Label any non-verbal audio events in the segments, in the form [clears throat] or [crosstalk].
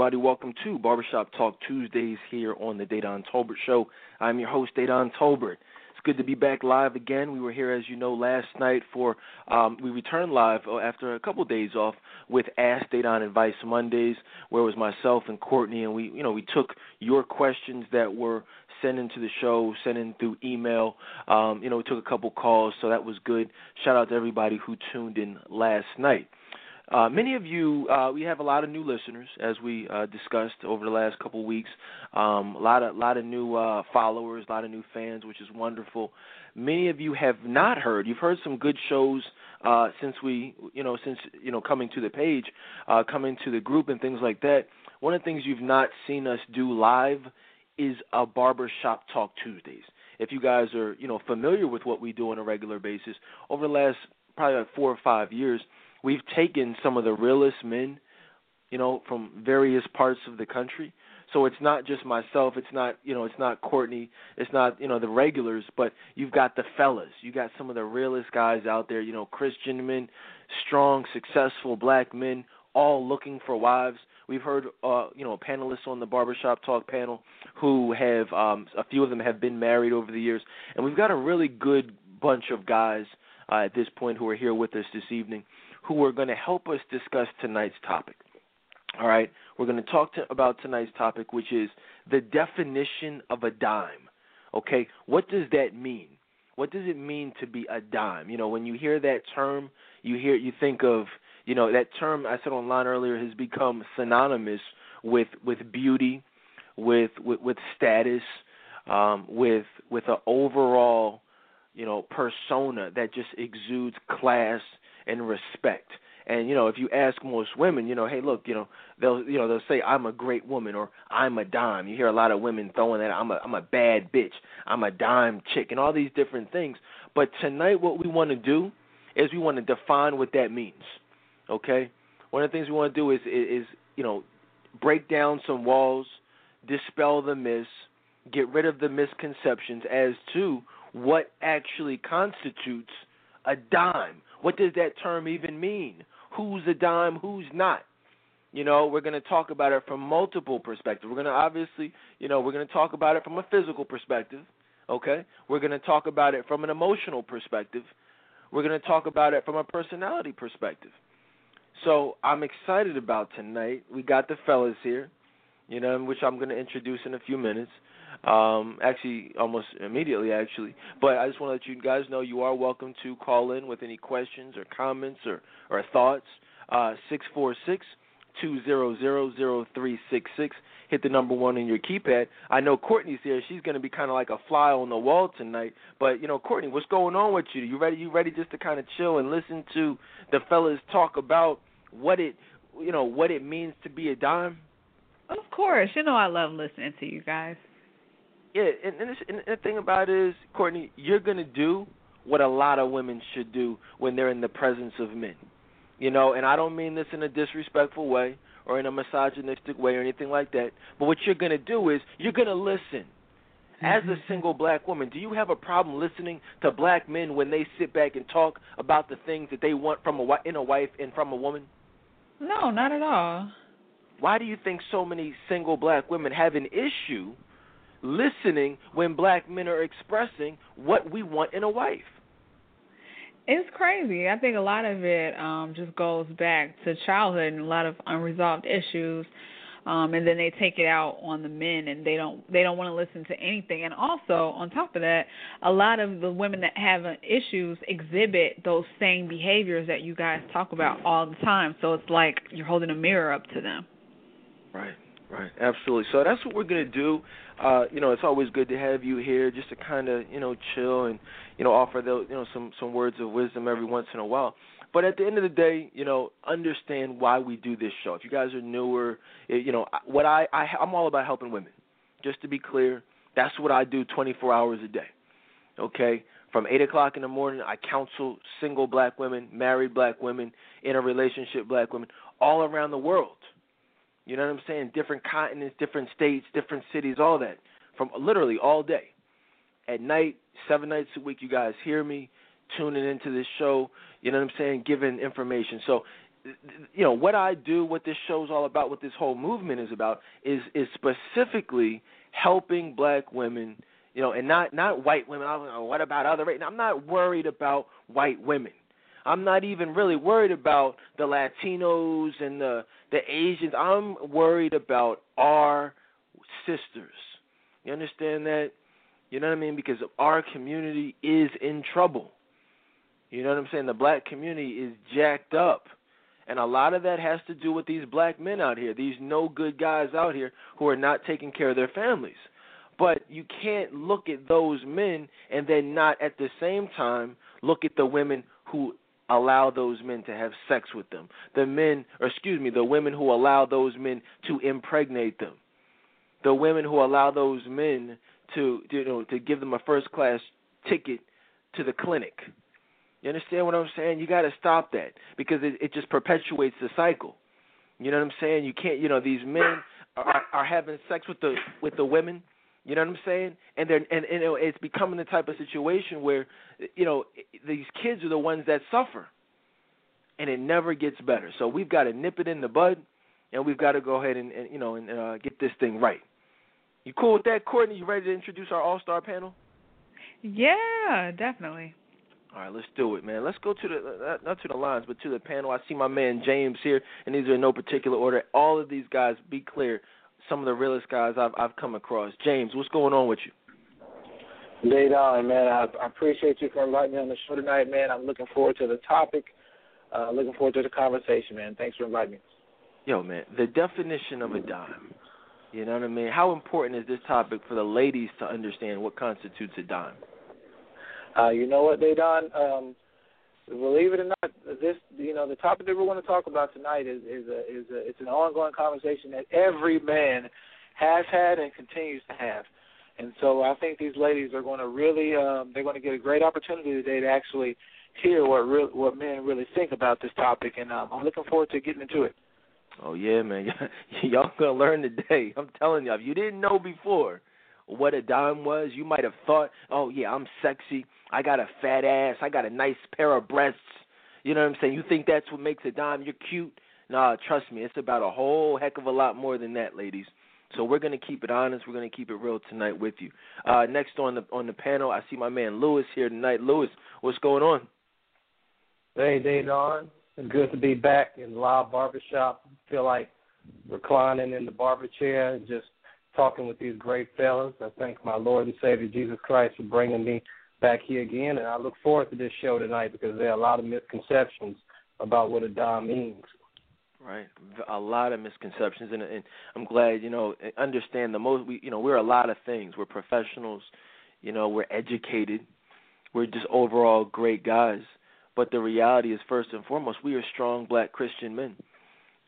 everybody? Welcome to Barbershop Talk Tuesdays here on the Dedan Tolbert Show. I'm your host, Dedan Tolbert. It's good to be back live again. We were here, as you know, last night for um, we returned live uh, after a couple days off with Ask Dedan Advice Mondays, where it was myself and Courtney, and we, you know, we took your questions that were sent into the show, sent in through email. Um, you know, we took a couple calls, so that was good. Shout out to everybody who tuned in last night. Uh, many of you, uh, we have a lot of new listeners, as we uh, discussed over the last couple of weeks. Um, a lot of, lot of new uh, followers, a lot of new fans, which is wonderful. Many of you have not heard. You've heard some good shows uh, since we, you know, since you know coming to the page, uh, coming to the group, and things like that. One of the things you've not seen us do live is a barbershop talk Tuesdays. If you guys are, you know, familiar with what we do on a regular basis, over the last probably like four or five years we've taken some of the realest men, you know, from various parts of the country. So it's not just myself, it's not, you know, it's not Courtney, it's not, you know, the regulars, but you've got the fellas. You got some of the realest guys out there, you know, Christian men, strong, successful black men, all looking for wives. We've heard, uh, you know, panelists on the barbershop talk panel who have, um, a few of them have been married over the years, and we've got a really good bunch of guys uh, at this point who are here with us this evening who are going to help us discuss tonight's topic. All right, we're going to talk to, about tonight's topic, which is the definition of a dime. Okay, what does that mean? What does it mean to be a dime? You know, when you hear that term, you hear you think of you know that term I said online earlier has become synonymous with with beauty, with with, with status, um, with with an overall you know persona that just exudes class and respect. And you know, if you ask most women, you know, hey, look, you know, they'll you know they'll say I'm a great woman or I'm a dime. You hear a lot of women throwing that I'm a I'm a bad bitch, I'm a dime chick, and all these different things. But tonight, what we want to do is we want to define what that means. Okay, one of the things we want to do is is, is you know break down some walls, dispel the myths, get rid of the misconceptions as to what actually constitutes a dime what does that term even mean? Who's a dime, who's not? You know, we're going to talk about it from multiple perspectives. We're going to obviously, you know, we're going to talk about it from a physical perspective, okay? We're going to talk about it from an emotional perspective. We're going to talk about it from a personality perspective. So I'm excited about tonight. We got the fellas here, you know, which I'm going to introduce in a few minutes um, actually almost immediately actually. But I just want to let you guys know you are welcome to call in with any questions or comments or or thoughts. Uh, six four six two zero zero zero three six six. Hit the number one in your keypad. I know Courtney's here. She's going to be kind of like a fly on the wall tonight. But you know, Courtney, what's going on with you? You ready? You ready just to kind of chill and listen to the fellas talk about what it, you know, what it means to be a dime? Of course. You know I love listening to you guys. Yeah, and, and, and the thing about it is, Courtney, you're gonna do what a lot of women should do when they're in the presence of men. You know, and I don't mean this in a disrespectful way or in a misogynistic way or anything like that. But what you're gonna do is you're gonna listen. As a mm-hmm. single black woman, do you have a problem listening to black men when they sit back and talk about the things that they want from a in a wife and from a woman? No, not at all. Why do you think so many single black women have an issue listening when black men are expressing what we want in a wife. It's crazy. I think a lot of it um just goes back to childhood and a lot of unresolved issues. Um and then they take it out on the men and they don't they don't want to listen to anything. And also on top of that, a lot of the women that have issues exhibit those same behaviors that you guys talk about all the time. So it's like you're holding a mirror up to them. Right. Right, absolutely. So that's what we're gonna do. Uh, you know, it's always good to have you here, just to kind of you know chill and you know offer those you know some some words of wisdom every once in a while. But at the end of the day, you know, understand why we do this show. If you guys are newer, eh, you know, what I, I I'm all about helping women. Just to be clear, that's what I do 24 hours a day. Okay, from eight o'clock in the morning, I counsel single black women, married black women, in a relationship black women, all around the world. You know what I'm saying? Different continents, different states, different cities, all that. From literally all day. At night, seven nights a week, you guys hear me tuning into this show. You know what I'm saying? Giving information. So you know what I do, what this show's all about, what this whole movement is about, is is specifically helping black women, you know, and not not white women. I don't what about other race? I'm not worried about white women. I'm not even really worried about the Latinos and the the Asians. I'm worried about our sisters. You understand that? You know what I mean? Because our community is in trouble. You know what I'm saying? The black community is jacked up. And a lot of that has to do with these black men out here, these no good guys out here who are not taking care of their families. But you can't look at those men and then not at the same time look at the women who allow those men to have sex with them. The men, or excuse me, the women who allow those men to impregnate them. The women who allow those men to you know to give them a first class ticket to the clinic. You understand what I'm saying? You got to stop that because it, it just perpetuates the cycle. You know what I'm saying? You can't. You know these men are, are having sex with the with the women. You know what I'm saying? And they're and, and it's becoming the type of situation where you know these kids are the ones that suffer, and it never gets better. So we've got to nip it in the bud, and we've got to go ahead and, and you know and uh, get this thing right. You cool with that, Courtney? You ready to introduce our all star panel? Yeah, definitely. All right, let's do it, man. Let's go to the not to the lines, but to the panel. I see my man James here, and these are in no particular order. All of these guys, be clear, some of the realest guys I've I've come across. James, what's going on with you? Dedan, man, I, I appreciate you for inviting me on the show tonight, man. I'm looking forward to the topic. Uh, looking forward to the conversation, man. Thanks for inviting me. Yo, man, the definition of a dime. You know what I mean? How important is this topic for the ladies to understand what constitutes a dime? Uh, you know what they done? Um, believe it or not, this you know the topic that we're going to talk about tonight is is a, is a, it's an ongoing conversation that every man has had and continues to have. And so I think these ladies are going to really um, they're going to get a great opportunity today to actually hear what real, what men really think about this topic, and um, I'm looking forward to getting into it. Oh yeah, man, [laughs] y'all gonna learn today. I'm telling y'all. if you didn't know before what a dime was, you might have thought, oh yeah, I'm sexy. I got a fat ass. I got a nice pair of breasts. You know what I'm saying? You think that's what makes a dime? You're cute. Nah, trust me, it's about a whole heck of a lot more than that, ladies. So we're gonna keep it honest. We're gonna keep it real tonight with you. Uh, next on the on the panel, I see my man Lewis here tonight. Lewis, what's going on? Hey, Dedan. It's good to be back in live barbershop. Feel like reclining in the barber chair, and just talking with these great fellas. I thank my Lord and Savior Jesus Christ for bringing me back here again, and I look forward to this show tonight because there are a lot of misconceptions about what a dime means. Right, a lot of misconceptions, and, and I'm glad you know understand the most. We you know we're a lot of things. We're professionals, you know, we're educated, we're just overall great guys. But the reality is, first and foremost, we are strong Black Christian men.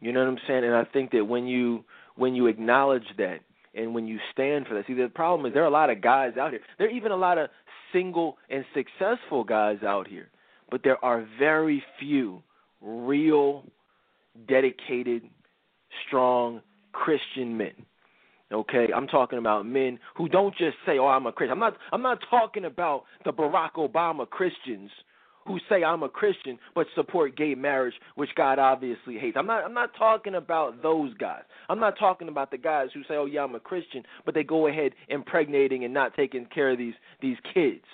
You know what I'm saying? And I think that when you when you acknowledge that and when you stand for that, see the problem is there are a lot of guys out here. There are even a lot of single and successful guys out here, but there are very few real, dedicated, strong Christian men. Okay, I'm talking about men who don't just say, "Oh, I'm a Christian." I'm not. I'm not talking about the Barack Obama Christians who say I'm a Christian but support gay marriage, which God obviously hates. I'm not I'm not talking about those guys. I'm not talking about the guys who say, "Oh yeah, I'm a Christian," but they go ahead impregnating and not taking care of these these kids.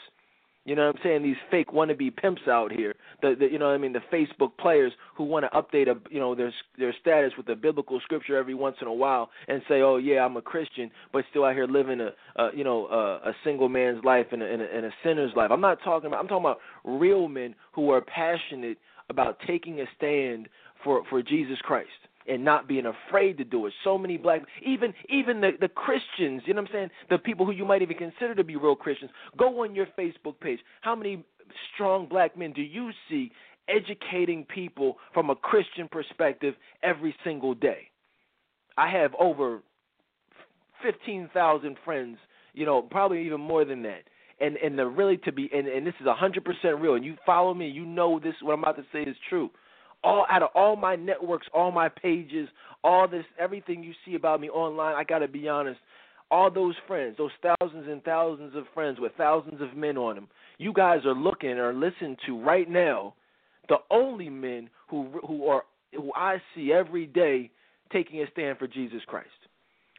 You know what I'm saying? These fake wannabe pimps out here. The, the you know what I mean the Facebook players who want to update a you know their their status with a biblical scripture every once in a while and say, oh yeah, I'm a Christian, but still out here living a, a you know a, a single man's life and a, and, a, and a sinner's life. I'm not talking about. I'm talking about real men who are passionate about taking a stand for for Jesus Christ and not being afraid to do it. So many black, even even the the Christians, you know what I'm saying? The people who you might even consider to be real Christians. Go on your Facebook page. How many strong black men do you see educating people from a Christian perspective every single day? I have over 15,000 friends, you know, probably even more than that. And and the really to be and, and this is a 100% real and you follow me, you know this what I'm about to say is true all out of all my networks, all my pages, all this everything you see about me online, I got to be honest, all those friends, those thousands and thousands of friends with thousands of men on them, you guys are looking or listening to right now the only men who who are who I see every day taking a stand for Jesus Christ.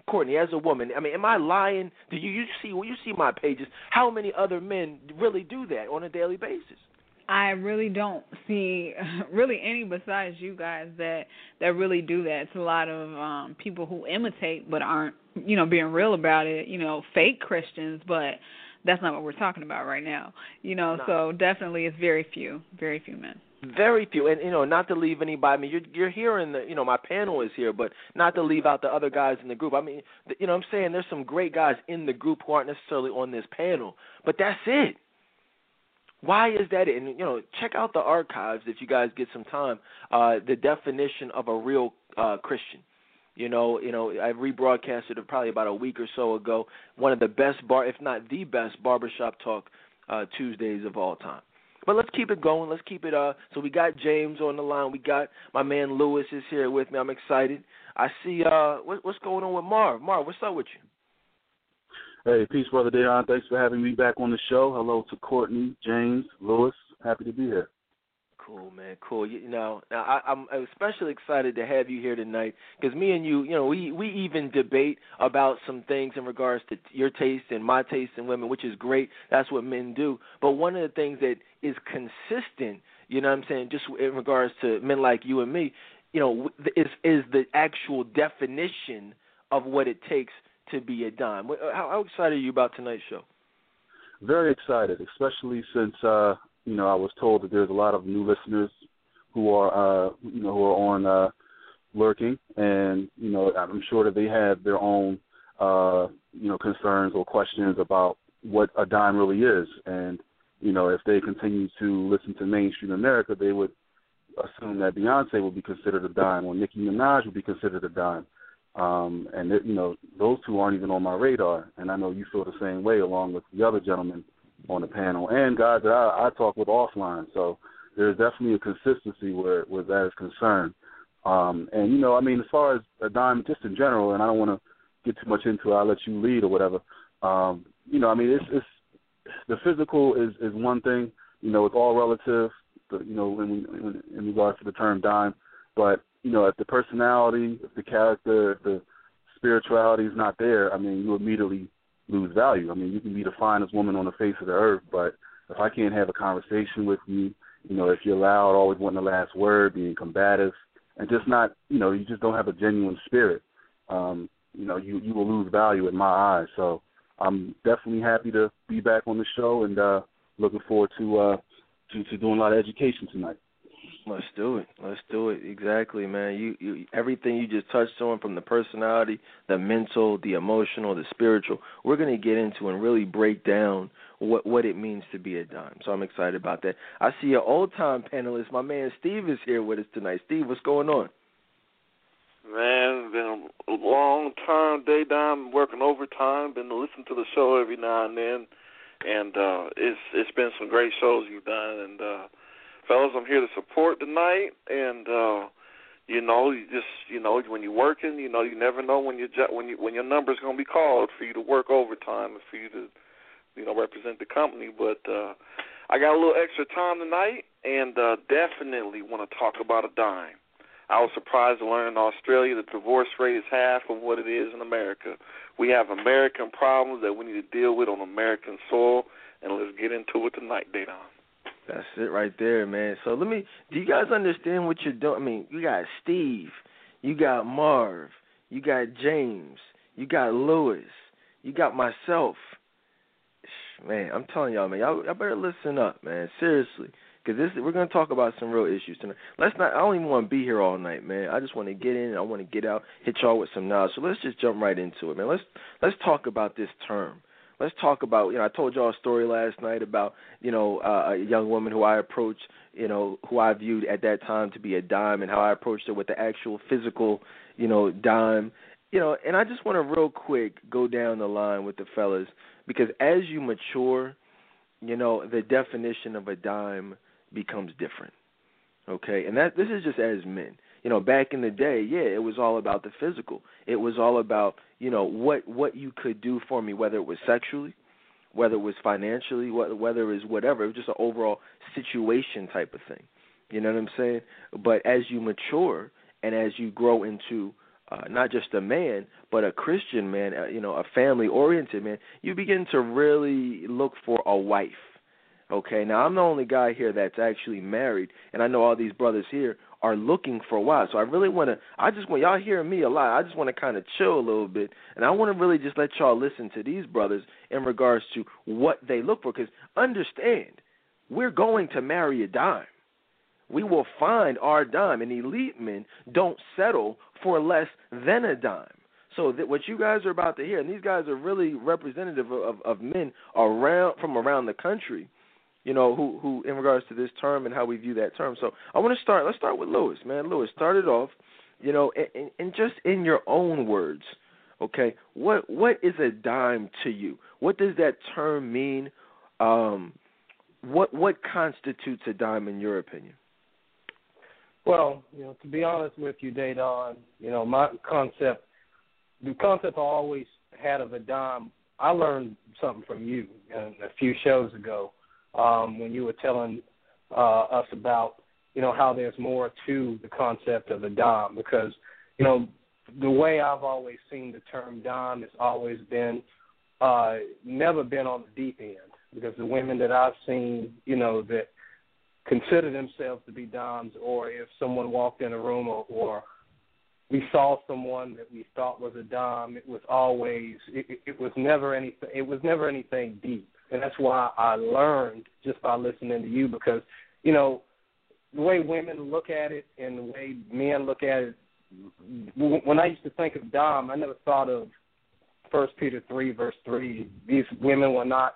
Courtney, as a woman, I mean, am I lying? Do you, you see when you see my pages? How many other men really do that on a daily basis? I really don't see [laughs] really any besides you guys that that really do that. It's a lot of um people who imitate but aren't, you know, being real about it, you know, fake Christians, but that's not what we're talking about right now. You know, no. so definitely it's very few, very few men. Very few, and you know, not to leave anybody. I mean, you're you're hearing the, you know, my panel is here, but not to leave out the other guys in the group. I mean, you know, I'm saying there's some great guys in the group who aren't necessarily on this panel, but that's it. Why is that? And you know, check out the archives if you guys get some time. Uh, the definition of a real uh, Christian. You know, you know, I rebroadcasted it probably about a week or so ago. One of the best bar, if not the best, barbershop talk uh, Tuesdays of all time. But let's keep it going. Let's keep it. Uh, so we got James on the line. We got my man Lewis is here with me. I'm excited. I see. Uh, what, what's going on with Marv? Marv, what's up with you? Hey, peace, brother Deon. Thanks for having me back on the show. Hello to Courtney, James, Lewis. Happy to be here. Cool, man. Cool. You, you know, now I, I'm especially excited to have you here tonight because me and you, you know, we we even debate about some things in regards to your taste and my taste in women, which is great. That's what men do. But one of the things that is consistent, you know, what I'm saying, just in regards to men like you and me, you know, is is the actual definition of what it takes to be a dime. How, how excited are you about tonight's show? Very excited, especially since uh, you know I was told that there's a lot of new listeners who are uh, you know who are on uh, lurking, and you know I'm sure that they have their own uh, you know concerns or questions about what a dime really is, and you know if they continue to listen to mainstream America, they would assume that Beyonce would be considered a dime or Nicki Minaj would be considered a dime. Um, and it, you know, those two aren't even on my radar, and I know you feel the same way, along with the other gentlemen on the panel and guys that I, I talk with offline. So there's definitely a consistency where where that is concerned. Um, and you know, I mean, as far as a dime, just in general, and I don't want to get too much into it. I'll let you lead or whatever. Um, you know, I mean, it's it's the physical is is one thing. You know, it's all relative. The, you know, in, in, in regards to the term dime, but you know, if the personality, if the character, if the spirituality is not there, I mean, you immediately lose value. I mean, you can be the finest woman on the face of the earth, but if I can't have a conversation with you, you know, if you're loud, always wanting the last word, being combative, and just not, you know, you just don't have a genuine spirit, um, you know, you you will lose value in my eyes. So I'm definitely happy to be back on the show and uh looking forward to uh to, to doing a lot of education tonight. Let's do it. Let's do it. Exactly, man. You, you everything you just touched on from the personality, the mental, the emotional, the spiritual. We're going to get into and really break down what what it means to be a dime. So I'm excited about that. I see an old time panelist. My man Steve is here with us tonight. Steve, what's going on? Man, been a long time day dime working overtime. Been listening to the show every now and then, and uh, it's it's been some great shows you've done and. uh fellas, I'm here to support tonight, and uh, you know, you just you know, when you're working, you know, you never know when your when you when your number's gonna be called for you to work overtime and for you to, you know, represent the company. But uh, I got a little extra time tonight, and uh, definitely want to talk about a dime. I was surprised to learn in Australia the divorce rate is half of what it is in America. We have American problems that we need to deal with on American soil, and let's get into it tonight, Dedan. That's it right there, man. So let me. Do you guys understand what you're doing? I mean, you got Steve, you got Marv, you got James, you got Lewis, you got myself. Man, I'm telling y'all, man, y'all, y'all better listen up, man. Seriously, because this we're gonna talk about some real issues tonight. Let's not. I don't even want to be here all night, man. I just want to get in. I want to get out, hit y'all with some knowledge. So let's just jump right into it, man. Let's let's talk about this term let's talk about you know I told y'all a story last night about you know uh, a young woman who I approached you know who I viewed at that time to be a dime and how I approached her with the actual physical you know dime. You know and I just want to real quick go down the line with the fellas because as you mature you know the definition of a dime becomes different okay? And that this is just as men you know back in the day yeah it was all about the physical it was all about you know what what you could do for me whether it was sexually whether it was financially whether it was whatever it was just an overall situation type of thing You know what I'm saying? But as you mature and as you grow into uh, not just a man, but a Christian man, uh, you know, a family oriented man, you begin to really look for a wife. Okay, now I'm the only guy here that's actually married, and I know all these brothers here are looking for wives. So I really want to. I just want y'all hearing me a lot. I just want to kind of chill a little bit, and I want to really just let y'all listen to these brothers in regards to what they look for. Because understand, we're going to marry a dime. We will find our dime, and elite men don't settle for less than a dime. So that what you guys are about to hear, and these guys are really representative of, of, of men around from around the country you know, who who in regards to this term and how we view that term. So I want to start. Let's start with Lewis, man. Lewis, start it off, you know, and, and just in your own words, okay. What what is a dime to you? What does that term mean? Um, what what constitutes a dime in your opinion? Well, you know, to be honest with you, Dedan, you know, my concept, the concept I always had of a dime, I learned something from you a few shows ago um, when you were telling uh, us about you know how there's more to the concept of a dom because you know the way I've always seen the term dom has always been uh, never been on the deep end. Because the women that I've seen you know that consider themselves to be doms or if someone walked in a room or, or we saw someone that we thought was a dom it was always it, it was never anything it was never anything deep and that's why I learned just by listening to you because you know the way women look at it and the way men look at it. When I used to think of Dom, I never thought of First Peter three verse three. These women were not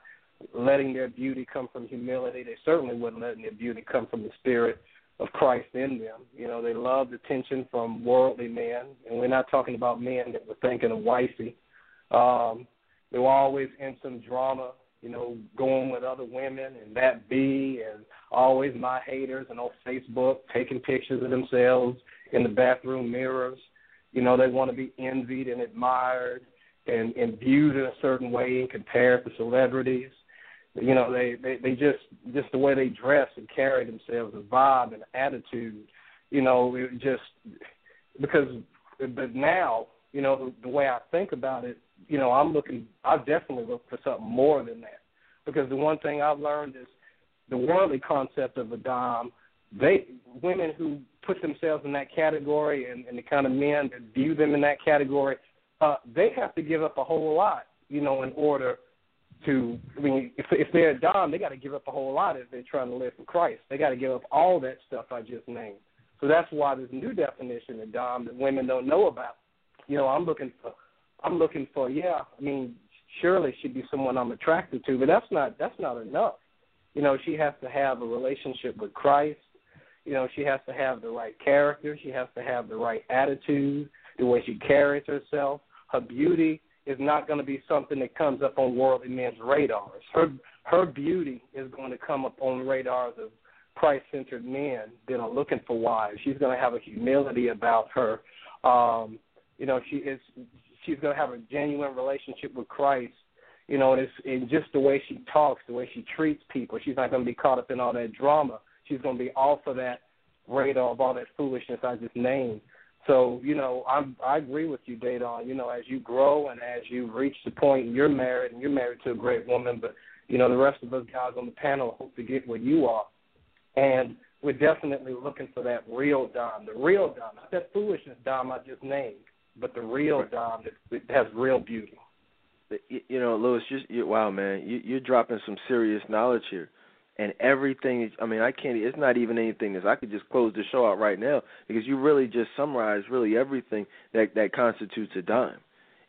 letting their beauty come from humility. They certainly weren't letting their beauty come from the spirit of Christ in them. You know, they loved attention from worldly men, and we're not talking about men that were thinking of wifey. Um, they were always in some drama you know, going with other women and that be and always my haters and on Facebook taking pictures of themselves in the bathroom mirrors. You know, they want to be envied and admired and, and viewed in a certain way and compared to celebrities. You know, they, they, they just just the way they dress and carry themselves, the vibe and attitude, you know, it just because but now, you know, the, the way I think about it, you know, I'm looking. I definitely look for something more than that, because the one thing I've learned is the worldly concept of a dom. They women who put themselves in that category and, and the kind of men that view them in that category, uh, they have to give up a whole lot, you know, in order to. I mean, if if they're a dom, they got to give up a whole lot if they're trying to live for Christ. They got to give up all that stuff I just named. So that's why a new definition of dom that women don't know about. You know, I'm looking for I'm looking for, yeah, I mean, surely she'd be someone I'm attracted to, but that's not that's not enough. You know, she has to have a relationship with Christ. You know, she has to have the right character. She has to have the right attitude, the way she carries herself. Her beauty is not going to be something that comes up on worldly men's radars. Her her beauty is going to come up on radars of Christ-centered men that are looking for wives. She's going to have a humility about her. Um, you know, she is she's going to have a genuine relationship with Christ. You know, and it's in just the way she talks, the way she treats people. She's not going to be caught up in all that drama. She's going to be off of that radar of all that foolishness I just named. So, you know, I'm I agree with you, Dedan. You know, as you grow and as you reach the point you're married and you're married to a great woman, but you know, the rest of us guys on the panel hope to get where you are. And we're definitely looking for that real Dom, the real Dom, not that foolishness Dom I just named but the real Dom that, has real beauty. You know, Lewis, just you, wow, man, you, you're dropping some serious knowledge here, and everything. I mean, I can't. It's not even anything that I could just close the show out right now because you really just summarized really everything that that constitutes a dime.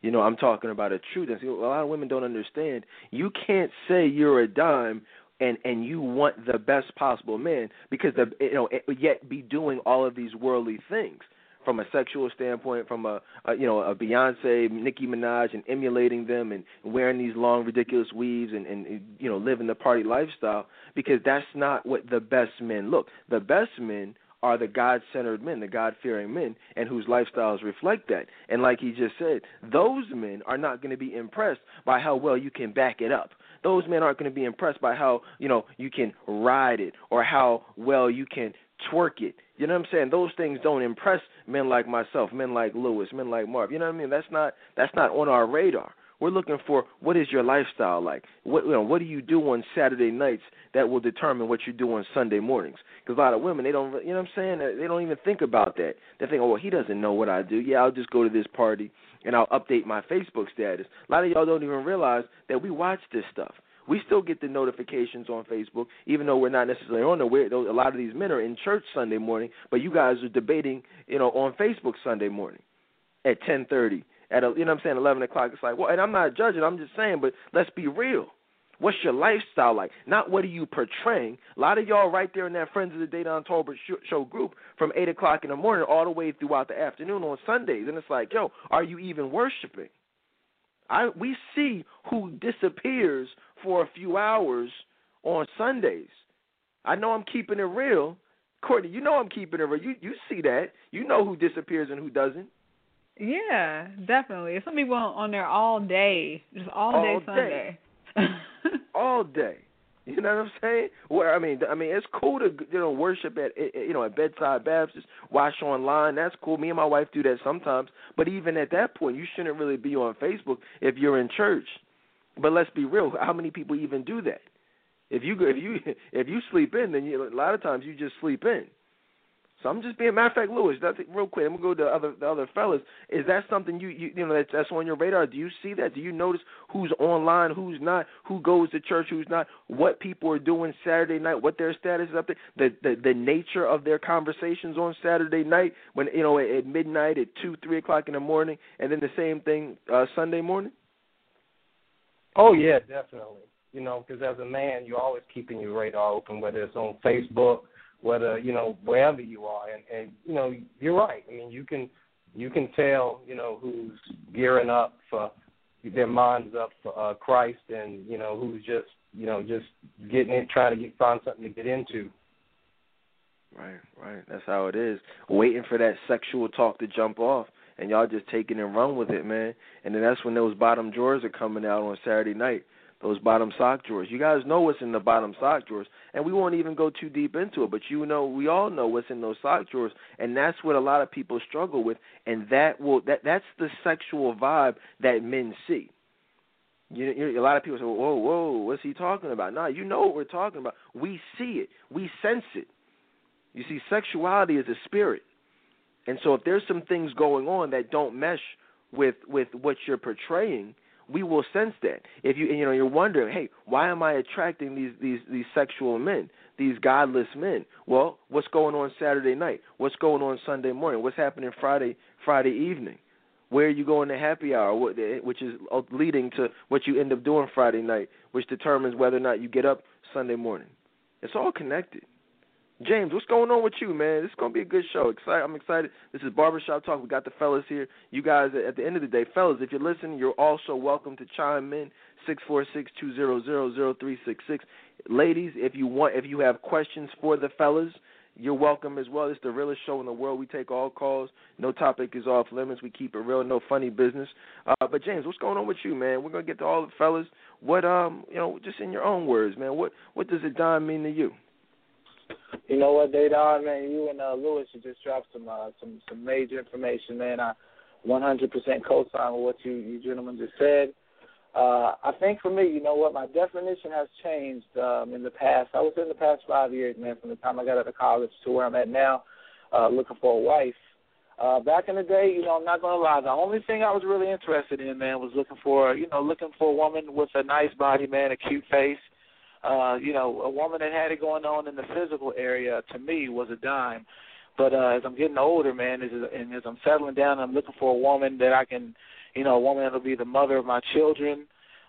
You know, I'm talking about a truth. And see, a lot of women don't understand. You can't say you're a dime and and you want the best possible man because the you know yet be doing all of these worldly things from a sexual standpoint, from a, a you know a Beyonce, Nicki Minaj, and emulating them and wearing these long ridiculous weaves and, and you know living the party lifestyle because that's not what the best men look. The best men are the God centered men, the God fearing men, and whose lifestyles reflect that. And like he just said, those men are not going to be impressed by how well you can back it up. Those men aren't going to be impressed by how, you know, you can ride it or how well you can twerk it. You know what I'm saying? Those things don't impress men like myself, men like Lewis, men like Marv. You know what I mean? That's not that's not on our radar. We're looking for what is your lifestyle like? What you know, what do you do on Saturday nights that will determine what you do on Sunday mornings? Because a lot of women they don't, you know what I'm saying? They don't even think about that. They think, oh, well, he doesn't know what I do. Yeah, I'll just go to this party and I'll update my Facebook status. A lot of y'all don't even realize that we watch this stuff. We still get the notifications on Facebook, even though we're not necessarily on there. We're, a lot of these men are in church Sunday morning, but you guys are debating, you know, on Facebook Sunday morning at 10:30 at a, you know what I'm saying, eleven o'clock. It's like, well, and I'm not judging. I'm just saying, but let's be real. What's your lifestyle like? Not what are you portraying. A lot of y'all right there in that Friends of the Dedan Tolbert show group from eight o'clock in the morning all the way throughout the afternoon on Sundays, and it's like, yo, are you even worshiping? I we see who disappears for a few hours on Sundays. I know I'm keeping it real. Courtney, you know I'm keeping it real. You you see that. You know who disappears and who doesn't. Yeah, definitely. Some people on there all day, just all, all day Sunday. Day. [laughs] all day. You know what I'm saying? Where I mean, I mean, it's cool to you know worship at eh, eh, you know at bedside Baptist, watch online. That's cool. Me and my wife do that sometimes. But even at that point, you shouldn't really be on Facebook if you're in church. But let's be real. How many people even do that? If you if you [laughs] if you sleep in, then you, a lot of times you just sleep in. So I'm just being matter of fact, Lewis. That's it, real quick. I'm gonna go to the other the other fellas. Is that something you you you know that's that's on your radar? Do you see that? Do you notice who's online, who's not, who goes to church, who's not, what people are doing Saturday night, what their status is up there, the the the nature of their conversations on Saturday night when you know at midnight, at two, three o'clock in the morning, and then the same thing uh Sunday morning. Oh yeah, definitely. You know, because as a man, you're always keeping your radar open, whether it's on Facebook whether you know wherever you are, and and you know you're right. I mean, you can you can tell you know who's gearing up for their minds up for uh, Christ, and you know who's just you know just getting in, trying to get find something to get into. Right, right. That's how it is. Waiting for that sexual talk to jump off, and y'all just taking and run with it, man. And then that's when those bottom drawers are coming out on Saturday night those bottom sock drawers. You guys know what's in the bottom sock drawers, and we won't even go too deep into it. But you know, we all know what's in those sock drawers, and that's what a lot of people struggle with. And that will that that's the sexual vibe that men see. You, you, a lot of people say, "Whoa, whoa, what's he talking about?" Nah, you know what we're talking about. We see it, we sense it. You see, sexuality is a spirit, and so if there's some things going on that don't mesh with with what you're portraying, we will sense that. If you you know you're wondering, hey, why am I attracting these these these sexual men, these godless men? Well, what's going on Saturday night? What's going on Sunday morning? What's happening Friday Friday evening? Where are you going to happy hour, eh, which is uh, leading to what you end up doing Friday night, which determines whether or not you get up Sunday morning. It's all connected. James, what's going on with you, man? This is gonna be a good show. Excited, I'm excited. This is Barbershop Talk. We got the fellas here. You guys, at the end of the day, fellas, if you're listening, you're also welcome to chime in six four six two zero zero zero three six six. Ladies, if you want, if you have questions for the fellas, you're welcome as well. It's the realest show in the world. We take all calls. No topic is off limits. We keep it real. No funny business. Uh, but James, what's going on with you, man? We're gonna get to all the fellas. What um, you know, just in your own words, man. What what does a dime mean to you? You know what, Dedan, man, you and uh, Lewis, you just dropped some uh, some some major information, man. I 100% co-sign with what you you gentlemen just said. Uh, I think for me, you know what, my definition has changed um, in the past. I was in the past five years, man, from the time I got out of college to where I'm at now, uh, looking for a wife. Uh, back in the day, you know, I'm not gonna lie. The only thing I was really interested in, man, was looking for, you know, looking for a woman with a nice body, man, a cute face, uh, you know, a woman that had it going on in the physical area to me was a dime. But uh, as I'm getting older, man, as, and as I'm settling down, I'm looking for a woman that I can, you know, a woman that'll be the mother of my children,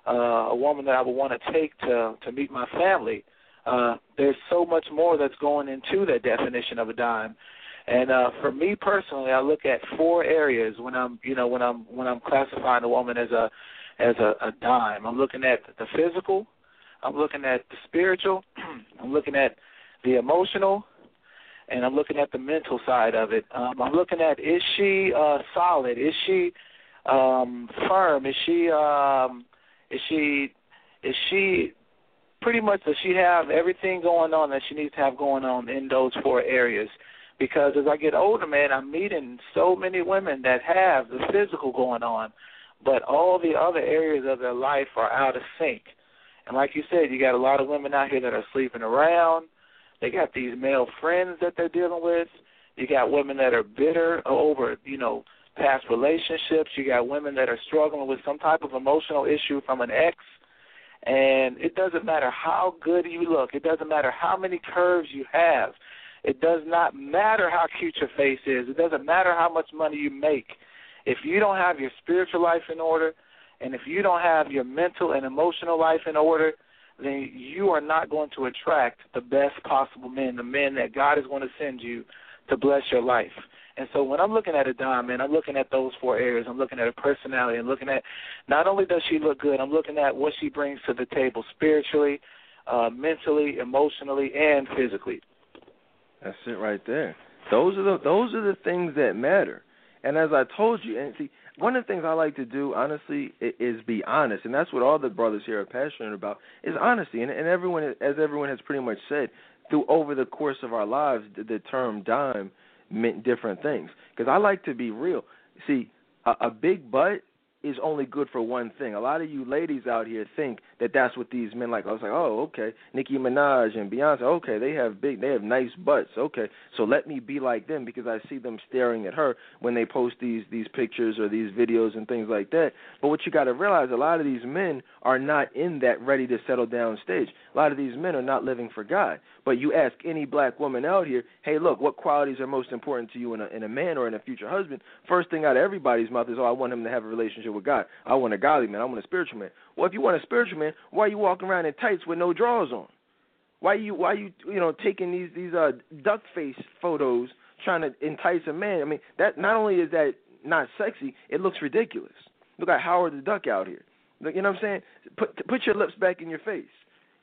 uh, a woman that I would want to take to to meet my family. Uh, there's so much more that's going into that definition of a dime. And uh, for me personally, I look at four areas when I'm, you know, when I'm when I'm classifying a woman as a as a, a dime. I'm looking at the physical, I'm looking at the spiritual, [clears throat] I'm looking at the emotional, and I'm looking at the mental side of it. Um, I'm looking at is she uh, solid? Is she um, firm? Is she um, is she is she pretty much does she have everything going on that she needs to have going on in those four areas? Because as I get older, man, I'm meeting so many women that have the physical going on, but all the other areas of their life are out of sync. And like you said, you got a lot of women out here that are sleeping around. They got these male friends that they're dealing with. You got women that are bitter over, you know, past relationships. You got women that are struggling with some type of emotional issue from an ex. And it doesn't matter how good you look. It doesn't matter how many curves you have. It does not matter how cute your face is. It doesn't matter how much money you make. If you don't have your spiritual life in order, and if you don't have your mental and emotional life in order, then you are not going to attract the best possible men, the men that God is going to send you to bless your life. And so when I'm looking at a diamond, I'm looking at those four areas. I'm looking at her personality. I'm looking at not only does she look good, I'm looking at what she brings to the table spiritually, uh, mentally, emotionally, and physically. That's it right there. Those are the those are the things that matter. And as I told you, and see, one of the things I like to do, honestly, is be honest, and that's what all the brothers here are passionate about is honesty. And, and everyone, as everyone has pretty much said, through over the course of our lives, the, the term dime meant different things. Because I like to be real. See, a, a big butt is only good for one thing. A lot of you ladies out here think that that's what these men like. I was like, oh, okay, Nicki Minaj and Beyonce, okay, they have big, they have nice butts. Okay, so let me be like them because I see them staring at her when they post these these pictures or these videos and things like that. But what you got to realize, a lot of these men are not in that ready to settle down stage. A lot of these men are not living for God. But you ask any black woman out here, hey, look, what qualities are most important to you in a in a man or in a future husband? First thing out of everybody's mouth is, oh, I want him to have a relationship with God. I want a godly man. I want a spiritual man. Well, if you want a spiritual man, why are you walking around in tights with no drawers on? Why are you why are you you know taking these these uh duck face photos trying to entice a man? I mean, that not only is that not sexy, it looks ridiculous. Look at Howard the Duck out here. You know what I'm saying? Put put your lips back in your face.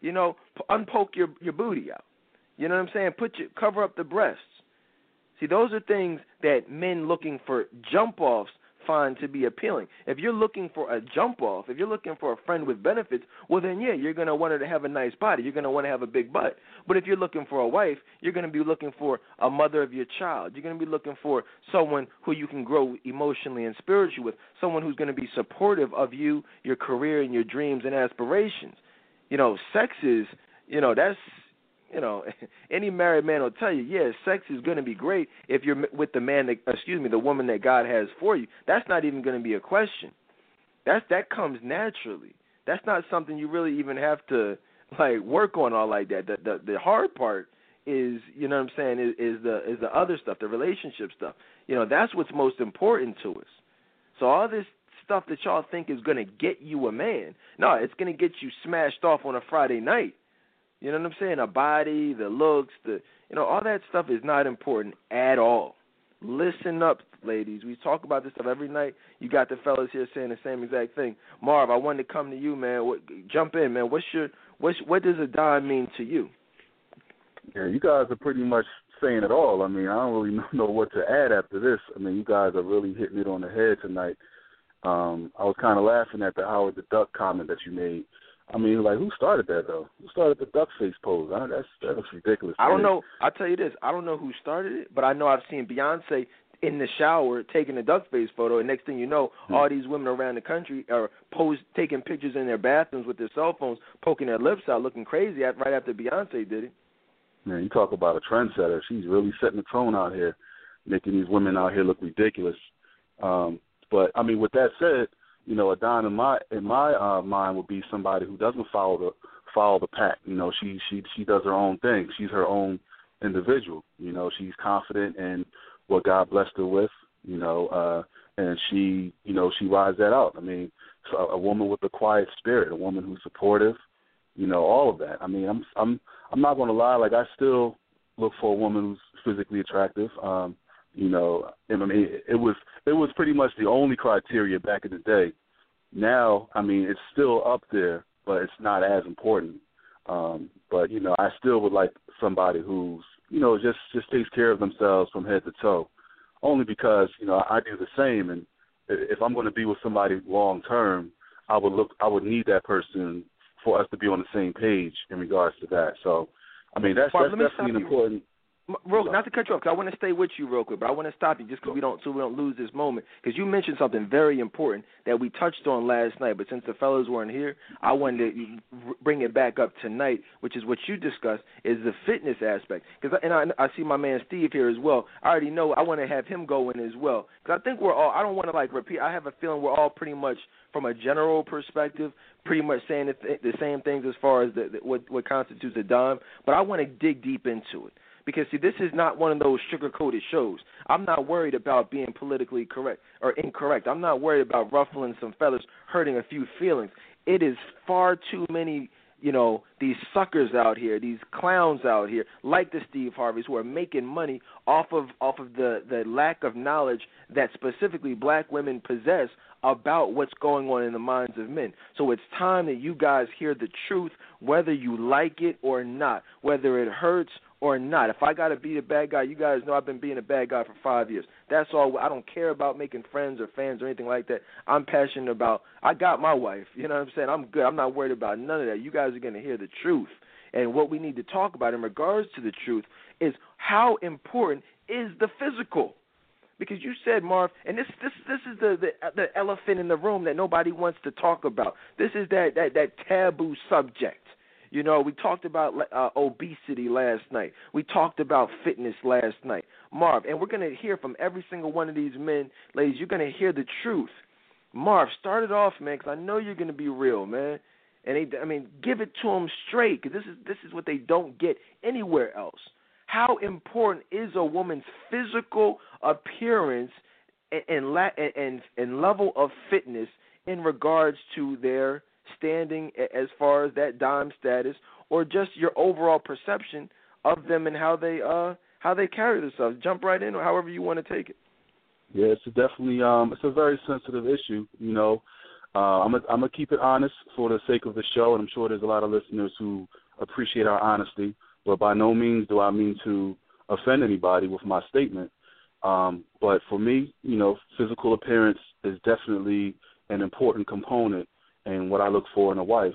You know, unpoke your your booty out. You know what I'm saying? Put your cover up the breasts. See, those are things that men looking for jump offs find to be appealing. If you're looking for a jump off, if you're looking for a friend with benefits, well then yeah, you're gonna want her to have a nice body. You're gonna want to have a big butt. But if you're looking for a wife, you're gonna be looking for a mother of your child. You're gonna be looking for someone who you can grow emotionally and spiritually with, someone who's gonna be supportive of you, your career and your dreams and aspirations. You know, sex is you know, that's you know, [laughs] any married man will tell you, yeah, sex is going to be great if you're with the man that, excuse me, the woman that God has for you. That's not even going to be a question. That's that comes naturally. That's not something you really even have to [laughs] like work on all like that. The the, the hard part is, you know what I'm saying, is, is the is the other stuff, the relationship stuff. You know, that's what's most important to us. So all this stuff that y'all think is going to get you a man, no, it's going to get you smashed off on a Friday night you know what I'm saying? A body, the looks, the you know, all that stuff is not important at all. Listen up, ladies. We talk about this stuff every night. You got the fellas here saying the same exact thing. Marv, I wanted to come to you, man. What, jump in, man. What's your what's what does a dime mean to you? Yeah, you guys are pretty much saying it all. I mean, I don't really [laughs] know what to add after this. I mean, you guys are really hitting it on the head tonight. Um, I was kind of laughing at the Howard the Duck comment that you made. I mean, like, who started that though? Who started the duck face pose? I, that's that looks ridiculous. I don't know. I'll tell you this. I don't know who started it, but I know I've seen Beyonce in the shower taking a duck face photo, and next thing you know, hmm. all these women around the country are pose taking pictures in their bathrooms with their cell phones, poking their lips out, looking crazy at, right after Beyonce did it. Man, you talk about a trendsetter. She's really setting the tone out here, making these women out here look ridiculous. Um, but I mean, with that said, you know, a Don in my in my uh, mind would be somebody who doesn't follow the follow the pack. You know, she she she does her own thing. She's her own individual. You know, she's confident in what God blessed her with. You know, uh, and she you know she rides that out. I mean, so a woman with a quiet spirit, a woman who's supportive. You know, all of that. I mean, I'm I'm I'm not going to lie. Like I still look for a woman who's physically attractive. Um, you know, I mean, it was it was pretty much the only criteria back in the day. Now, I mean, it's still up there, but it's not as important. Um, but you know, I still would like somebody who's you know just just takes care of themselves from head to toe. Only because you know I do the same, and if I'm going to be with somebody long term, I would look I would need that person for us to be on the same page in regards to that. So, I mean, that's Barb, that's definitely an important. Real, not to cut you off, because I want to stay with you real quick, but I want to stop you just because we don't, so we don't lose this moment. Because you mentioned something very important that we touched on last night, but since the fellows weren't here, I wanted to bring it back up tonight, which is what you discussed, is the fitness aspect. Because and I, I see my man Steve here as well. I already know I want to have him go in as well. Because I think we're all. I don't want to like repeat. I have a feeling we're all pretty much from a general perspective, pretty much saying the, th- the same things as far as the, the, what what constitutes a dime. But I want to dig deep into it because see this is not one of those sugar coated shows. I'm not worried about being politically correct or incorrect. I'm not worried about ruffling some feathers, hurting a few feelings. It is far too many you know these suckers out here, these clowns out here, like the Steve Harveys, who are making money off of off of the the lack of knowledge that specifically black women possess about what's going on in the minds of men. So it's time that you guys hear the truth, whether you like it or not, whether it hurts or not. If I got to be the bad guy, you guys know I've been being a bad guy for five years. That's all. I don't care about making friends or fans or anything like that. I'm passionate about. I got my wife. You know what I'm saying? I'm good. I'm not worried about none of that. You guys are going to hear the truth. And what we need to talk about in regards to the truth is how important is the physical because you said Marv, and this this this is the, the the elephant in the room that nobody wants to talk about. This is that that that taboo subject. You know, we talked about uh, obesity last night. We talked about fitness last night, Marv, and we're going to hear from every single one of these men, ladies. You're going to hear the truth. Marv, start it off, man, because I know you're going to be real, man. And they, I mean, give it to them straight, because this is this is what they don't get anywhere else. How important is a woman's physical appearance and and, and, and level of fitness in regards to their standing as far as that dime status, or just your overall perception of them and how they uh how they carry themselves? Jump right in, or however you want to take it. Yeah, it's definitely um it's a very sensitive issue. You know, uh, I'm a, I'm gonna keep it honest for the sake of the show, and I'm sure there's a lot of listeners who appreciate our honesty but by no means do I mean to offend anybody with my statement. Um, but for me, you know, physical appearance is definitely an important component in what I look for in a wife.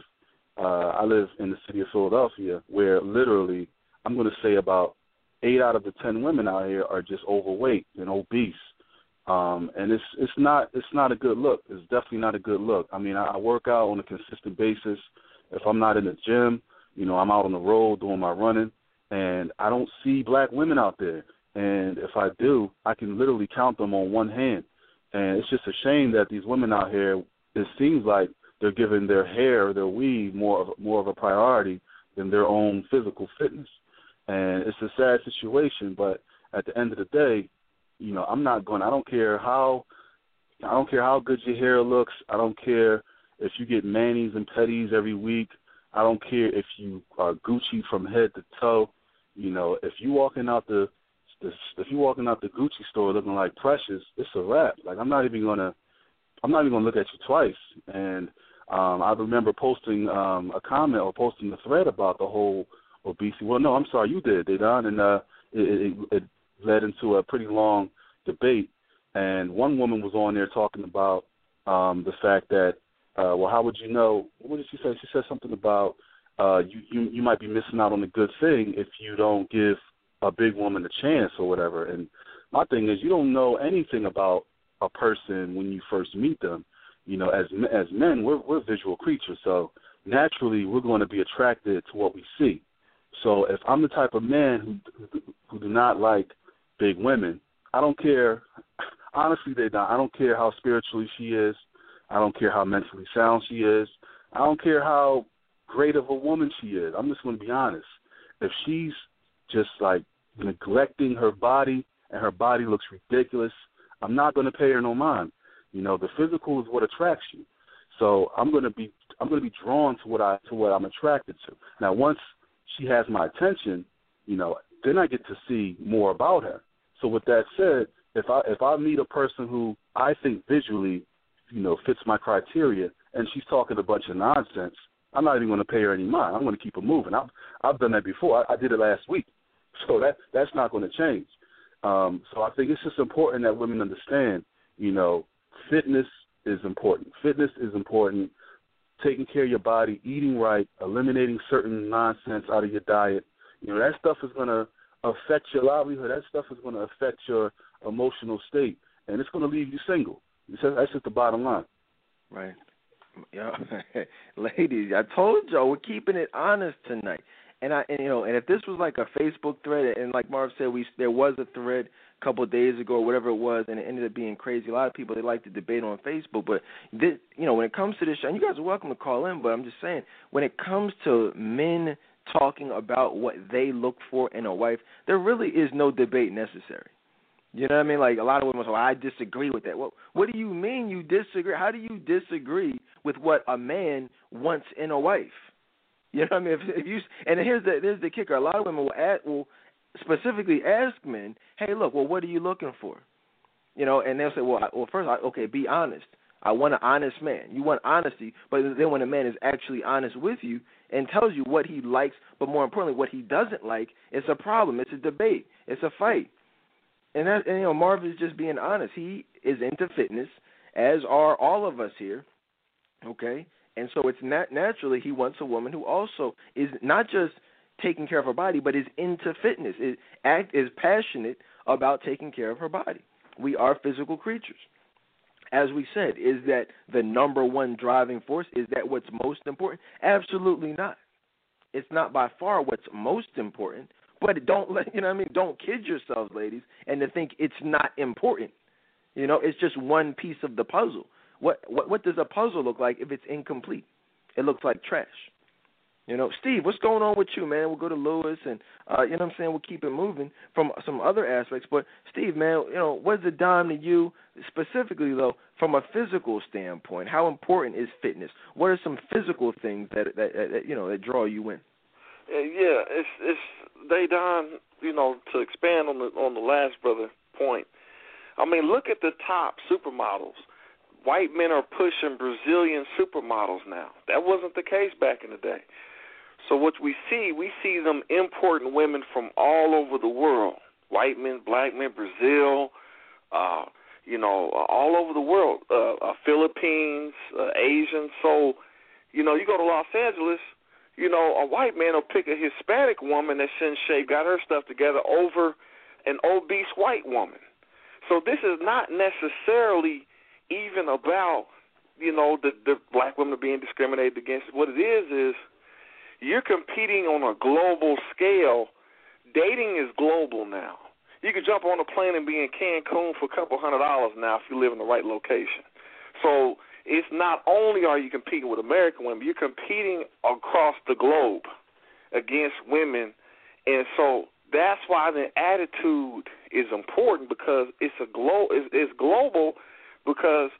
Uh, I live in the city of Philadelphia, where literally I'm going to say about eight out of the ten women out here are just overweight and obese, um, and it's it's not it's not a good look. It's definitely not a good look. I mean, I, I work out on a consistent basis. If I'm not in the gym, you know, I'm out on the road doing my running, and I don't see black women out there. And if I do, I can literally count them on one hand. And it's just a shame that these women out here, it seems like they're giving their hair, their weave, more of more of a priority than their own physical fitness. And it's a sad situation, but at the end of the day, you know, I'm not going. I don't care how, I don't care how good your hair looks. I don't care if you get manis and petties every week. I don't care if you are Gucci from head to toe. You know, if you walking out the, the if you walking out the Gucci store looking like Precious, it's a wrap. Like I'm not even gonna, I'm not even gonna look at you twice. And um, I remember posting um, a comment or posting a thread about the whole obesity. Well, no, I'm sorry, you did, Dedan, and uh, it, it, it led into a pretty long debate. And one woman was on there talking about um, the fact that uh, well, how would you know? What did she say? She said something about uh, you, you you might be missing out on a good thing if you don't give a big woman a chance or whatever. And my thing is, you don't know anything about a person when you first meet them. You know, as as men, we're we're visual creatures, so naturally we're going to be attracted to what we see. So if I'm the type of man who who do not like big women, I don't care. [laughs] Honestly, they don't. I don't care how spiritually she is. I don't care how mentally sound she is. I don't care how great of a woman she is. I'm just going to be honest. If she's just like neglecting her body and her body looks ridiculous, I'm not going to pay her no mind. You know, the physical is what attracts you. So I'm to be I'm to be drawn to what I to what I'm attracted to. Now, once she has my attention, you know, then I get to see more about her. So with that said, if I if I meet a person who I think visually you know, fits my criteria, and she's talking a bunch of nonsense, I'm not even to pay her any mind. I'm to keep her moving. I've I've done that before. I, I did it last week, [laughs] so that that's not to change. Um, so I think it's just important that women understand, you know, fitness is important. Fitness is important. taking care of your body, eating right, eliminating certain nonsense out of your diet, you know that stuff is going to affect your livelihood. That stuff is going to affect your emotional state, and it's going to leave you single. That's just the bottom line. Right. [laughs] Yeah, [laughs] ladies, I told y'all we're keeping it honest tonight. And I, and, you know, and if this was like a Facebook thread, and like Marv said, we there was a thread couple of days ago, or whatever it was, and it ended up being crazy. A lot of people they like to debate on Facebook, but this, you know, when it comes to this, show, and you guys are welcome to call in, but I'm just saying, when it comes to men talking about what they look for in a wife, there really is no debate necessary. You know what I mean? Like a lot of women say, well, "I disagree with that." Well, what do you mean you disagree? How do you disagree with what a man wants in a wife? You know what I mean? If, if you and here's the here's the kicker. A lot of women will ask, will specifically ask men, "Hey, look, well, what are you looking for?" You know, and they'll say, "Well, I, well, first, I, okay, be honest. I want an honest man. You want honesty, but then when a man is actually honest with you and tells you what he likes, but more importantly, what he doesn't like, it's a problem. It's a debate. It's a fight. And that, and, you know, Marv is just being honest. He is into fitness, as are all of us here. Okay, and so it's not naturally he wants a woman who also is not just taking care of her body, but is into fitness, is act is passionate about taking care of her body. We are physical creatures. As we said, is that the number one driving force? Is that what's most important? Absolutely not. It's not by far what's most important, but don't let [laughs] you know what I mean, don't kid yourselves, ladies, and to think it's not important. You know, it's just one piece of the puzzle. What what what does a puzzle look like if it's incomplete? It looks like trash. You know, Steve, what's going on with you, man? We'll go to Lewis, and uh, you know what I'm saying. We'll keep it moving from some other aspects. But Steve, man, you know, what's the dime to you specifically though, from a physical standpoint? How important is fitness? What are some physical things that that, that you know that draw you in? Yeah, it's it's Dedan. You know, to expand on the on the last brother point. I mean, look at the top supermodels white men are pushing Brazilian supermodels now. That wasn't the case back in the day. So what we see, we see them importing women from all over the world. White men, black men, Brazil, uh, you know, all over the world. Uh, uh Philippines, uh, Asian. So, you know, you go to Los Angeles, you know, a white man will pick a Hispanic woman that's in shape, got her stuff together over an obese white woman. So this is not necessarily even about you know the the black women being discriminated against. What it is is you're competing on a global scale. Dating is global now. You can jump on a plane and be in Cancun for a couple hundred dollars now if you live in the right location. So it's not only are you competing with American women, you're competing across the globe against women, and so that's why the attitude is important because it's a glo it's, it's global because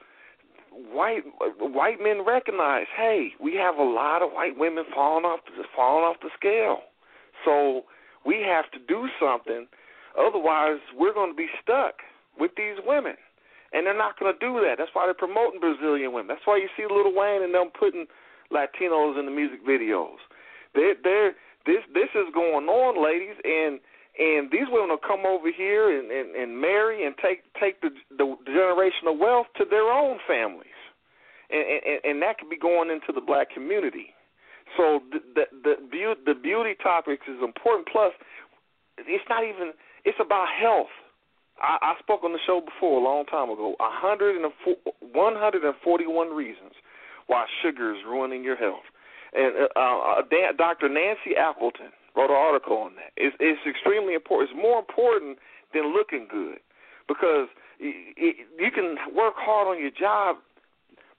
white white men recognize, hey, we have a lot of white women falling off falling off the scale. So we have to do something, otherwise we're going to be stuck with these women. And they're not going to do that. That's why they're promoting Brazilian women. That's why you see Lil Wayne and them putting Latinos in the music videos. They're, they're, this this is going on, ladies, and and these women will come over here and, and, and marry and take take the, the generational wealth to their own families, and, and, and that could be going into the black community. So the the the beauty, the beauty topics is important. Plus, it's not even it's about health. I, I spoke on the show before a long time ago. A hundred and one hundred and forty-one reasons why sugar is ruining your health. And uh, uh, Dr. Nancy Appleton wrote an article on that. It's, it's extremely important. It's more important than looking good because it, you can work hard on your job,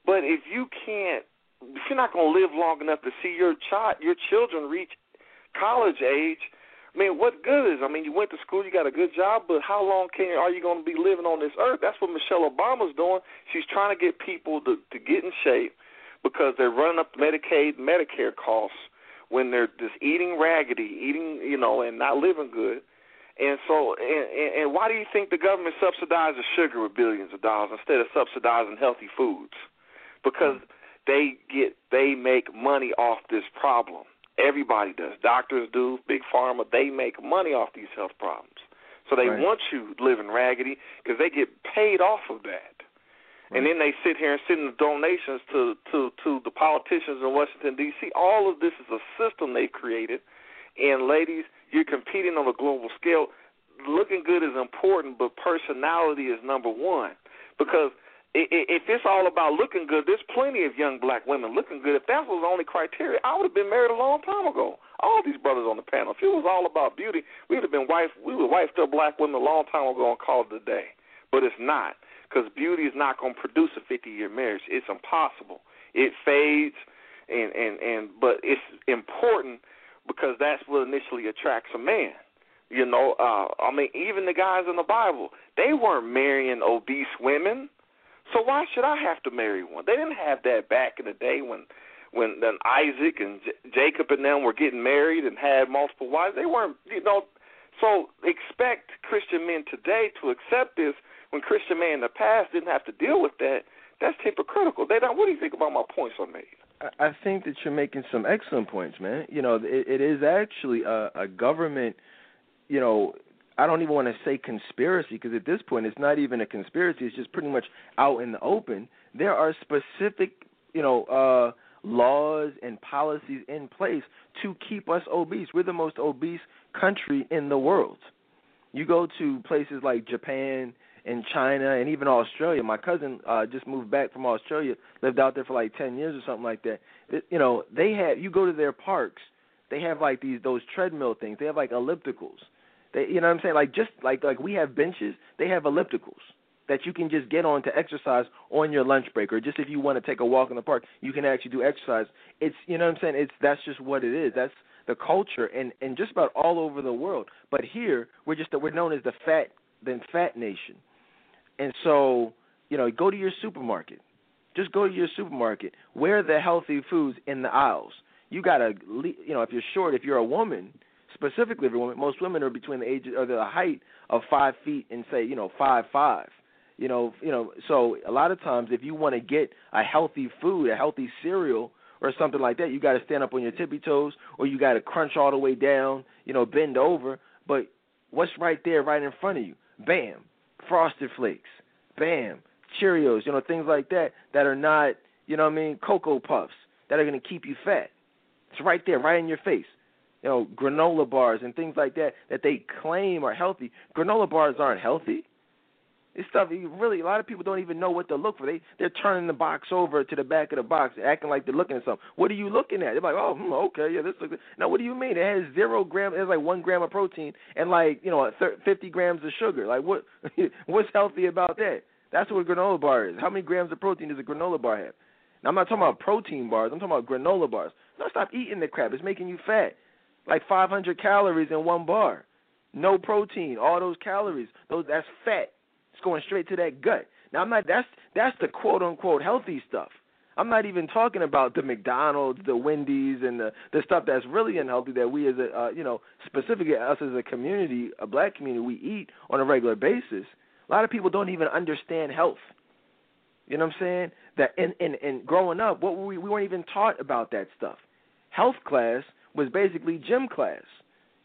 but if you can't, if you're not going to live long enough to see your child, your children reach college age, I mean, what good is? I mean, you went to school, you got a good job, but how long can are you going to be living on this earth? That's what Michelle Obama's doing. She's trying to get people to to get in shape because they're running up Medicaid, Medicare costs when they're just eating raggedy, eating you know, and not living good. And so, and, and why do you think the government subsidizes sugar with billions of dollars instead of subsidizing healthy foods? Because they get they make money off this problem. Everybody does. Doctors do. Big pharma. They make money off these health problems. So they right. want you living raggedy because they get paid off of that. And then they sit here and send the donations to to to the politicians in Washington D.C. All of this is a system they created, and ladies, you're competing on a global scale. Looking good is important, but personality is number one because if it's all about looking good, there's plenty of young black women looking good. If that was the only criteria, I would have been married a long time ago. All these brothers on the panel. If it was all about beauty, we would have been wife. We would have wifed up black women a long time ago and called it a day. But it's not because beauty is not going to produce a 50-year marriage. It's impossible. It fades, and and and but it's important because that's what initially attracts a man. You know, uh, I mean, even the guys in the Bible, they weren't marrying obese women so why should I have to marry one? They didn't have that back in the day when when then Isaac and J- Jacob and them were getting married and had multiple wives. They weren't, you know. So expect Christian men today to accept this when Christian men in the past didn't have to deal with that. That's hypocritical. They don't. What do you think about my points I made? I think that you're making some excellent points, man. You know, it, it is actually a, a government, you know, I don't even want to say conspiracy because at this point it's not even a conspiracy. It's just pretty much out in the open. There are specific, you know, uh, laws and policies in place to keep us obese. We're the most obese country in the world. You go to places like Japan and China and even Australia. My cousin uh just moved back from Australia, lived out there for like 10 years or something like that. It, you know, they have you go to their parks, they have like these those treadmill things. They have like ellipticals they, you know what I'm saying? Like just like like we have benches, they have ellipticals that you can just get on to exercise on your lunch break, or just if you want to take a walk in the park, you can actually do exercise. It's you know what I'm saying? It's that's just what it is. That's the culture, and and just about all over the world. But here we're just we're known as the fat the fat nation, and so you know go to your supermarket. Just go to your supermarket. Where are the healthy foods in the aisles? You gotta, you know, if you're short, if you're a woman, specifically for women, most women are between the ages or the height of five feet and say, you know, five five. You know, you know, so a lot of times if you want to get a healthy food, a healthy cereal or something like that, you got to stand up on your tippy toes or you got to crunch all the way down, you know, bend over. But what's right there, right in front of you? Bam, Frosted Flakes. Bam, Cheerios. You know, things like that that are not, you know, what I mean, Cocoa Puffs that are going to keep you fat. It's right there, right in your face you know, granola bars and things like that that they claim are healthy. Granola bars aren't healthy. It's stuff really a lot of people don't even know what to look for. They they're turning the box over to the back of the box, acting like they're looking at something. What are you looking at? They're like, oh, hmm, okay, yeah, this looks. Good. Now, what do you mean? It has zero gram. It has like one gram of protein and like you know, fifty grams of sugar. Like what? [laughs] what's healthy about that? That's what a granola bar is. How many grams of protein does a granola bar have? Now, I'm not talking about protein bars. I'm talking about granola bars. No, stop eating the crap. It's making you fat like 500 calories in one bar. No protein, all those calories, those that's fat. It's going straight to that gut. Now I'm not that's that's the quote unquote healthy stuff. I'm not even talking about the McDonald's, the Wendy's, and the the stuff that's really unhealthy that we as a uh, you know specifically us as a community, a black community, we eat on a regular basis. A lot of people don't even understand health. You know what I'm saying? That and and and growing up, what we we weren't even taught about that stuff. Health class was basically gym class.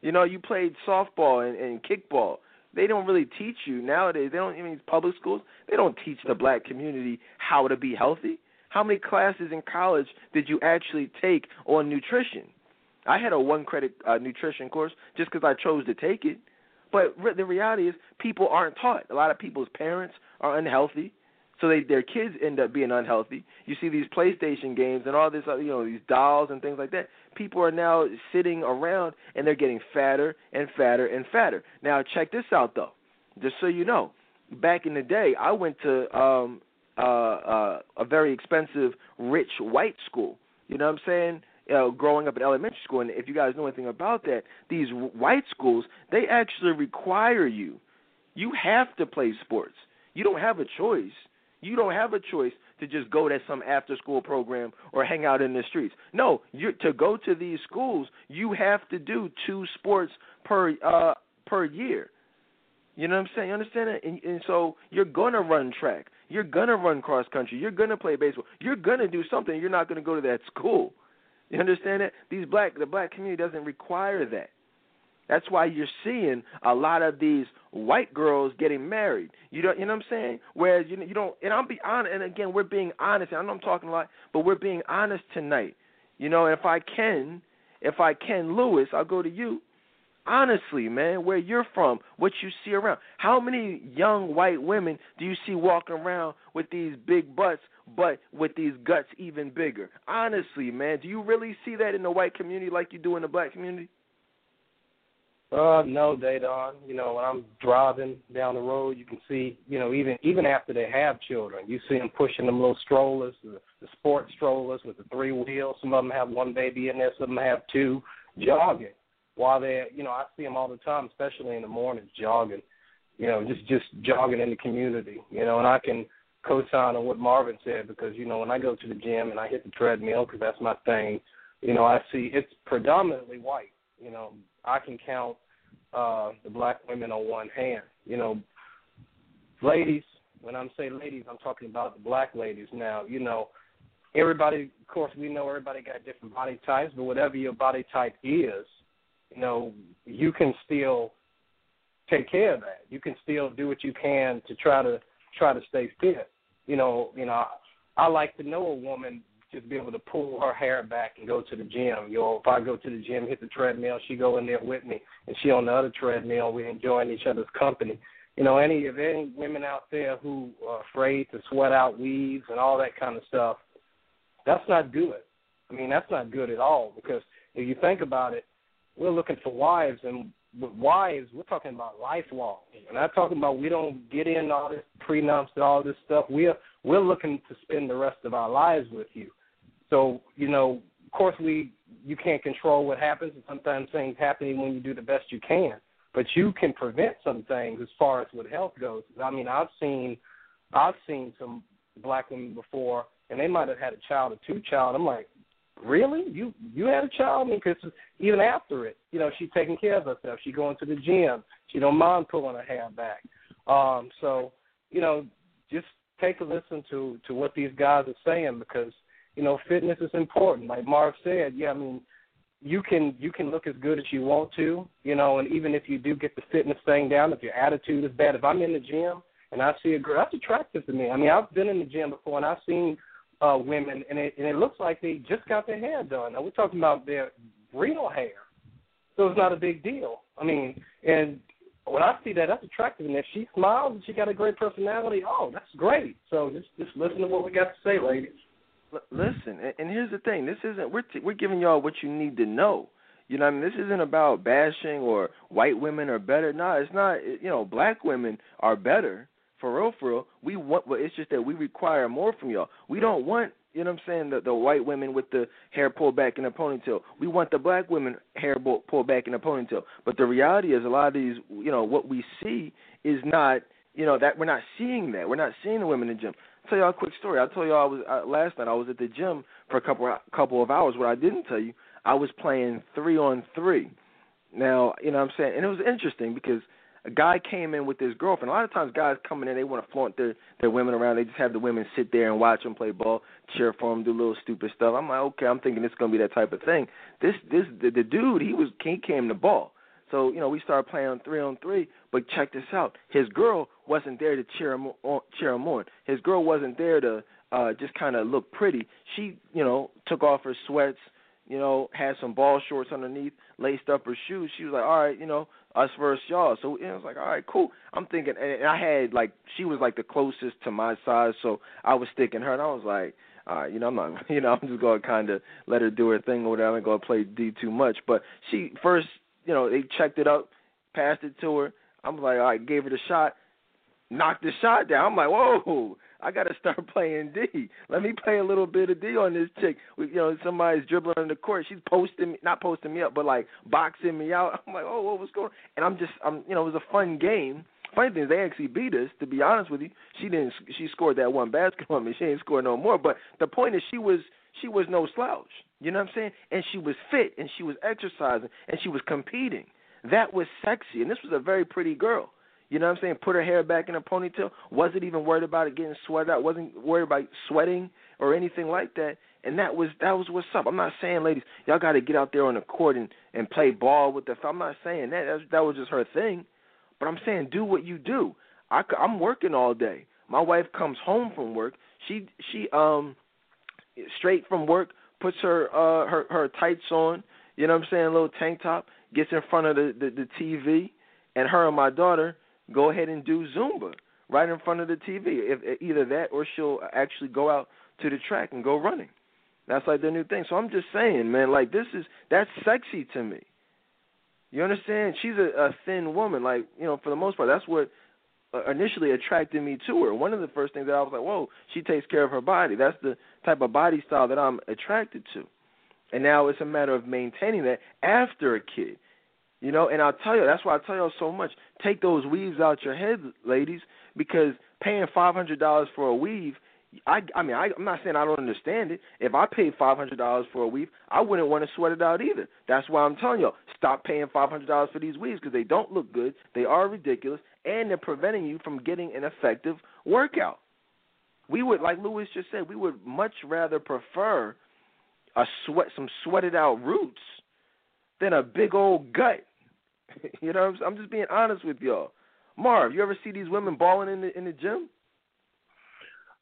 You know, you played softball and, and kickball. They don't really teach you nowadays. They don't even these public schools. They don't teach the black community how to be healthy. How many classes in college did you actually take on nutrition? I had a one credit uh, nutrition course just because I chose to take it. But re- the reality is, people aren't taught. A lot of people's parents are unhealthy, so they their kids end up being unhealthy. You see these PlayStation games and all this, you know, these dolls and things like that people are now sitting around and they're getting fatter and fatter and fatter. Now, check this out though, just so you know. Back in the day, I went to um, uh, uh, a very expensive, rich white school. You know what I'm saying? Uh, growing up in elementary school, and if you guys know anything about that, these white schools they actually require you. You have to play sports. You don't have a choice. You don't have a choice to just go to some after school program or hang out in the streets. No, you to go to these schools, you have to do two sports per uh per year. You know what I'm saying? You understand it? And, and so you're gonna run track. You're gonna run cross country. You're gonna play baseball. You're gonna do something. You're not gonna go to that [laughs] school. You understand that? These black the black community doesn't require that. That's why you're seeing a lot of these white girls getting married. You don't, you know what I'm saying? Whereas you you don't, and I'll be honest. And again, we're being honest. And I know I'm talking a lot, but we're being honest tonight. You know, if I can, if I can, Lewis, I'll go to you. Honestly, man, where you're from, what you see around. How many young white women do you see walking around with these big butts, but with these guts even bigger? Honestly, man, do you really see that in the white community like you do in the black community? Uh, no, Dedan. You know, when I'm driving down the road, you can see, you know, even even after they have children, you see them pushing them little strollers, the, the sports strollers with the three wheels. Some of them have one baby in there, some of them have two, jogging. While they're, you know, I see them all the time, especially in the mornings, jogging. You know, just just jogging in the community. You know, and I can co-sign on what Marvin said because you know when I go to the gym and I hit the treadmill because that's my thing. You know, I see it's predominantly white. You know, I can count uh, the black women on one hand. You know, ladies, when I'm saying ladies, I'm talking about the black ladies now. You know, everybody, of course, we know everybody got different body types, but whatever your body type is, you know, you can still take care of that. You can still do what you can to try to try to stay fit. You know, you know, I like to know a woman just be able to pull her hair back and go to the gym. You know, if I go to the gym, hit the treadmill, she go in there with me, and she on the other treadmill. We enjoying each other's company. You know, any of any women out there who are afraid to sweat out weaves and all that kind of stuff, that's not good. I mean, that's not good at all because if you think about it, we're looking for wives, and with wives, we're talking about lifelong. We're not talking about we don't get in all this prenups and all this stuff. We're we're looking to spend the rest of our lives with you. So, you know, of course we you can't control what happens and sometimes things happen when you do the best you can. But you can prevent some things as far as with health goes. I mean, I've seen I've seen some black women before and they might have had a child or two child. I'm like, really? You you had a child? I mean, because even after it, you know, she's taking care of herself. She going to the gym. She don't mind pulling her hair back. Um, so, you know, just take a listen to to what these guys are saying because you know, fitness is important. Like Marv said, yeah, I mean, you can you can look as good as you want to, you know, and even if you do get the fitness thing down, if your attitude is bad, if I'm in the gym and I see a girl, that's attractive to me. I mean, I've been in the gym before and I've seen uh women and it and it looks like they just got their hair done. Now we're talking about their real hair. So it's not a big deal. I mean, and when I see that, that's attractive. And if she smiles and she got a great personality, oh, that's great. So just just listen to what we got to say, ladies listen, and here's the thing: this isn't we're t- we're giving y'all what you need to know. You know, I mean, this isn't about bashing or white women are better. No, it's not. You know, black women are better for real. For real, we want. But it's just that we require more from y'all. We don't want. You know what I'm saying? The the white women with the hair pulled back in a ponytail. We want the black women hair pulled back in a ponytail. But the reality is, a lot of these, you know, what we see is not. You know that we're not seeing that. We're not seeing the women in the gym tell y'all a quick story. I told y'all I was uh, last night. I was at the gym for a couple couple of hours. What I didn't tell you, I was playing three on three. Now, you know what I'm saying, and it was interesting because a guy came in with his girlfriend. A lot of times, guys coming in, they want to flaunt their their women around. They just have the women sit there and watch them play ball, cheer for them, do little stupid stuff. I'm like, okay, I'm thinking it's gonna be that type of thing. This this the, the dude, he was he came the ball. So you know, we started playing on three on three. But check this out: his girl wasn't there to cheer him on. Cheer him on. His girl wasn't there to uh, just kind of look pretty. She, you know, took off her sweats. You know, had some ball shorts underneath, laced up her shoes. She was like, "All right, you know, us versus y'all." So it was like, "All right, cool." I'm thinking, and I had like she was like the closest to my size, so I was sticking her, and I was like, right, you know, I'm not, [laughs] you know, I'm just gonna kind of let her do her thing or whatever. I'm gonna play D too much. But she first, you know, they checked it up, passed it to her. I'm like, all right, gave her the shot, knocked the shot down. I'm like, whoa, I got to start [laughs] playing D. Let me play a little bit of D on this chick. You know, somebody's dribbling in the court. She's posting me, not posting me up, but like boxing me out. [laughs] I'm like, oh, what was going? on? And I'm just, I'm, you know, it was a fun game. Funny thing is, they actually beat us. To be honest with you, she didn't. She scored that one basket on me. She ain't scored no more. But the point is, she was she was no slouch. You know what I'm saying? And she was fit, and she was exercising, and she was competing. That was sexy, and this was a very pretty girl. You know what I'm saying? Put her hair back in a ponytail. Wasn't even worried about it getting sweated out. Wasn't worried about sweating. or anything like that. And that was that was what's up. I'm not saying, ladies, y'all got to get out there on the court and and play ball with the. I'm not saying that. That was, that was just her thing. But I'm saying do what you do. I, I'm working all day. My wife comes home from work. She she um straight from work puts her uh her her tights on. You know what I'm saying? Little tank top. Gets in front of the the, the TV, and her and my daughter go ahead and do Zumba right in front of the TV. If either that or she'll actually go out to the track and go running. That's like their new thing. So I'm just saying, man, like this is that's sexy to me. You understand? She's a, a thin woman, like you know, for the most part. That's what Uh, initially attracted me to her. One of the first things that I was like, whoa, she takes care of her body. That's the type of body style that I'm attracted to. And now it's a matter of maintaining that after a kid. You know, and I'll tell you, that's why I tell y'all so much. Take those weaves out your head, ladies, because paying five hundred dollars for a weave, I I mean I, I'm not saying I don't understand it. If I paid five hundred dollars for a weave, I wouldn't want to sweat it out either. That's why I'm telling y'all, stop paying five hundred dollars for these weaves because they don't look good, they are ridiculous, and they're preventing you from getting an effective workout. We would, like Lewis just said, we would much rather prefer a sweat, some sweated out roots, than a big old gut [laughs] you know, I'm just being honest with y'all. Marv, you ever see these women balling in the in the gym?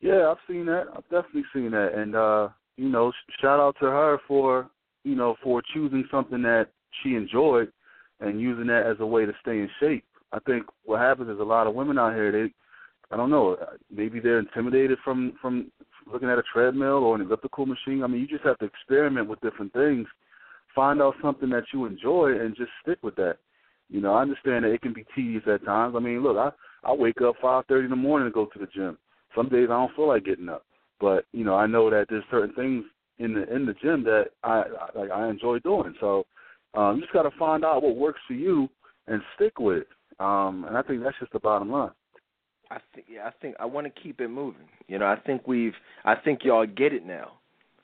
Yeah, I've seen that. I've definitely seen that, and uh, you know, shout out to her for you know for choosing something that she enjoyed and using that as a way to stay in shape. I think what happens is a lot of women out here they, I don't know, maybe they're intimidated from from looking at a treadmill or an elliptical machine. I mean, you just have to experiment with different things, find out something that you enjoy, and just stick with that. You know, I understand that it can be tedious at times. I mean, look, I I wake up five thirty in the morning to go to the gym. Some days I don't feel like getting up, but you know, I know that there's certain things in the in the gym that I like I enjoy doing. So um, you just got to find out what works for you and stick with. Um, and I think that's just the bottom line. I think yeah, I think I want to keep it moving. You know, I think we've I think y'all get it now.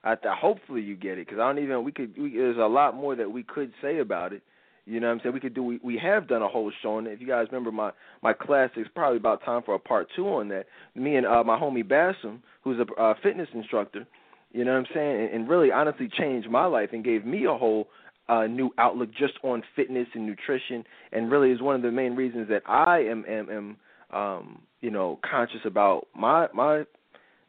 I th- hopefully you get it because I don't even we could we, there's a lot more that we could say about it. You know what I'm saying? We could do we, we have done a whole show on it. If you guys remember my my classics, probably about time for a part two on that. Me and uh, my homie Bassam, who's a uh, fitness instructor, you know what I'm saying, and, and really honestly changed my life and gave me a whole uh, new outlook just on fitness and nutrition, and really is one of the main reasons that I am am, am um, you know conscious about my my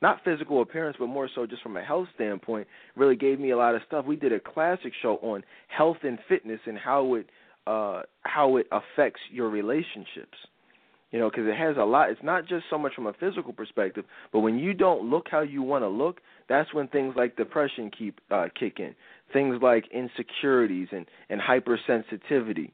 not physical appearance, but more so just from a health standpoint, really gave me a lot of stuff. We did a classic show on health and fitness and how it uh, how it affects your relationships. You know, because it has a lot. It's not just so much from a physical perspective, but when you don't look how you want to look, that's when things like depression keep uh, kick in. Things like insecurities and and hypersensitivity.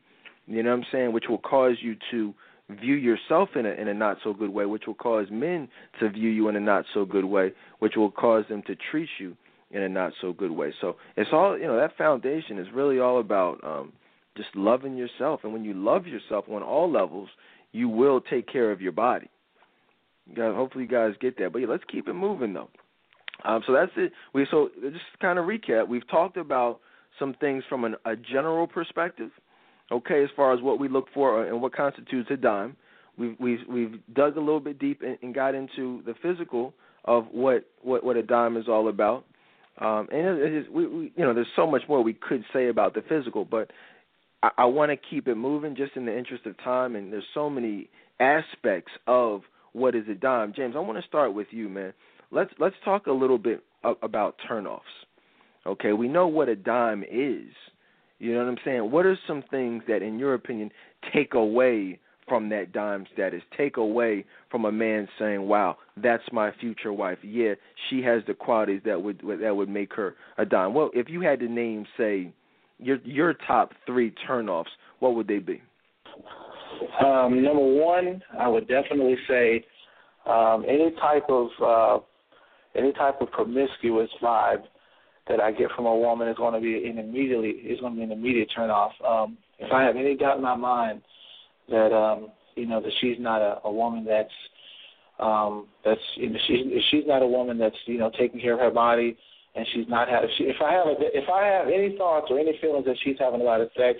You know what I'm saying, which will cause you to view yourself in a in a not so good way, which will cause men to view you in a not so good way, which will cause them to treat you in a not so good way. So it's all you know. That foundation is really all about um, just loving yourself, and when you love yourself on all levels, you will take care of your body. You guys, hopefully, you guys get that. But yeah, let's keep it moving though. Um, so that's it. We so just kind of recap. We've talked about some things from an, a general perspective okay, as far as what we look for and what constitutes a dime. We've we've we've dug a little bit deep and, and got into the physical of what what what a dime is all about. Um, and it is, we, we, you know, there's so much more we could say about the physical, but I, I want to keep it moving just in the interest of time. And there's so many aspects of what is a dime. James, I want to start with you, man. Let's let's talk a little bit about turnoffs. Okay, we know what a dime is. You know what I'm saying? What are some things that, in your opinion, take away from that dime status? Take away from a man saying, "Wow, that's my future wife." Yeah, she has the qualities that would that would make her a dime. Well, if you had to name, say, your your top three turnoffs, what would they be? Um, number one, I would definitely say um, any type of uh, any type of promiscuous vibe that I get from a woman is going to be an immediately is going to be an immediate turn off. Um, if I have any doubt in my mind that um, you know that she's not a, a woman that's um, that's you know she's if she's not a woman that's you know taking care of her body and she's not had if, she, if I have a, if I have any thoughts or any feelings that she's having a lot of sex,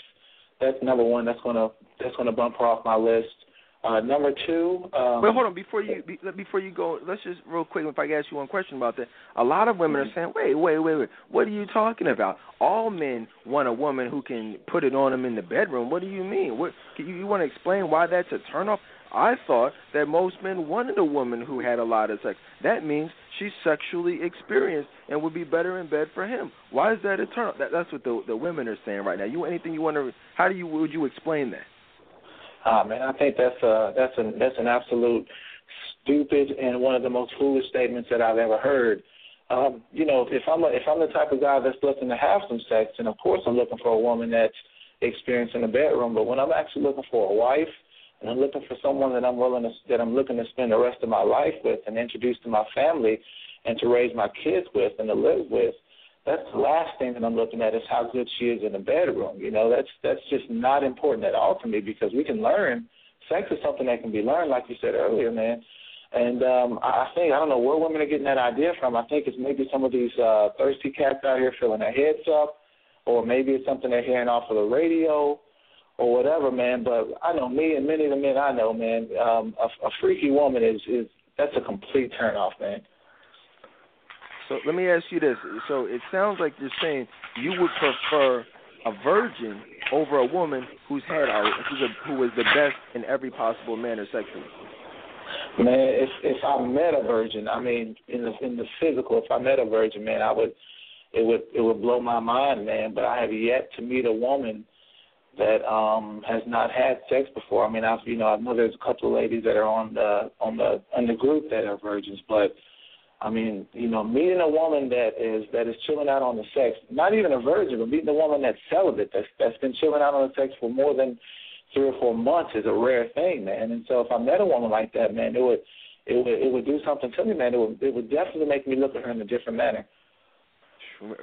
that's number one. That's gonna that's gonna bump her off my list. Uh, number two. Um, Wait, hold on. Before you be, before you go, let's just real quick. If I ask you one question about that, a lot of women are saying, "Wait, wait, wait, wait. What are you talking about? All men want a woman who can put it on them in the bedroom. What do you mean? What you, you want to explain why that's a turnoff? I thought that most men wanted a woman who had a lot of sex. That means she's sexually experienced and would be better in bed for him. Why is that a turn? That, that's what the the women are saying right now. You anything you want to? How do you would you explain that? Ah, man, I think that's a that's an that's an absolute stupid and one of the most foolish statements that I've ever heard. Um, you know, if I'm a, if I'm the type of guy that's looking to have some sex, and of course I'm looking for a woman that's experienced in the bedroom. But when I'm actually looking for a wife, and I'm looking for someone that I'm willing to that I'm looking to spend the rest of my life with, and introduce to my family, and to raise my kids with, and to live with, that's the last thing that I'm looking at is how good she is in the bedroom. You know, that's that's just not important at all to me because we can learn. Sex is something that can be learned, like you said earlier, man. And um I think I don't know where women are getting that idea from. I think it's maybe some of these uh thirsty cats out here filling their heads up, or maybe it's something they're hearing off of the radio, or whatever, man. But I know me and many of the men I know, man. Um, a, a freaky woman is is that's a complete turn off, man. So let me ask you this. So it sounds like you're saying you would prefer a virgin over a woman who's had a who's a, who is the best in every possible manner sexually. Man, if if I met a virgin, I mean, in the in the physical, if I met a virgin, man, I would it would it would blow my mind, man. But I have yet to meet a woman that um has not had sex before. I mean, I've you know I know there's a couple of ladies that are on the on the on the group that are virgins, but I mean, you know, meeting a woman that is that is chilling out on the sex, not even a virgin, but meeting a woman that's celibate, that's that's been chilling out on the sex for more than three or four months is a rare thing, man. And so if I met a woman like that, man, it would it would it would do something to me, man. It would it would definitely make me look at her in a different manner.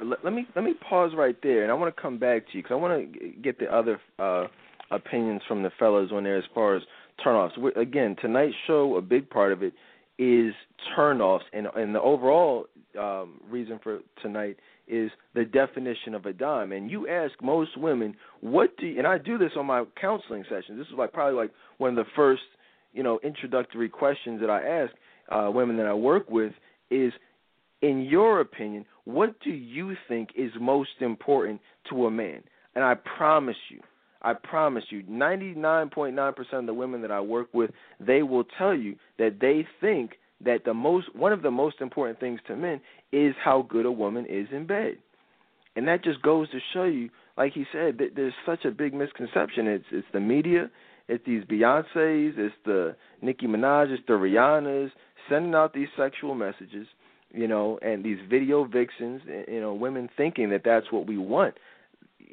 Let, me let me pause right there, and I want to come back to you because I want to get the other uh, opinions from the fellas on there as far as turnoffs. We're, again, tonight's show, a big part of it is turnoffs, and and the overall um, reason for tonight is the definition of a dime. And you ask most women, what do you, and I do this on my counseling sessions. This is like probably like one of the first you know introductory questions that I ask uh, women that I work with is, in your opinion, what do you think is most important to a man? And I promise you, I promise you, 99.9% of the women that I work with, they will tell you that they think that the most one of the most important things to men is how good a woman is in bed. And that just goes to show you, like he said, that there's such a big misconception. It's it's the media, it's these Beyonces, it's the Nicki Minaj, it's the Rihannas sending out these sexual messages, you know, and these video vixens, you know, women thinking that that's what we want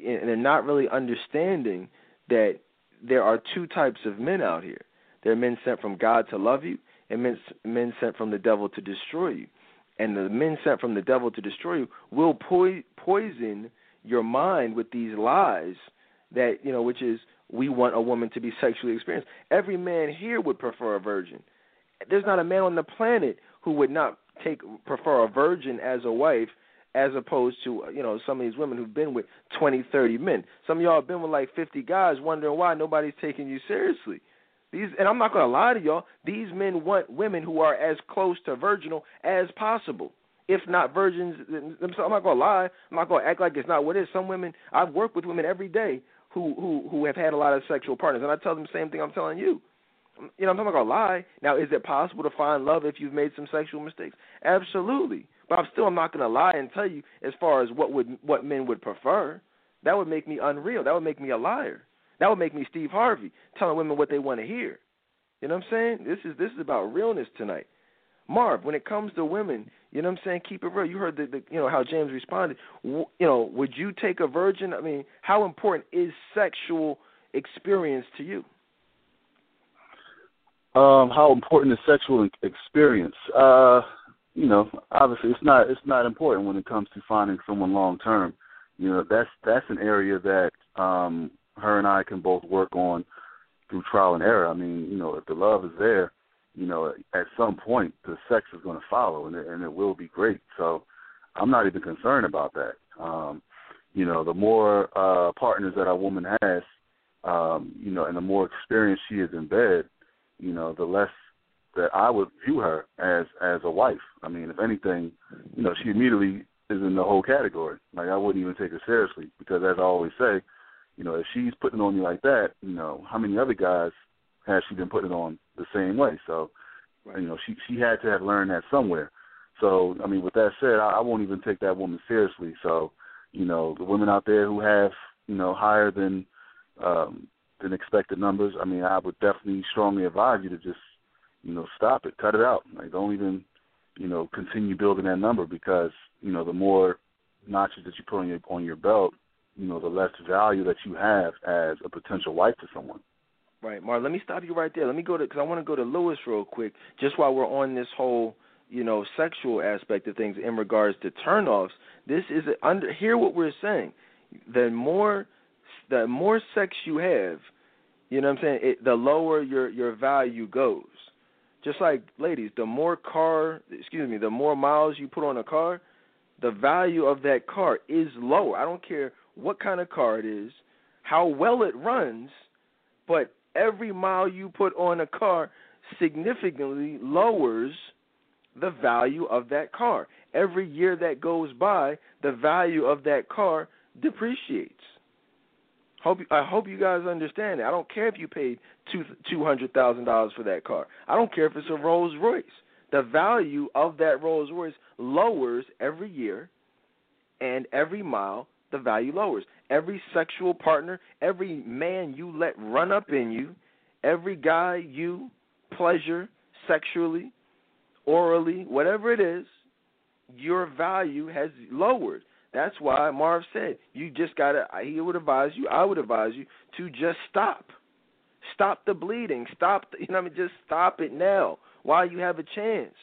and they're not really understanding that there are two types of men out here. There are men sent from God to love you, and men, men sent from the devil to destroy you. And the men sent from the devil to destroy you will po- poison your mind with these lies that you know, which is we want a woman to be sexually experienced. Every man here would prefer a virgin. There's not a man on the planet who would not take prefer a virgin as a wife as opposed to uh, you know some of these women who've been with twenty, thirty men. Some of y'all have been with like 50 guys, wondering why nobody's taking you seriously. These, and I'm not to lie to y'all. These men want women who are as close to virginal as possible, if not virgins. I'm not to lie. I'm not to act like it's not what it is. Some women I've worked with women every day who who who have had a lot of sexual partners, and I tell them the same thing I'm telling you. Um, you know, I'm not to lie. Now, is it possible to find love if you've made some sexual mistakes? Absolutely. But I'm still I'm not going to lie and tell you as far as what would what men would prefer. That would make me unreal. That would make me a liar. That would make me Steve Harvey telling women what they want to hear. You know what I'm saying? This is this is about realness tonight. Marv, when it comes to women, you know what I'm saying? Keep it real. You heard the, the you know how James responded. W- you know, would you take a virgin? I mean, how important is sexual experience to you? Um, how important is sexual experience? Uh, you know, obviously it's not it's not important when it comes to finding someone long term. You know, that's that's an area that um her and I can both work on through trial and error. I mean, you know, if the love is there, you know, at some point the sex is going to follow, and it, and it will be great. So I'm not even concerned about that. Um, you know, the more uh, partners that a woman has, um, you know, and the more experience she is in bed, you know, the less that I would view her as as a wife. I mean, if anything, you know, she immediately is in the whole category. Like I wouldn't even take her seriously because, as I always say, you know, if she's putting on you like that, you know, how many other guys has she been putting on the same way? So, you know, she she had to have learned that somewhere. So, I mean, with that said, I, I won't even take that woman seriously. So, you know, the women out there who have, you know, higher than um, than expected numbers, I mean, I would definitely strongly advise you to just, you know, stop it, cut it out. Like, don't even, you know, continue building that number because, you know, the more notches that you put on your on your belt, you know, the less value that you have as a potential wife to someone. Right, Mar. Let me stop you right there. Let me go to because I want to go to Lewis real quick, just while we're on this whole, you know, sexual aspect of things in regards to turnoffs. This is under. Hear what we're saying. The more, the more sex you have, you know what I'm saying. It, the lower your your value goes. Just like ladies, the more car, excuse me, the more miles you put on a car, the value of that car is lower. I don't care what kind of car it is, how well it runs, but every mile you put on a car significantly lowers the value of that car. Every year that goes by, the value of that car depreciates. Hope I hope you guys understand that. I don't care if you paid two two hundred thousand dollars for that car. I don't care if it's a Rolls Royce. The value of that Rolls Royce lowers every year, and every mile the value lowers. Every sexual partner, every man you let run up in you, every guy you pleasure sexually, orally, whatever it is, your value has lowered. That's why Marv said you just gotta. He would advise you. I would advise you to just stop, stop the bleeding. Stop. The, [laughs] you know, what I mean, just stop it now while you have a chance.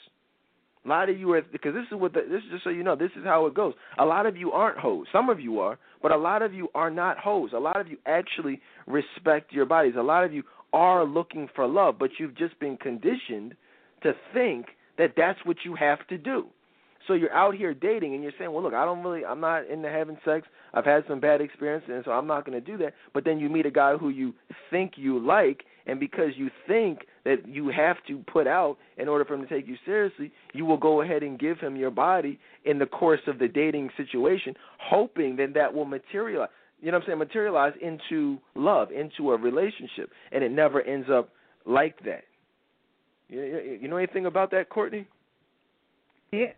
A lot of you are because this is what the, this is just so you know. This is how it goes. A lot of you aren't hoes. Some of you are, but a lot of you are not hoes. A lot of you actually respect your bodies. A lot of you are looking for love, but you've just been conditioned to think that that's what you have to do. So you're out here dating and you're saying, "Well, look, I don't really, I'm not into having sex. I've had some bad experiences, and so I'm not going to do that." But then you meet a guy who you think you like, and because you think that you have to put out in order for him to take you seriously, you will go ahead and give him your body in the course of the dating situation, hoping that that will materialize. You know what I'm saying? Materialize into love, into a relationship, and it never ends up like that. You, you know anything about that, Courtney? Yeah,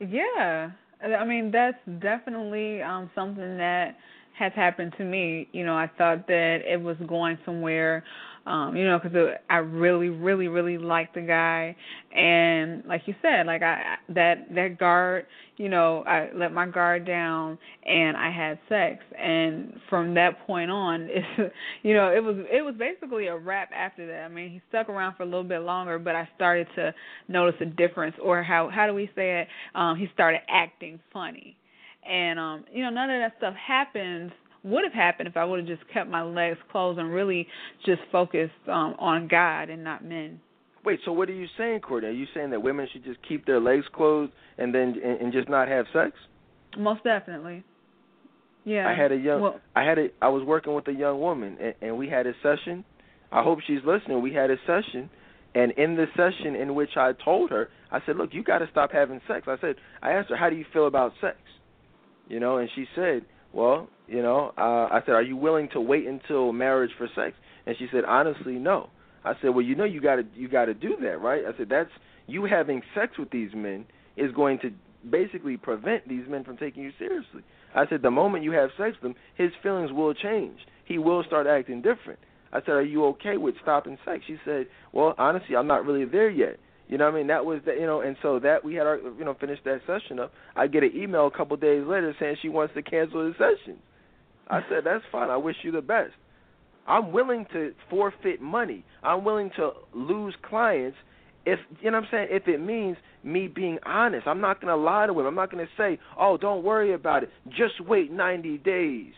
yeah. I mean, that's definitely um something that has happened to me. You know, I thought that it was going somewhere um you know because i really really really liked the guy. And like you said like i that that guard you know i let my guard down and i had sex. And from that point on [laughs] it's you know it was it was basically a wrap after that. I mean he stuck around for a little bit longer but i started to notice a difference or how how do we say it? Um he started acting funny and um you know none of that stuff happens would have happened if I would have just kept my legs closed and really just focused um, on God and not men. Wait, so what are you saying, Courtney? Are you saying that women should just keep their legs closed and then and, and just not have sex? Most definitely. Yeah. I had a young. Well, I had a. I was working with a young woman, and, and we had a session. I hope she's listening. We had a session, and in the session in which I told her, I said, "Look, you got to stop having sex." I said, I asked her, "How do you feel about sex?" You know, and she said, "Well, you know, uh, I said, "Are you willing to wait until marriage for sex?" And she said, "Honestly, no." I said, "Well, you know, you got to you got to do that, right?" I said, "That's you having sex with these men is going to basically prevent these men from taking you seriously." I said, "The moment you have sex with him, his feelings will change. He will start acting different." I said, "Are you okay with stopping sex?" She said, "Well, honestly, I'm not really there yet." You know what I mean? That was the you know, and so that we had our you know finished that session up. I get an email a couple of days later saying she wants to cancel the session. I hmm. said, that's fine. I wish you the best. I'm willing to forfeit money. I'm willing to lose clients if you know what I'm saying, if it means me being honest. I'm not gonna lie to him. I'm not gonna say, Oh, don't worry about it. Just wait ninety days.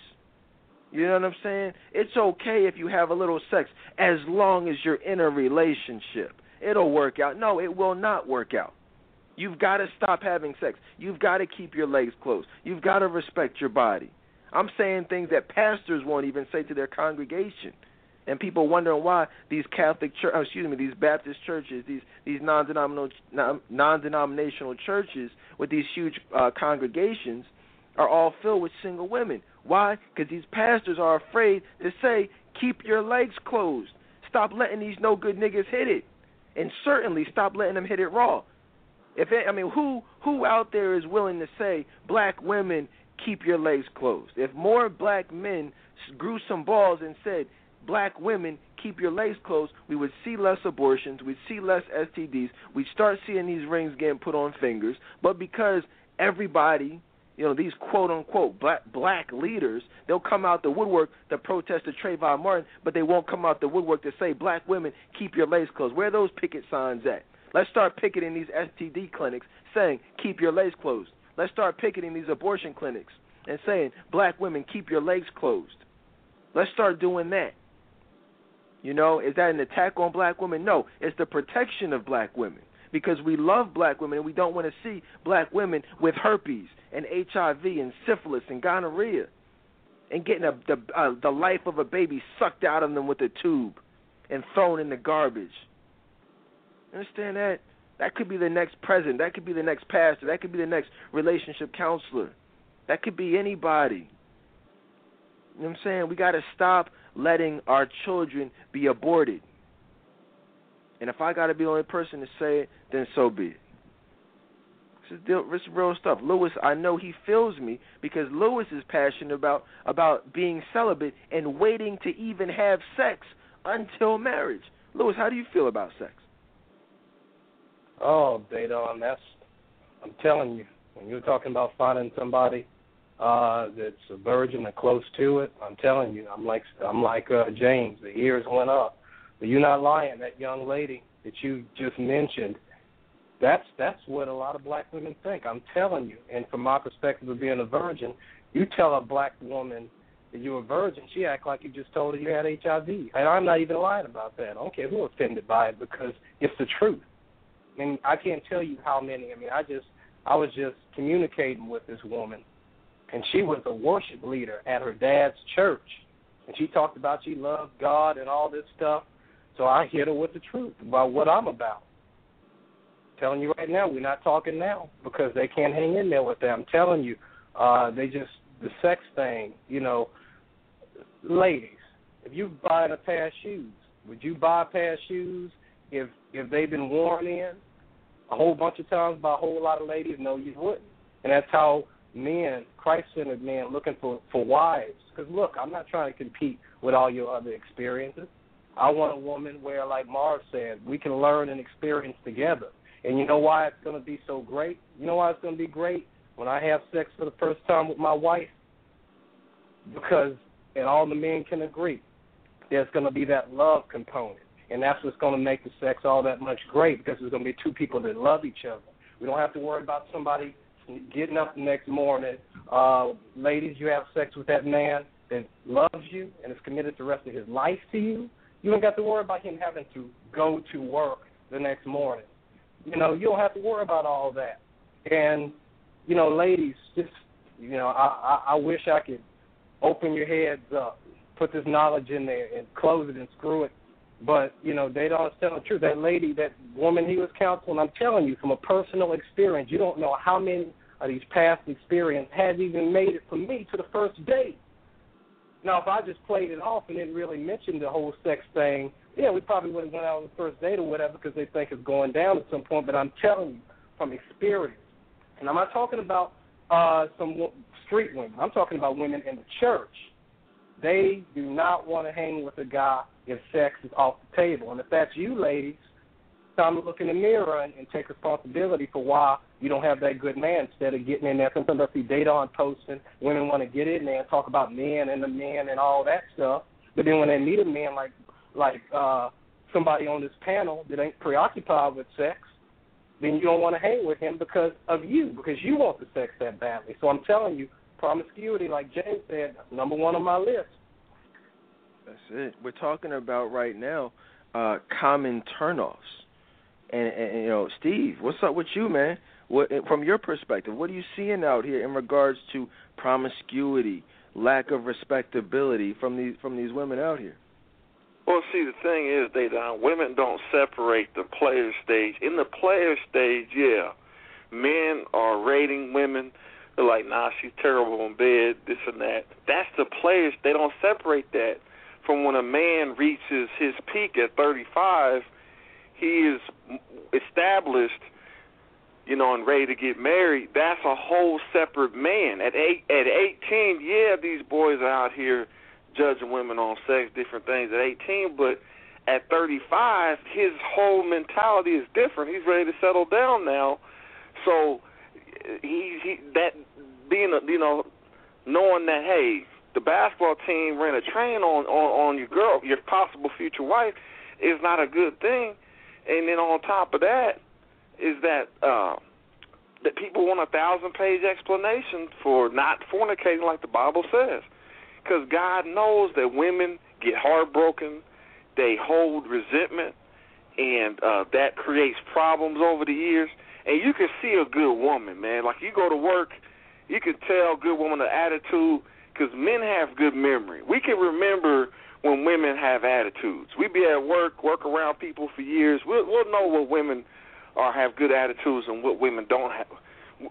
You know what I'm saying? It's okay if you have a little sex as long as you're in a relationship. It'll work out. No, it will not work out. You've got to stop having sex. You've got to keep your legs closed. You've got to respect your body. I'm saying things that pastors won't even say to their congregation. and people wondering why these Catholic church, oh, excuse me, these Baptist churches, these these non-denominational non-denominational churches with these huge uh, congregations are all filled with single women. Why? Because these pastors are afraid to say, "Keep your legs closed. Stop letting these no good niggas hit it, and certainly stop letting them hit it raw." If it, I mean, who who out there is willing to say, "Black women, keep your legs closed"? If more black men grew some balls and said, black women keep your legs closed, we would see less abortions, we'd see less STDs, we'd start seeing these rings getting put on fingers. But because everybody, you know, these quote unquote black black leaders, they'll come out the woodwork to protest the Trayvon Martin, but they won't come out the woodwork to say black women keep your legs closed. Where are those picket signs at? Let's start picketing these STD clinics saying keep your legs closed. Let's start picketing these abortion clinics and saying black women keep your legs closed. Let's start doing that. You know, is that an attack on black women? No, it's the protection of black women because we love black women and we don't want to see black women with herpes and HIV and syphilis and gonorrhea and getting a, the uh, the life of a baby sucked out of them with a tube and thrown in the garbage. Understand that? That could be the next president. That could be the next pastor. That could be the next relationship counselor. That could be anybody. You know what I'm saying? We got to stop letting our children be aborted. And if I got to be the only person to say it, then so be it. This is, this is real stuff. Lewis, I know he feels me because Lewis is passionate about about being celibate and waiting to even have sex until marriage. Lewis, how do you feel about sex? Oh, Dedan, that's I'm telling you, when you're talking about finding somebody uh, that's a virgin or close to it. I'm telling you, I'm like I'm like uh, James. The ears went up, but you're not lying. That young lady that you just mentioned, that's that's what a lot of black women think. I'm telling you. And from my perspective of being a virgin, you tell a black woman that you're a virgin, she act like you just told her you had HIV. And I'm not even lying about that. I don't care who offended by it because it's the truth. Mean, I can't tell you how many. I mean, I just I was just communicating with this woman and she was a worship leader at her dad's church. And she talked about she loved God and all this stuff. So I hit her with the truth about what I'm about. Telling you right now, we're not talking now because they can't hang in there with that. I'm telling you, uh, they just the sex thing. You know, ladies, if you buy a pair of shoes, would you buy a pair of shoes if if they've been worn in a whole bunch of times by a whole lot of ladies? No, you wouldn't. And that's how men, Christ-centered men, looking for for wives. Because look, I'm not trying to compete with all your other experiences. I want a woman where, like Marv said, we can learn and experience together. And you know why it's going to be so great? You know why it's going to be great when I have sex for the first time with my wife? Because, and all the men can agree, there's going to be that love component. And that's what's going to make the sex all that much great because there's going to be two people that love each other. We don't have to worry about somebody getting up the next morning. Uh, ladies, you have sex with that man that loves you and is committed the rest of his life to you. You don't got to worry about him having to go to work the next morning. You know, you don't have to worry about all that. And you know, ladies, just you know, I, I, I wish I could open your heads up, put this knowledge in there, and close it and screw it but you know, they don't tell the truth. That lady, that woman he was counseling, I'm telling you from a personal experience, you don't know how many of these past experiences has even made it for me to the first date. Now, if I just played it off and didn't really mention the whole sex thing, yeah, we probably would have went out on the first date or whatever because they think it's going down at some point. But I'm telling you from experience, and I'm not talking about uh, some street women. I'm talking about women in the church. They do not want to hang with a guy if sex is off the table. And if that's you, ladies, time to look in the mirror and, and take responsibility for why you don't have that good man instead of getting in there. Sometimes I see Dedan posting, women want to get in there and talk about men and the men and all that stuff. But then when they meet a man like like uh somebody on this panel that ain't preoccupied with sex, then you don't want to hang with him because of you, because you want the sex that badly. So I'm telling you, promiscuity, like James said, number one on my list. That's it. We're talking about right now uh, common turnoffs. And, and you know, Steve, what's up with you, man? What eh, from your perspective, what are you seeing out here in regards to promiscuity, lack of respectability from these from these women out here? Well, see, the thing is, they don't. Uh, women don't separate the player stage. In the player stage, yeah, men are rating women. They're like, nah, she's terrible in bed, this and that. That's the players. They don't separate that from when a man reaches his peak at 35. He is established, you know, and ready to get married. That's a whole separate man. At eight, at 18, yeah, these boys are out here judging women on sex, different things at 18, but at 35, his whole mentality is different. He's ready to settle down now. So he he that being a you know knowing that hey the basketball team ran a train on on on your girl your possible future wife is not a good thing. And then on top of that is that uh that people want a thousand page explanation for not fornicating like the Bible says because God knows that women get heartbroken, they hold resentment, and uh, that creates problems over the years. And you can see a good woman, man. Like you go to work, you can tell a good woman the attitude because men have good memory. We can remember when women have attitudes. We be at work, work around people for years. We'll, we'll know what women are have good attitudes and what women don't have,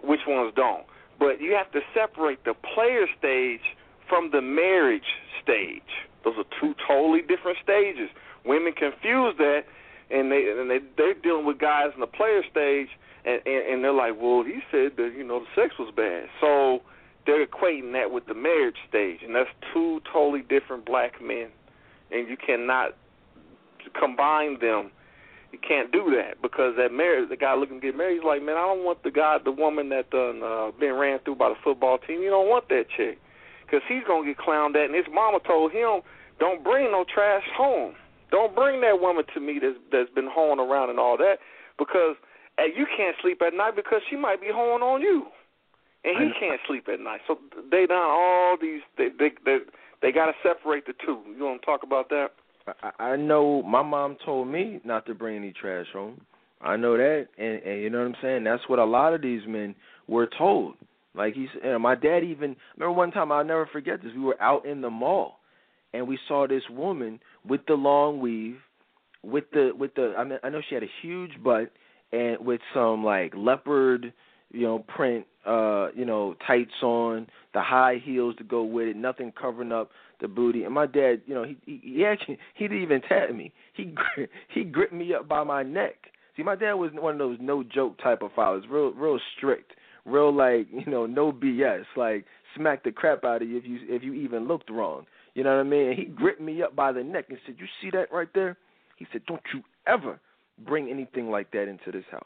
which ones don't. But you have to separate the player stage from the marriage stage. Those are two totally different stages. Women confuse that, and they and they they're dealing with guys in the player stage, and, and and they're like, well, he said that you know the sex was bad, so they're equating that with the marriage stage, and that's two totally different black men, and you cannot combine them. You can't do that because that marriage, the guy looking to get married, he's like, man, I don't want the guy, the woman that done uh, been ran through by the football team. You don't want that chick because he's gonna get clowned at. And his mama told him, "Don't bring no trash home. Don't bring that woman to me that's that's been hoeing around and all that, because uh, you can't sleep at night because she might be hoeing on you, and he can't sleep at night. So they done all these. They they they, they got to separate the two. You want to talk about that? I, I know my mom told me not to bring any trash home. I know that, and, and you know what I'm saying. That's what a lot of these men were told. Like he's, you know, my dad even remember one time I'll never forget this. We were out in the mall, and we saw this woman with the long weave, with the with the. I mean, I know she had a huge butt, and with some like leopard, you know, print, uh, you know, tights on, the high heels to go with it, nothing covering up the booty. And my dad, you know, he he, he actually he didn't even tap me. He [laughs] he gripped me up by my neck. See, my dad was one of those no joke type of fathers, real real strict real like you know no BS, like smack the crap out of you if you if you even looked wrong. You know what I mean? And he gripped me up by the neck and said, "You see that right there?" He said, "Don't you ever bring anything like that into this house."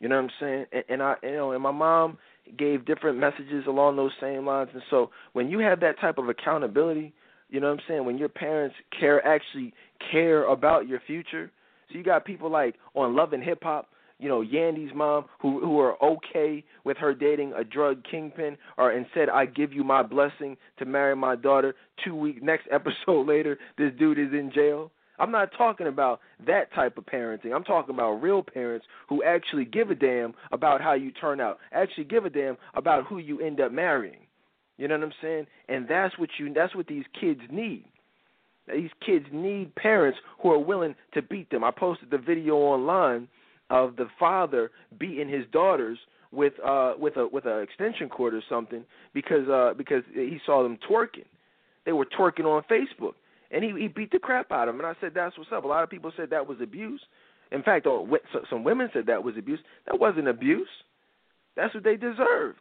You know what I'm saying? And, and I, you know, and my mom gave different messages along those same lines. And so when you have that type of accountability, you know what I'm saying? When your parents care, actually care about your future. So you got people like on Love and Hip Hop you know Yandy's mom who who are okay with her dating a drug kingpin or and said I give you my blessing to marry my daughter. Two week next [laughs] episode later, this dude is in jail. I'm not talking about that type of parenting. I'm talking about real parents who actually give a damn about how you turn out. Actually give a damn about who you end up marrying. You know what I'm saying? And that's what you that's what these kids need. These kids need parents who are willing to beat them. I posted the video online of the father beating his daughters with uh with a with an extension cord or something because uh because he saw them twerking. They were twerking on Facebook, and he he beat the crap out of them. And I said that's what's up. A lot of people said that was abuse. In fact, oh, some women said that was abuse. That wasn't abuse. That's what they deserved.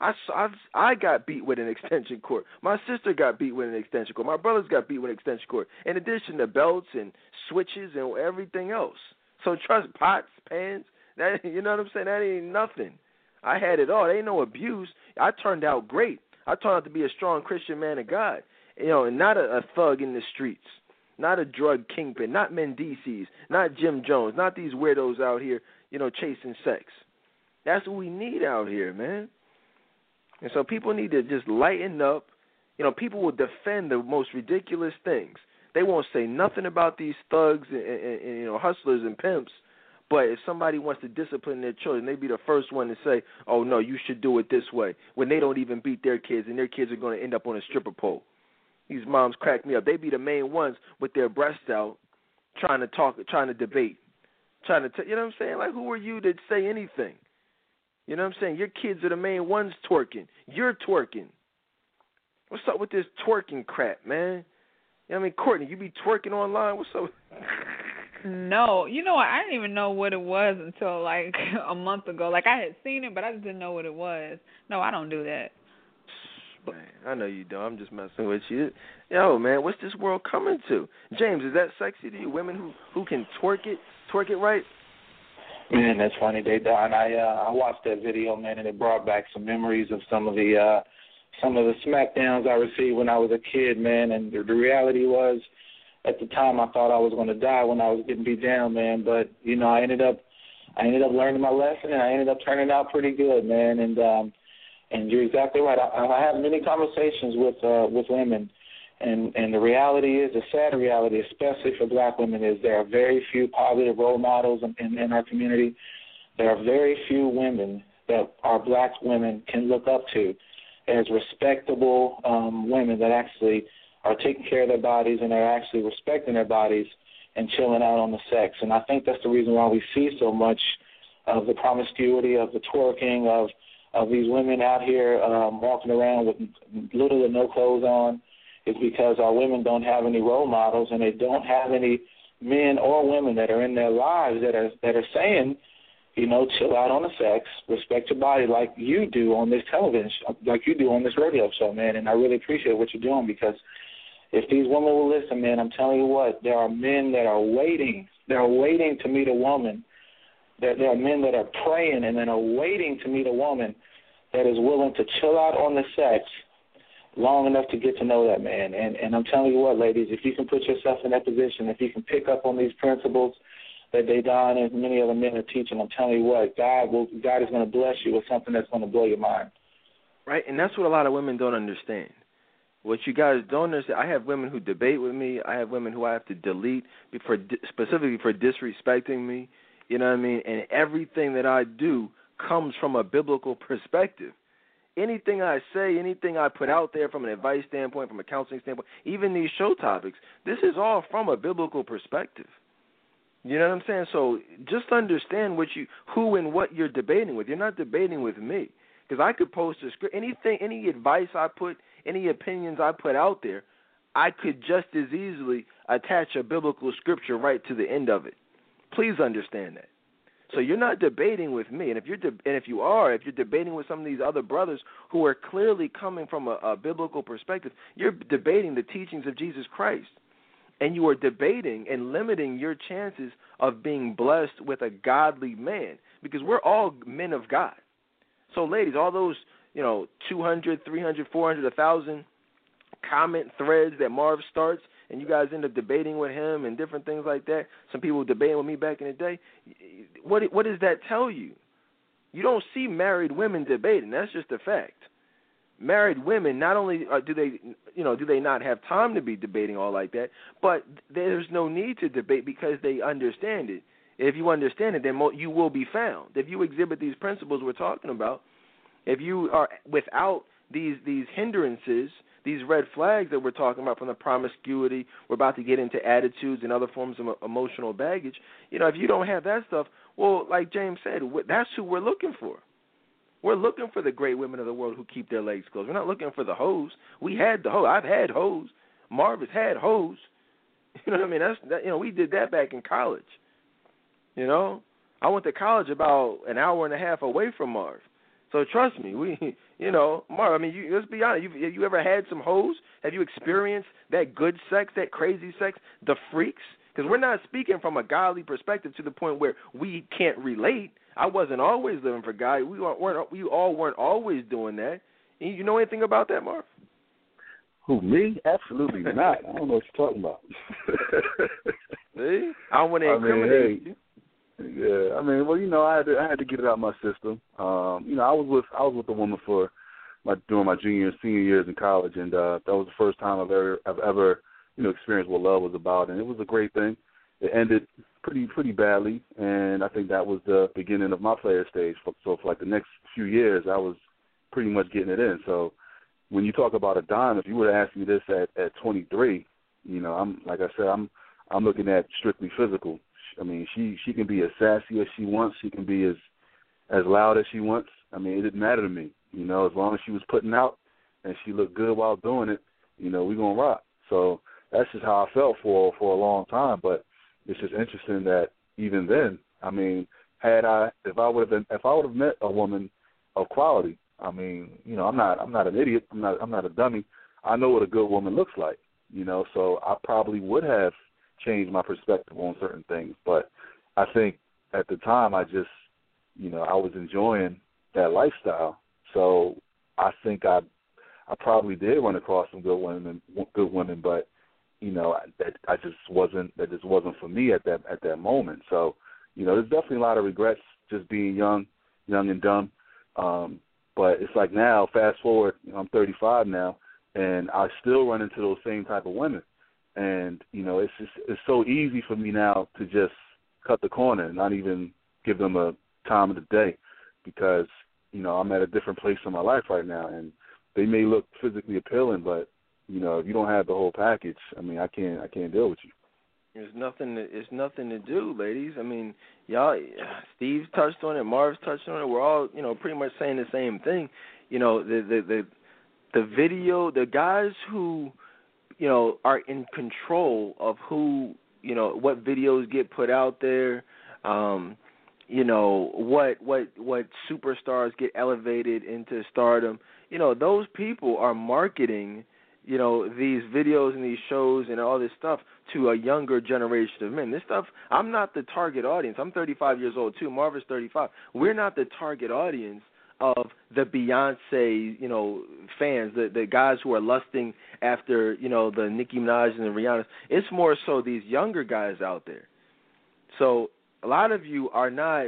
I, I, I got beat with an [laughs] extension cord. My sister got beat with an extension cord. My brothers got beat with an extension cord. In addition to belts and switches and everything else. So trust pots, pans, that [laughs] you know what I'm saying? That ain't nothing. I had it all. There ain't no abuse. I turned out great. I turned out to be a strong Christian man of God. You know, not a, a thug in the streets. Not a drug kingpin, not Mendices, not Jim Jones, not these weirdos out here, you know, chasing sex. That's what we need out here, man. And so people need to just lighten up. You know, people will defend the most ridiculous things. They won't say nothing about these thugs and, and, and you know hustlers and pimps. But if somebody wants to discipline their children, they'd be the first one to say, "Oh no, you should do it this way." When they don't even beat their kids, and their kids are going to end up on a stripper pole. These moms crack me up. They be the main ones with their breasts out, trying to talk, trying to debate, trying to, t- you know what I'm saying? Like, who are you to say anything? You know what I'm saying? Your kids are the main ones twerking. You're twerking. What's up with this twerking crap, man? You know what I mean, Courtney, you be twerking online. What's up? No, you know what? I didn't even know what it was until like [laughs] a month ago. Like I had seen it, but I just didn't know what it was. No, I don't do that. Man, I know you don't. I'm just messing with you. Yo, man, what's this world coming to? James, is that sexy to you? Women who who can twerk it, twerk it right? Man, that's funny, Dedan. I uh, I watched that video, man, and it brought back some memories of some of the uh, some of the smackdowns I received when I was a kid, man. And the, the reality was, at the time, I thought I was going to die when I was getting beat down, man. But you know, I ended up I ended up learning my lesson, and I ended up turning out pretty good, man. And um, and you're exactly right. I, I have many conversations with uh, with women, and and the reality is, the sad reality, especially for Black women, is there are very few positive role models in, in, in our community. There are very few women that our Black women can look up to as respectable um, women that actually are taking care of their bodies and are actually respecting their bodies and chilling out on the sex. And I think that's the reason why we see so much of the promiscuity, of the twerking, of of these women out here um, walking around with little or no clothes on is because our women don't have any role models and they don't have any men or women that are in their lives that are that are saying, you know, chill out on the sex, respect your body like you do on this television, like you do on this radio show, man. And I really appreciate what you're doing because if these women will listen, man, I'm telling you what, there are men that are waiting, they're waiting to meet a woman there, there are men that are praying and then are waiting to meet a woman that is willing to chill out on the sex long enough to get to know that man. And and I'm telling you what, ladies, if you can put yourself in that position, if you can pick up on these principles that Dedan and many other men are teaching, I'm telling you what, God will God is going to bless you with something that's going to blow your mind. Right, and that's what a lot of women don't understand. What you guys don't understand, I have women who debate with me. I have women who I have to delete for specifically for disrespecting me. You know what I mean? And everything that I do comes from a biblical perspective. Anything I say, anything I put out there from an advice standpoint, from a counseling standpoint, even these show topics, this is all from a biblical perspective. You know what I'm saying? So just understand what you, who and what you're debating with. You're not debating with me because I could post a script, anything, any advice I put, any opinions I put out there, I could just as easily attach a biblical scripture right to the end of it. Please understand that. So you're not debating with me, and if you're de- and if you are, if you're debating with some of these other brothers who are clearly coming from a, a biblical perspective, you're debating the teachings of Jesus Christ, and you are debating and limiting your chances of being blessed with a godly man because we're all men of God. So, ladies, all those you know, 200, 300, 400, 1,000 comment threads that Marv starts, and you guys end up debating with him and different things like that. Some people debating with me back in the day. What what does that tell you? You don't see married women debating. That's just a fact. Married women not only uh, do they you know do they not have time to be debating all like that, but there's no need to debate because they understand it. If you understand it, then you will be found. If you exhibit these principles we're talking about, if you are without these these hindrances these red flags that we're talking about from the promiscuity, we're about to get into attitudes and other forms of emotional baggage. You know, if you don't have that stuff, well, like James said, that's who we're looking for. We're looking for the great women of the world who keep their legs closed. We're not looking for the hoes. We had the hoe. I've had hoes. Marvis had hoes. [laughs] You know what I mean? That's that, you know we did that back in college. You know, I went to college about an hour and a half away from Marv. So trust me, we, you know, Mark. I mean, you, let's be honest. You, have you ever had some hoes? Have you experienced that good sex, that crazy sex, the freaks? Because we're not speaking from a godly perspective to the point where we can't relate. I wasn't always living for God. We weren't. We all weren't always doing that. And you know anything about that, Mark? Who me? Absolutely not. I don't know what you're talking about. [laughs] See, I want to incriminate I mean, hey, you. Yeah, I mean, well, you know, I had to I had to get it out of my system. Um, you know, I was with I was with a woman for my during my junior and senior years in college, and uh, that was the first time I've ever I've ever you know experienced what love was about, and it was a great thing. It ended pretty pretty badly, and I think that was the beginning of my player stage. So for like the next few years, I was pretty much getting it in. So when you talk about a dime, if you would have asked me this at at 23, you know, I'm like I said, I'm I'm looking at strictly physical. I mean, she she can be as sassy as she wants. She can be as as loud as she wants. I mean, it didn't matter to me. You know, as long as she was putting out and she looked good while doing it, you know, we gonna rock. So that's just how I felt for for a long time. But it's just interesting that even then, I mean, had I if I would have been if I would have met a woman of quality, I mean, you know, I'm not I'm not an idiot. I'm not I'm not a dummy. I know what a good woman looks like. You know, so I probably would have changed my perspective on certain things. But I think at the time I just you know, I was enjoying that lifestyle. So I think I I probably did run across some good women good women, but you know, that I just wasn't that just wasn't for me at that at that moment. So, you know, there's definitely a lot of regrets just being young, young and dumb. Um, but it's like now, fast forward, you know, I'm 35 now, and I still run into those same type of women. And you know, it's just it's so easy for me now to just cut the corner and not even give them a time of the day because you know I'm at a different place in my life right now, and they may look physically appealing, but you know if you don't have the whole package, I mean I can't I can't deal with you. There's nothing. There's nothing to do, ladies. I mean, y'all. Steve's touched on it. Marv's touched on it. We're all, you know, pretty much saying the same thing. You know, the the the, the video, the guys who, you know, are in control of who, you know, what videos get put out there. Um, you know what what what superstars get elevated into stardom you know those people are marketing you know these videos and these shows and all this stuff to a younger generation of men. This stuff I'm not the target audience. I'm 35 years old too. Marv is 35. We're not the target audience of the Beyonce, you know, fans, the the guys who are lusting after, you know, the Nicki Minaj and the Rihanna. It's more so these younger guys out there. So a lot of you are not,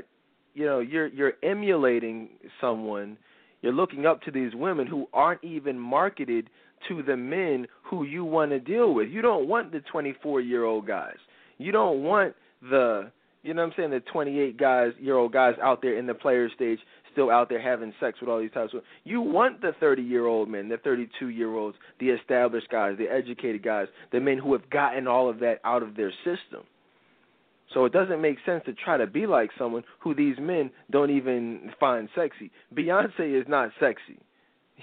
you know, you're you're emulating someone. You're looking up to these women who aren't even marketed to the men who you want to deal with. You don't want the 24 year old guys. You don't want the you know what I'm saying the 28 guys year old guys out there in the player stage still out there having sex with all these types of you want the 30 year old men, the 32 year olds, the established guys, the educated guys, the men who have gotten all of that out of their system. So it doesn't make sense to try to be like someone who these men don't even find sexy. Beyonce is not sexy.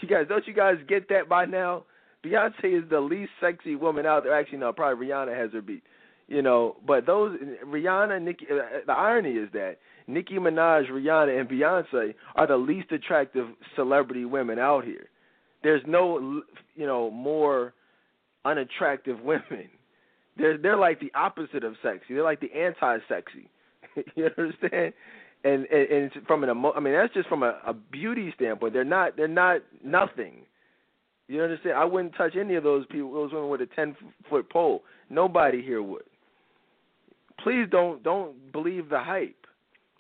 You guys, don't you guys get that by now? Beyonce is the least sexy woman out there. Actually, no, probably Rihanna has her beat. You know, but those Rihanna, Nicki. Uh, the irony is that Nicki Minaj, Rihanna, and Beyonce are the least attractive celebrity women out here. There's no, you know, more unattractive women. They're they're like the opposite of sexy. They're like the anti-sexy. [laughs] you understand? And, and and from an emo- I mean that's just from a, a beauty standpoint. They're not they're not nothing. You understand? I wouldn't touch any of those people, those women with a ten foot pole. Nobody here would. Please don't don't believe the hype.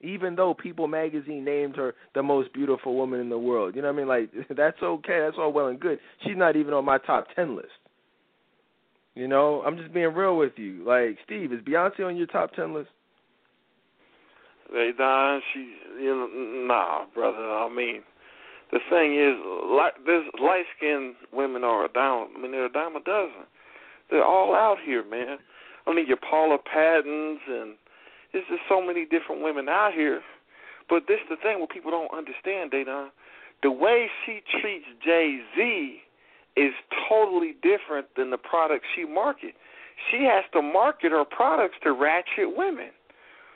Even though People Magazine named her the most beautiful woman in the world, you know what I mean? Like [laughs] that's okay. That's all well and good. She's not even on my top ten list. You know, I'm just being real with you. Like, Steve, is Beyonce on your top ten list? Don, she, you know, nah, brother. I mean, the thing is, like, there's light skinned women are a dime. I mean, they're a dime a dozen. They're all out here, man. I mean, your Paula Pattons and there's just so many different women out here. But this is the thing what people don't understand, Dedan. The way she treats Jay Z is totally different than the products she market. She has to market her products to ratchet women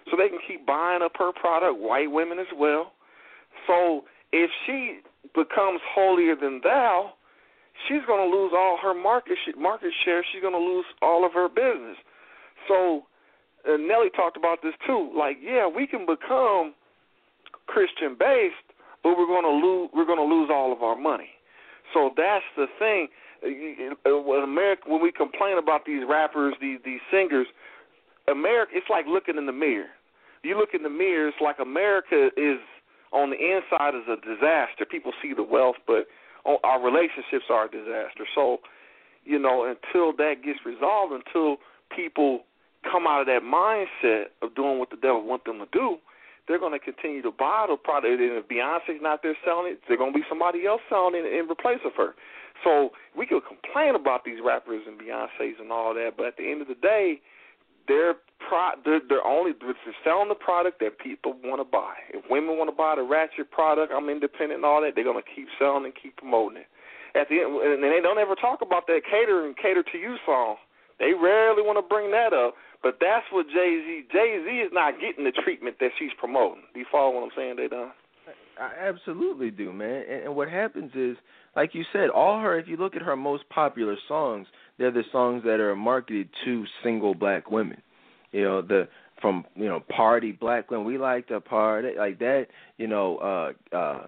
so they can keep buying up her product, white women as well. So if she becomes holier than thou, she's going to lose all her market market share. She's going to lose all of her business. So uh, Nelly talked about this too. Like, yeah, we can become Christian based, but we're going to lose we're going to lose all of our money. So that's the thing. When America, when we complain about these rappers, these these singers, America, it's like looking in the mirror. You look in the mirror, it's like America is on the inside is a disaster. People see the wealth, but our relationships are a disaster. So, you know, until that gets resolved, until people come out of that mindset of doing what the devil wants them to do, they're going to continue to buy the product. And if Beyonce's not there selling it, there's going to be somebody else selling it in replace of her. So we could complain about these rappers and Beyonces and all that, but at the end of the day, they're pro they're, they're only they're selling the product that people want to buy. If women want to buy the ratchet product, I'm independent and all that, they're gonna keep selling and keep promoting it. At the end, and they don't ever talk about that cater and cater to you song. They rarely want to bring that up, but that's what Jay Z. Jay Z is not getting the treatment that she's promoting. Do you follow what I'm saying, Dedan. I absolutely do, man. And, and what happens is, like you said, all her. If you look at her most popular songs, they're the songs that are marketed to single black women. You know, the from you know party black women. We like to party like that. You know, uh, uh,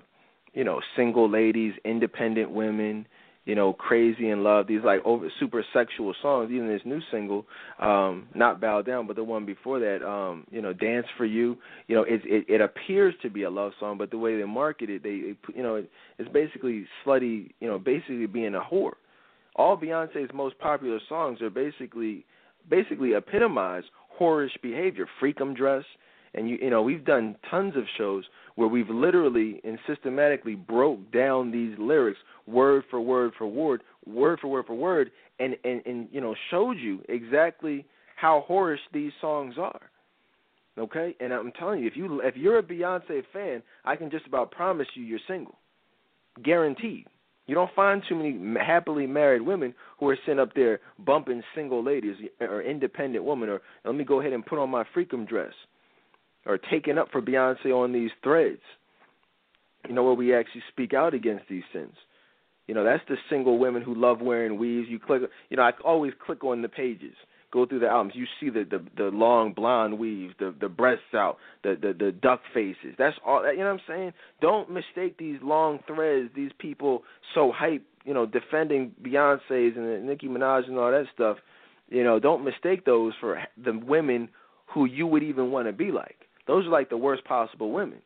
you know, single ladies, independent women you know, Crazy in Love, these like over super sexual songs, even this new single, um, not Bow Down, but the one before that, um, you know, Dance for You, you know, it it, it appears to be a love song, but the way they market it, they, you know, it, it's basically slutty, you know, basically being a whore. All Beyonce's most popular songs are basically basically epitomize whorish behavior, freakum dress, and you you know we've done tons of shows where we've literally and systematically broke down these lyrics word for word for word, word for word for word, and and and you know showed you exactly how whorish these songs are. Okay, and I'm telling you, if you if you're a Beyonce fan, I can just about promise you you're single, guaranteed. You don't find too many happily married women who are sitting up there bumping single ladies or independent women, or let me go ahead and put on my freakum dress or taken up for Beyonce on these threads. You know, where we actually speak out against these sins. You know, that's the single women who love wearing weaves. You click, you know, I always click on the pages, go through the albums. You see the the, the long blonde weaves, the the breasts out, the the the duck faces. That's all. You know what I'm saying? Don't mistake these long threads. These people so hype, you know, defending Beyonce's and Nicki Minaj and all that stuff. You know, don't mistake those for the women who you would even want to be like. Those are like the worst possible women.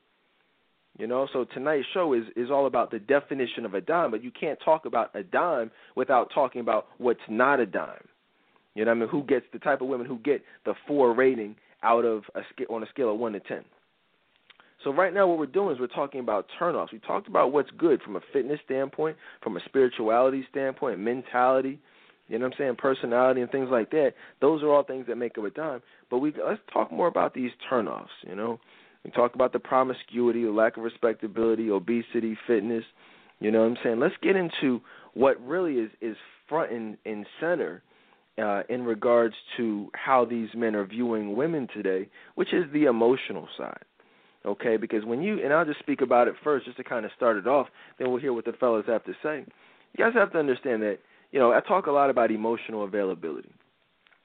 You know, so tonight's show is is all about the definition of a dime, but you can't talk about a dime without talking about what's not a dime. You know, I mean, who gets the type of women who get the four rating out of a on a scale of one to ten. So right now, what we're doing is we're talking about turnoffs. We talked about what's good from a fitness standpoint, from a spirituality standpoint, mentality, you know what I'm saying, personality and things like that. Those are all things that make up a dime. But we let's talk more about these turnoffs. You know, we talk about the promiscuity, the lack of respectability, obesity, fitness. You know what I'm saying? Let's get into what really is is front and, and center uh, in regards to how these men are viewing women today, which is the emotional side. Okay, because when you and I'll just speak about it first, just to kind of start it off. Then we'll hear what the fellas have to say. You guys have to understand that you know, I talk a lot about emotional availability.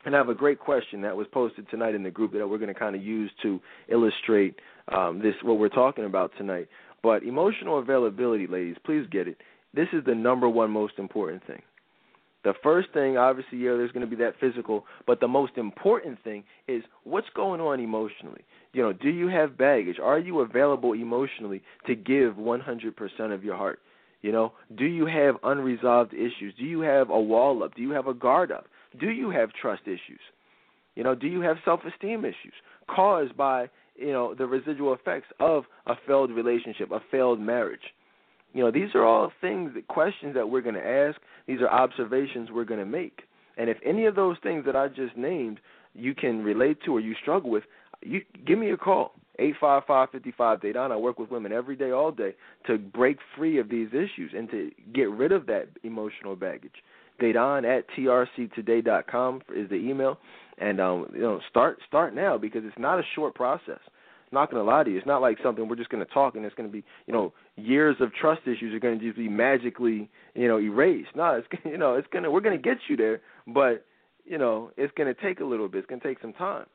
And I have a great question that was posted tonight in the group that we're going to kind of use to illustrate um, this what we're talking about tonight. But emotional availability, ladies, please get it. This is the number one most important thing. The first thing, obviously, yeah, there's going to be that physical, but the most important thing is what's going on emotionally. You know, do you have baggage? Are you available emotionally to give 100% of your heart? You know, do you have unresolved issues? Do you have a wall up? Do you have a guard up? Do you have trust issues? You know, do you have self-esteem issues caused by, you know, the residual effects of a failed relationship, a failed marriage? You know, these are all things, questions that we're going to ask. These are observations we're going to make. And if any of those things that I just named you can relate to or you struggle with, you give me a call. Eight five five fifty five Dedan. I work with women every day, all day, to break free of these issues and to get rid of that emotional baggage. Dedan at trctoday.com is the email, and um, you know start start now because it's not a short process. I'm not going to lie to you. It's not like something we're just going to talk and it's going to be you know years of trust issues are going to just be magically you know erased. No, it's [laughs] you know it's gonna we're going to get you there, but you know it's going to take a little bit. It's going to take some time.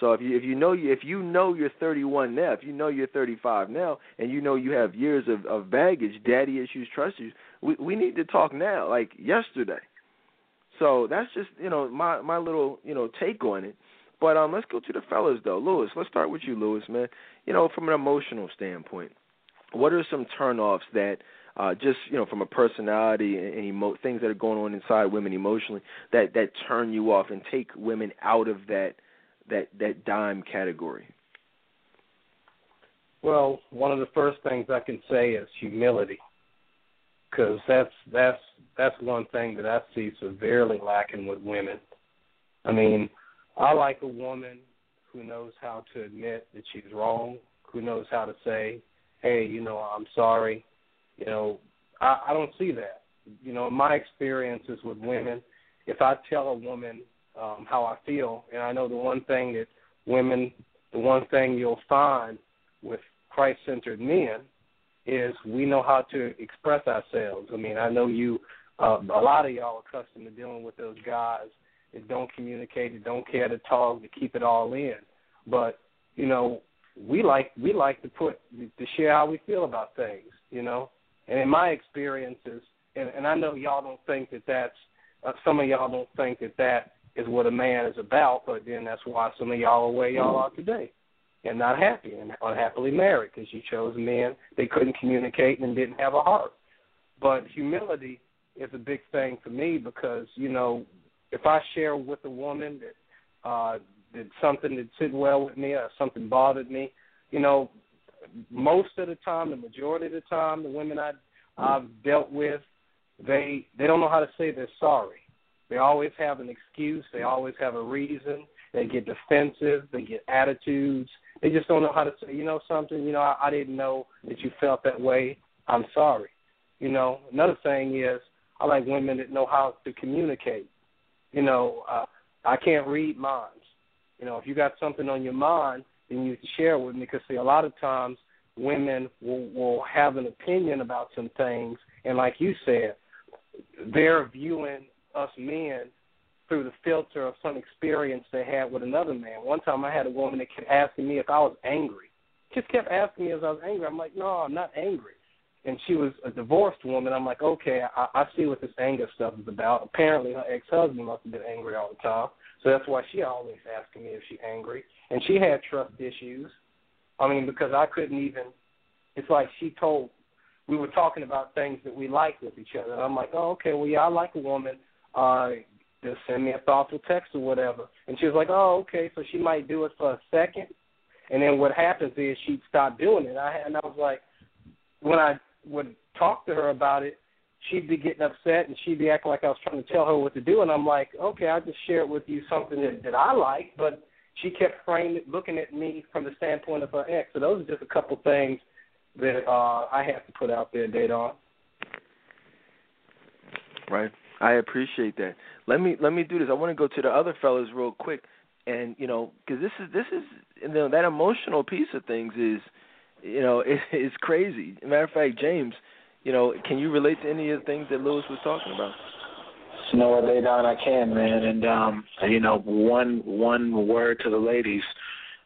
So if you if you know you if you know you're 31 now, if you know you're 35 now, and you know you have years of of baggage, daddy issues, trust issues, we we need to talk now, like yesterday. So that's just you know my my little you know take on it. But um, let's go to the fellas though, Lewis. Let's start with you, Lewis, man. You know, from an emotional standpoint, what are some turnoffs that uh, just you know from a personality and, and emo- things that are going on inside women emotionally that that turn you off and take women out of that that that dime category? Well, one of the first things I can say is humility. because that's that's that's one thing that I see severely lacking with women. I mean, I like a woman who knows how to admit that she's wrong, who knows how to say, "Hey, you know, I'm sorry." You know, I, I don't see that. You know, my experiences with women, if I tell a woman um, how I feel, and I know the one thing that women, the one thing you'll find with Christ-centered men is we know how to express ourselves. I mean, I know you, uh, a lot of y'all are accustomed to dealing with those guys that don't communicate, that don't care to talk, to keep it all in. But you know, we like we like to put to share how we feel about things. You know, and in my experiences, and, and I know y'all don't think that that's uh, some of y'all don't think that that is what a man is about, but then that's why some of y'all are where y'all are today and not happy and unhappily married because you chose men they couldn't communicate and didn't have a heart. But humility is a big thing for me because you know if I share with a woman that uh, that something that sit well with me or something bothered me, you know, most of the time, the majority of the time, the women I I've dealt with, they they don't know how to say they're sorry. They always have an excuse. They always have a reason. They get defensive. They get attitudes. They just don't know how to say, you know, something. You know, I, I didn't know that you felt that way. I'm sorry. You know, another thing is I like women that know how to communicate. You know, uh, I can't read minds. You know, if you got something on your mind, then you share it with me. Because see, a lot of times women will will have an opinion about some things, and like you said, they're viewing us men through the filter of some experience they had with another man. One time I had a woman that kept asking me if I was angry. Just kept asking me if I was angry. I'm like, no, I'm not angry. And she was a divorced woman. I'm like, okay, I, I see what this anger stuff is about. Apparently, her ex-husband must have been angry all the time, so that's why she always asking me if she's angry. And she had trust issues. I mean, because I couldn't even. It's like she told. We were talking about things that we like with each other. I'm like, oh, okay, well, yeah, I like a woman. Uh, just send me a thoughtful text or whatever. And she was like, oh, okay, so she might do it for a second. And then what happens is she'd stop doing it. I and I was like, when I would talk to her about it, she'd be getting upset and she'd be acting like I was trying to tell her what to do. And I'm like, okay, I'll just share with you something that, that I like. But she kept framing, looking at me from the standpoint of her ex. So those are just a couple things that uh, I have to put out there, Dedan. Right. I appreciate that. Let me let me do this. I want to go to the other fellas real quick, and you know, because this is this is you know that emotional piece of things is, you know, [laughs] it, it's crazy. matter of fact, James, you know, can you relate to any of the things that Lewis was talking about? You know what, Dedan, I can, man, and um, you know, one one word to the ladies.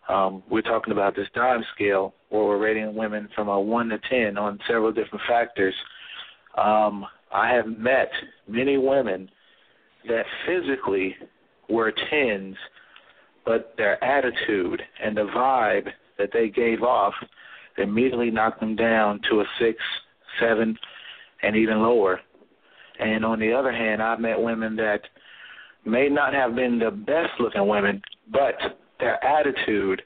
Um, we're talking about this dime scale where we're rating women from a one to ten on several different factors. Um, I have met many women that physically were tens, but their attitude and the vibe that they gave off immediately knocked them down to a six, seven, and even lower. And on the other hand, I've met women that may not have been the best looking women, but their attitude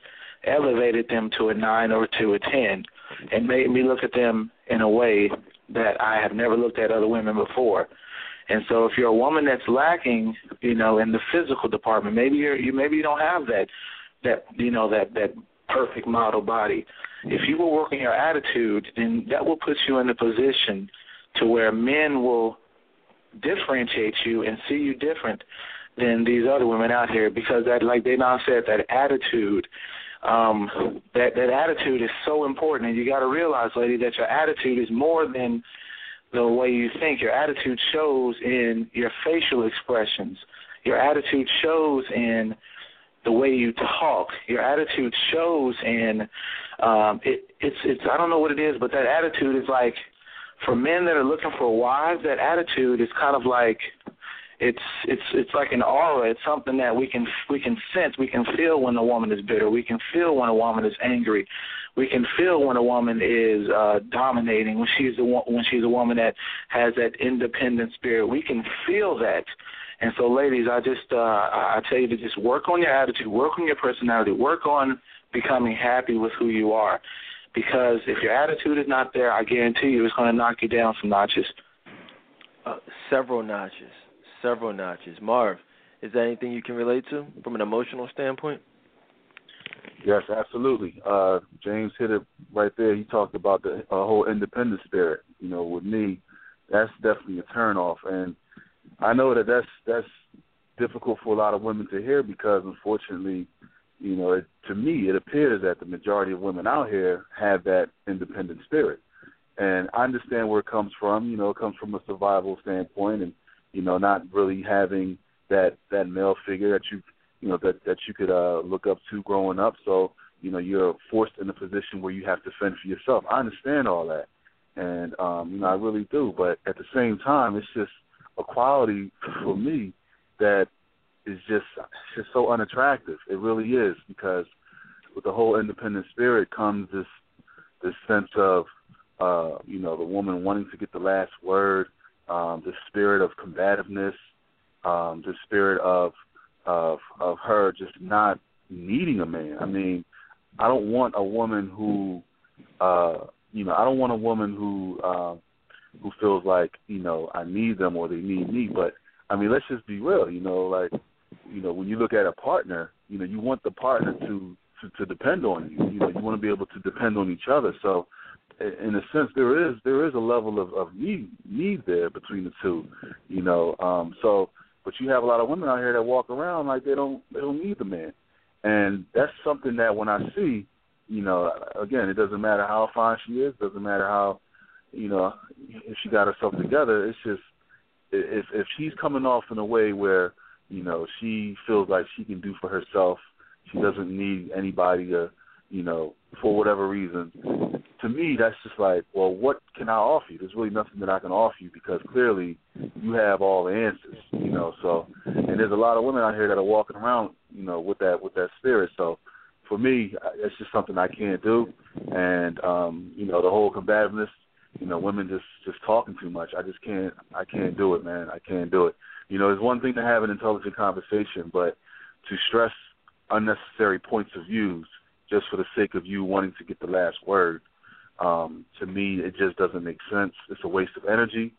elevated them to a nine or to a ten and made me look at them in a way that I have never looked at other women before. And so if you're a woman that's lacking, you know, in the physical department, maybe you're you maybe you don't have that that you know that that perfect model body. If you will work on your attitude, then that will put you in a position to where men will differentiate you and see you different than these other women out here because that like they now said that attitude um, that that attitude is so important, and you got to realize, lady, that your attitude is more than the way you think. Your attitude shows in your facial expressions. Your attitude shows in the way you talk. Your attitude shows in um, it. It's it's I don't know what it is, but that attitude is like for men that are looking for wives. That attitude is kind of like it's it's it's like an aura. It's something that we can we can sense. We can feel when a woman is bitter. We can feel when a woman is angry. We can feel when a woman is uh, dominating. When she's a when she's a woman that has that independent spirit. We can feel that. And so, ladies, I just uh, I tell you to just work on your attitude, work on your personality, work on becoming happy with who you are, because if your attitude is not there, I guarantee you it's going to knock you down some notches. Uh, several notches, several notches. Marv, is there anything you can relate to from an emotional standpoint? Yes, absolutely. Uh, James hit it right there. He talked about the uh, whole independent spirit. You know, with me, that's definitely a turnoff, and I know that that's that's difficult for a lot of women to hear because, unfortunately, you know, it, to me, it appears that the majority of women out here have that independent spirit, and I understand where it comes from. You know, it comes from a survival standpoint, and you know, not really having that that male figure that you you know that that you could uh, look up to growing up. So you know, you're forced in a position where you have to fend for yourself. I understand all that, and um, you know, I really do. But at the same time, it's just a quality for me that is just just so unattractive. It really is because with the whole independent spirit comes this this sense of uh, you know the woman wanting to get the last word, um, the spirit of combativeness, um, the spirit of of of her just not needing a man. I mean, I don't want a woman who uh you know, I don't want a woman who uh who feels like, you know, I need them or they need me, but I mean, let's just be real, you know, like you know, when you look at a partner, you know, you want the partner to to, to depend on you. You know, you want to be able to depend on each other. So in a sense there is there is a level of, of need need there between the two. You know, um so but you have a lot of women out here that walk around like they don't they don't need the man. And that's something that when I see, you know, again, it doesn't matter how fine she is, doesn't matter how, you know, if she got herself together. It's just if if she's coming off in a way where, you know, she feels like she can do for herself, she doesn't need anybody to, you know, for whatever reason. To me, that's just like, well, what can I offer you? There's really nothing that I can offer you because clearly you have all the answers, you know. So, and there's a lot of women out here that are walking around, you know, with that with that spirit. So, for me, it's just something I can't do. And um, you know, the whole combativeness, you know, women just just talking too much. I just can't I can't do it, man. I can't do it. You know, it's one thing to have an intelligent conversation, but to stress unnecessary points of views just for the sake of you wanting to get the last word, um, to me, it just doesn't make sense. It's a waste of energy.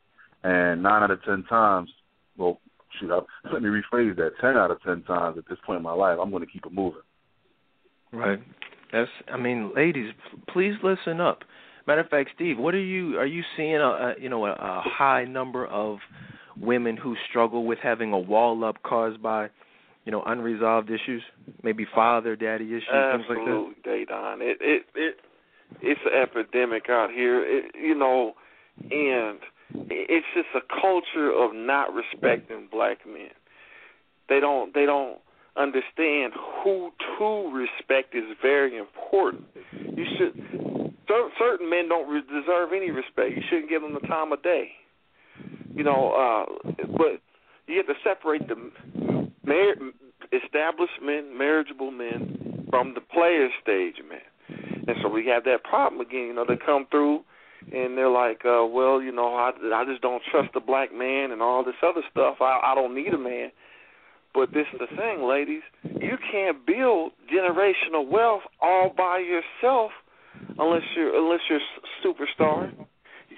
And nine out of ten times, well, shoot, I, [laughs] let me rephrase that. Ten out of ten times at this point in my life, I'm going to keep it moving. Right. That's. I mean, ladies, please listen up. Matter of fact, Steve, what are you? Are you seeing a, a you know a, a high number of women who struggle with having a wall up caused by you know unresolved issues, maybe father daddy issues, Absolutely, things like that. Absolutely, It it it it's an epidemic out here. It, you know, and it's just a culture of not respecting black men. They don't they don't understand who to respect is very important. You should certain men don't deserve any respect. You shouldn't give them the time of day. You know, uh but you have to separate the mar- established men, marriageable men, from the player stage men. And so we have that problem again. You know, they come through and they're like, uh, well, you know, I I just don't trust a black man and all this other stuff. I I don't need a man. But this is the thing, ladies. You can't build generational wealth all by yourself unless you're unless you're superstar.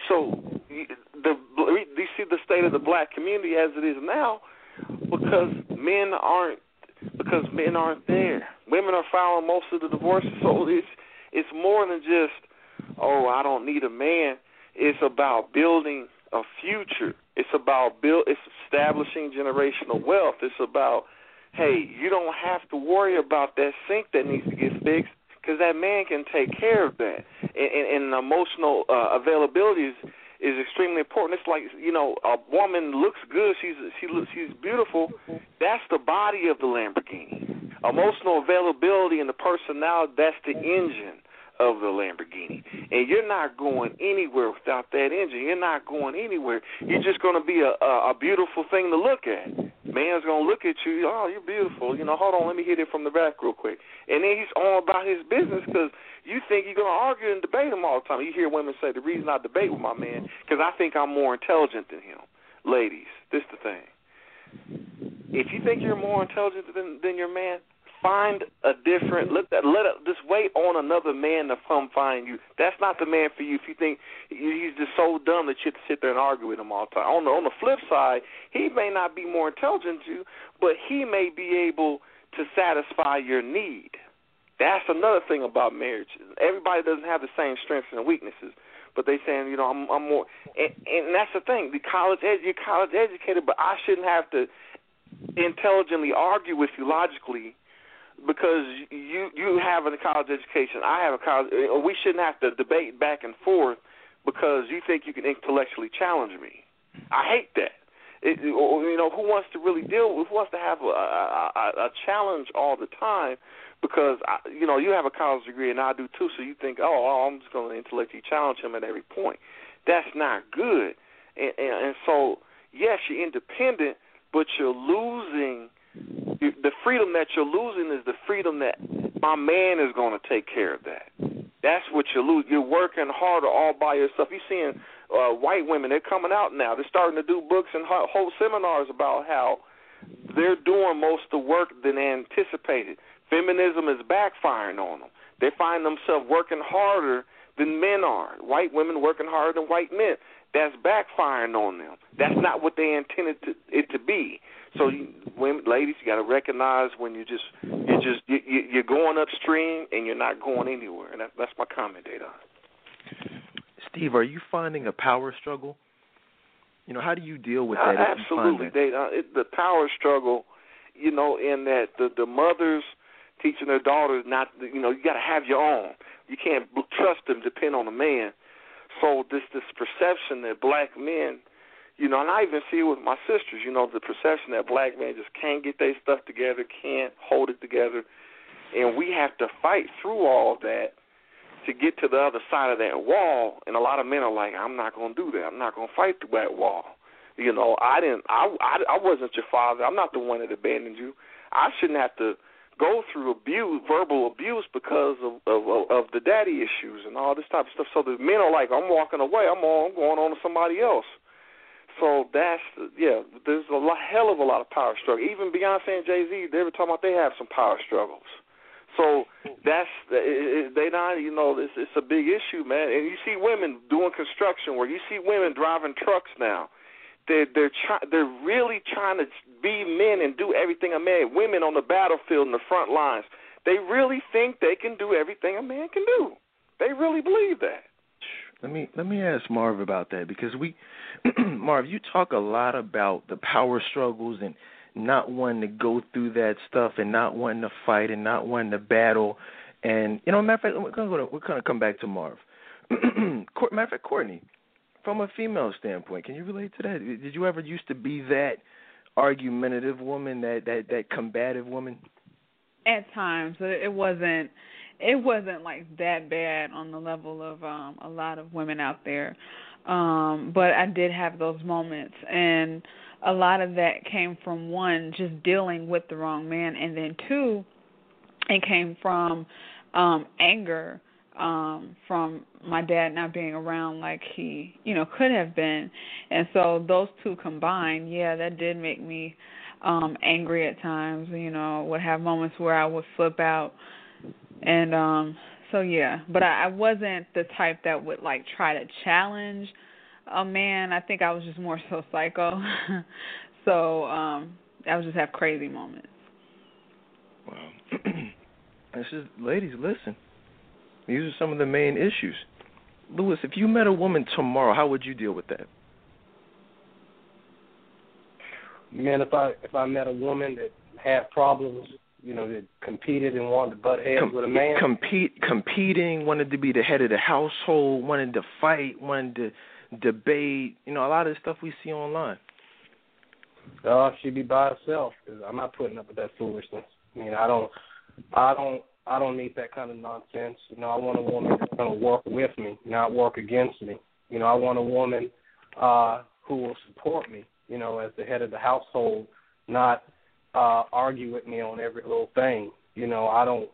So the you see the state of the black community as it is now because men aren't because men aren't there. Women are filing most of the divorces, so it's it's more than just oh I don't need a man. It's about building a future. It's about build. It's establishing generational wealth. It's about hey, you don't have to worry about that sink that needs to get fixed because that man can take care of that. And, and, and emotional uh, availability is is extremely important. It's like you know, a woman looks good. She's she looks she's beautiful. That's the body of the Lamborghini. Emotional availability and the personality. That's the engine of the Lamborghini. And you're not going anywhere without that engine. You're not going anywhere. You're just going to be a, a a beautiful thing to look at. Man's going to look at you. Oh, you're beautiful. You know, hold on, let me hit it from the back real quick. And then he's on about his business because you think you're going to argue and debate him all the time. You hear women say, the reason I debate with my man because I think I'm more intelligent than him. Ladies, this the thing. If you think you're more intelligent than than your man, find a different. Let that. Let just wait on another man to come find you. That's not the man for you. If you think he's just so dumb that you have to sit there and argue with him all the time. On the on the flip side, he may not be more intelligent than you, but he may be able to satisfy your need. That's another thing about marriage. Everybody doesn't have the same strengths and weaknesses but they saying, you know, I'm, I'm more, and, and that's the thing. The college, ed, you're college educated, but I shouldn't have to intelligently argue with you logically because you you have a college education, I have a college. We shouldn't have to debate back and forth because you think you can intellectually challenge me. I hate that. It, you know, who wants to really deal with? Who wants to have a, a, a challenge all the time? Because I, you know, you have a college degree and I do too. So you think, oh, oh I'm just going to intellectually challenge him at every point. That's not good. And, and, and so, yes, you're independent, but you're losing the freedom that you're losing is the freedom that my man is going to take care of that. That's what you lose. You're working harder all by yourself. You're seeing uh, white women. They're coming out now. They're starting to do books and whole seminars about how they're doing most of the work than anticipated. Feminism is backfiring on them. They find themselves working harder than men are. White women working harder than white men. That's backfiring on them. That's not what they intended to, it to be. So, you, women, ladies, you got to recognize when you just you just you, you're going upstream and you're not going anywhere. And that, that's my comment, Dedan. Steve, are you finding a power struggle? You know, how do you deal with that? Uh, absolutely, Dedan. It, the power struggle, you know, in that the the mothers teaching their daughters not, you know, you got to have your own. You can't trust them, depend on a man. So this this perception that black men you know, and I even see it with my sisters, you know, the perception that black men just can't get their stuff together, can't hold it together. And we have to fight through all of that to get to the other side of that wall. And a lot of men are like, I'm not going to do that. I'm not going to fight through that wall. You know, I didn't, I, I, I wasn't your father. I'm not the one that abandoned you. I shouldn't have to go through abuse, verbal abuse, because of of, of the daddy issues and all this type of stuff. So the men are like, I'm walking away. I'm on, I'm going on to somebody else. So that's yeah. There's a lot, hell of a lot of power struggle. Even Beyonce and Jay Z, they were talking about they have some power struggles. So that's they not you know it's it's a big issue, man. And you see women doing construction work. You see women driving trucks now. They're they're try, they're really trying to be men and do everything a man. Women on the battlefield in the front lines. They really think they can do everything a man can do. They really believe that. Let me let me ask Marv about that because we [clears throat] Marv, you talk a lot about the power struggles and not wanting to go through that stuff and not wanting to fight and not wanting to battle. And you know, matter of fact, we're gonna go we're gonna come back to Marv. [clears throat] matter of fact, Courtney, from a female standpoint, can you relate to that? Did you ever used to be that argumentative woman, that that that combative woman? At times, it wasn't it wasn't like that bad on the level of um a lot of women out there. Um but I did have those moments and a lot of that came from one just dealing with the wrong man and then two it came from um anger um from my dad not being around like he you know could have been and so those two combined yeah that did make me um angry at times you know would have moments where i would flip out and um so yeah, but I, I wasn't the type that would like try to challenge a man. I think I was just more [laughs] so psycho. [laughs] so um I would just have crazy moments. Wow. [clears throat] this is ladies, listen. These are some of the main issues. Lewis, if you met a woman tomorrow, how would you deal with that? Man, if I if I met a woman that had problems you know, that competed and wanted to butt heads Com- with a man? Compete, competing, wanted to be the head of the household, wanted to fight, wanted to debate. You know, a lot of the stuff we see online. Oh, she'd be by herself because I'm not putting up with that foolishness. I mean, I don't, I don't, I don't need that kind of nonsense. You know, I want a woman that's going to work with me, not work against me. You know, I want a woman uh, who will support me. You know, as the head of the household, not uh, argue with me on every little thing. You know, I don't.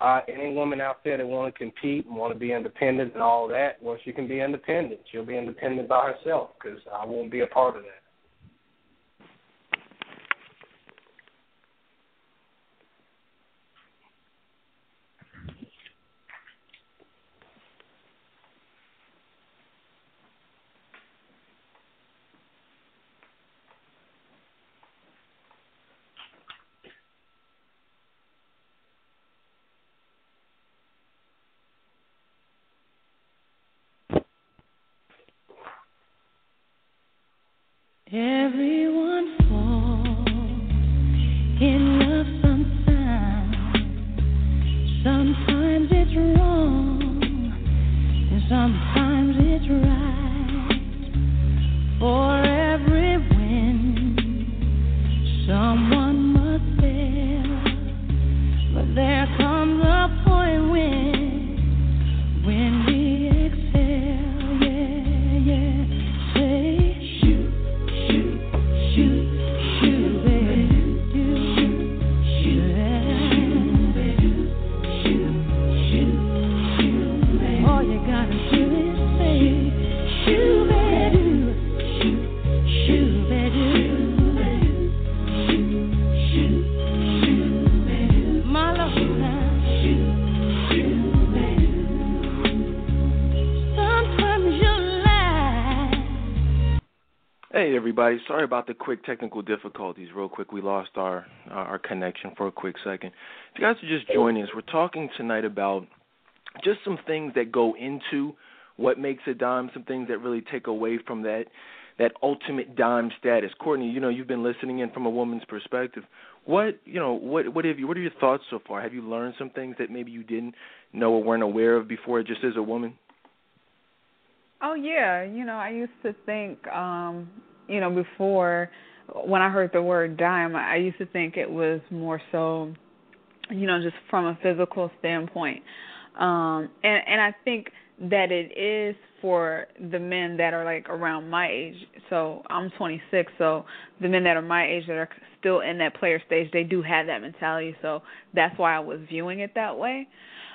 Uh, any woman out there that want to compete and want to be independent and all that, well, she can be independent. She'll be independent by herself because I won't be a part of that. Everybody, sorry about the quick technical difficulties. Real quick, we lost our our connection for a quick second. If you guys are just joining us, we're talking tonight about just some things that go into what makes a dime, some things that really take away from that that ultimate dime status. Courtney, you know, you've been listening in from a woman's perspective. What you know, what what have you what are your thoughts so far? Have you learned some things that maybe you didn't know or weren't aware of before just as a woman? Oh yeah, you know, I used to think um, you know, before when I heard the word dime, I used to think it was more so you know, just from a physical standpoint. Um and and I think that it is for the men that are like around my age. So I'm 26, so the men that are my age that are still in that player stage, they do have that mentality. So that's why I was viewing it that way.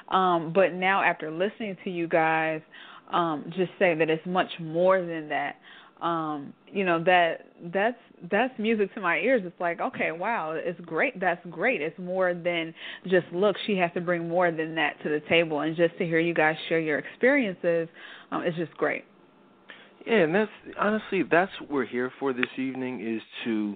Um, but now after listening to you guys, um, just say that it's much more than that. Um, you know that that's that's music to my ears. It's like, okay, wow, it's great. That's great. It's more than just look. She has to bring more than that to the table, and just to hear you guys share your experiences, um, it's just great. Yeah, and that's honestly that's what we're here for this evening is to,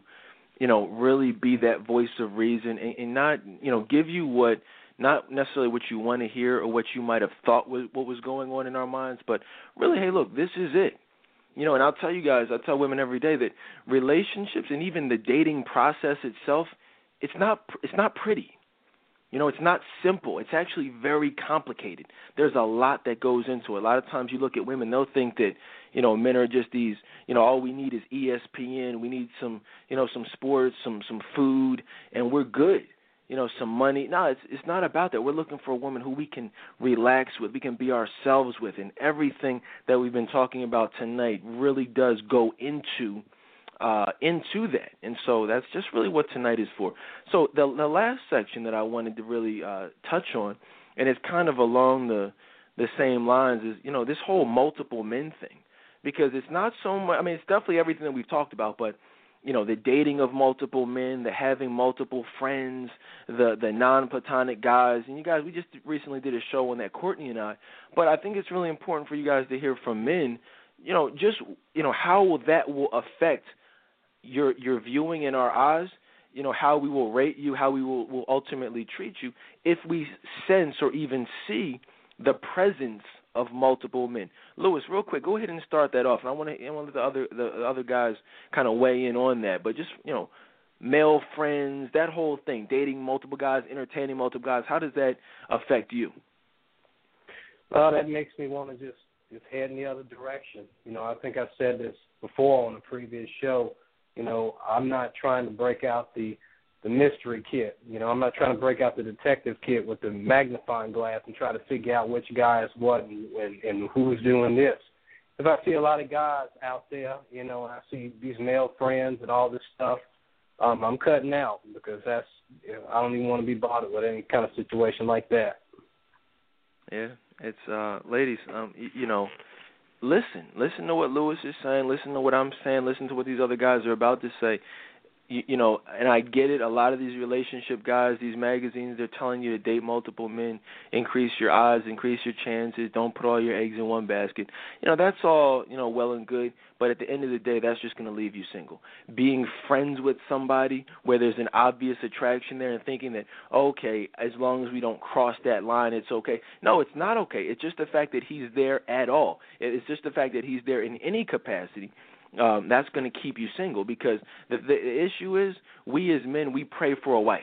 you know, really be that voice of reason and, and not, you know, give you what not necessarily what you want to hear or what you might have thought was what was going on in our minds, but really, hey, look, this is it. You know, and I'll tell you guys, I tell women every day that relationships and even the dating process itself, it's not it's not pretty. You know, it's not simple. It's actually very complicated. There's a lot that goes into it. A lot of times you look at women, they'll think that, you know, men are just these, you know, all we need is ESPN, we need some, you know, some sports, some some food, and we're good. You know, some money. No, it's it's not about that. We're looking for a woman who we can relax with, we can be ourselves with, and everything that we've been talking about tonight really does go into uh, into that. And so that's just really what tonight is for. So the the last section that I wanted to really uh, touch on, and it's kind of along the the same lines, is you know this whole multiple men thing, because it's not so much. I mean, it's definitely everything that we've talked about, but you know the dating of multiple men, the having multiple friends, the the non-platonic guys, and you guys, we just recently did a show on that, Courtney and I. But I think it's really important for you guys to hear from men. You know, just you know how will that will affect your your viewing in our eyes, you know, how we will rate you, how we will, will ultimately treat you if we sense or even see the presence of multiple men. Lewis, real quick, go ahead and start that off. And I want to I want the other the other guys kind of weigh in on that, but just, you know, male friends, that whole thing, dating multiple guys, entertaining multiple guys, how does that affect you? Well, that makes me want to just just head in the other direction. You know, I think I said this before on a previous show you know, I'm not trying to break out the the mystery kit. You know, I'm not trying to break out the detective kit with the magnifying glass and try to figure out which guy is what and, and, and who's doing this. If I see a lot of guys out there, you know, and I see these male friends and all this stuff, um, I'm cutting out because that's you know, I don't even want to be bothered with any kind of situation like that. Yeah, it's uh ladies, um you, you know, listen. Listen to what Lewis is saying. Listen to what I'm saying. Listen to what these other guys are about to say. You, you know, and I get it. A lot of these relationship guys, these magazines, they're telling you to date multiple men, increase your odds, increase your chances. Don't put all your eggs in one basket. You know, that's all you know, well and good. But at the end of the day, that's just going to leave you single. Being friends with somebody where there's an obvious attraction there, and thinking that okay, as long as we don't cross that line, it's okay. No, it's not okay. It's just the fact that he's there at all. It's just the fact that he's there in any capacity um, that's going to keep you single because the, the issue is we as men we pray for a wife,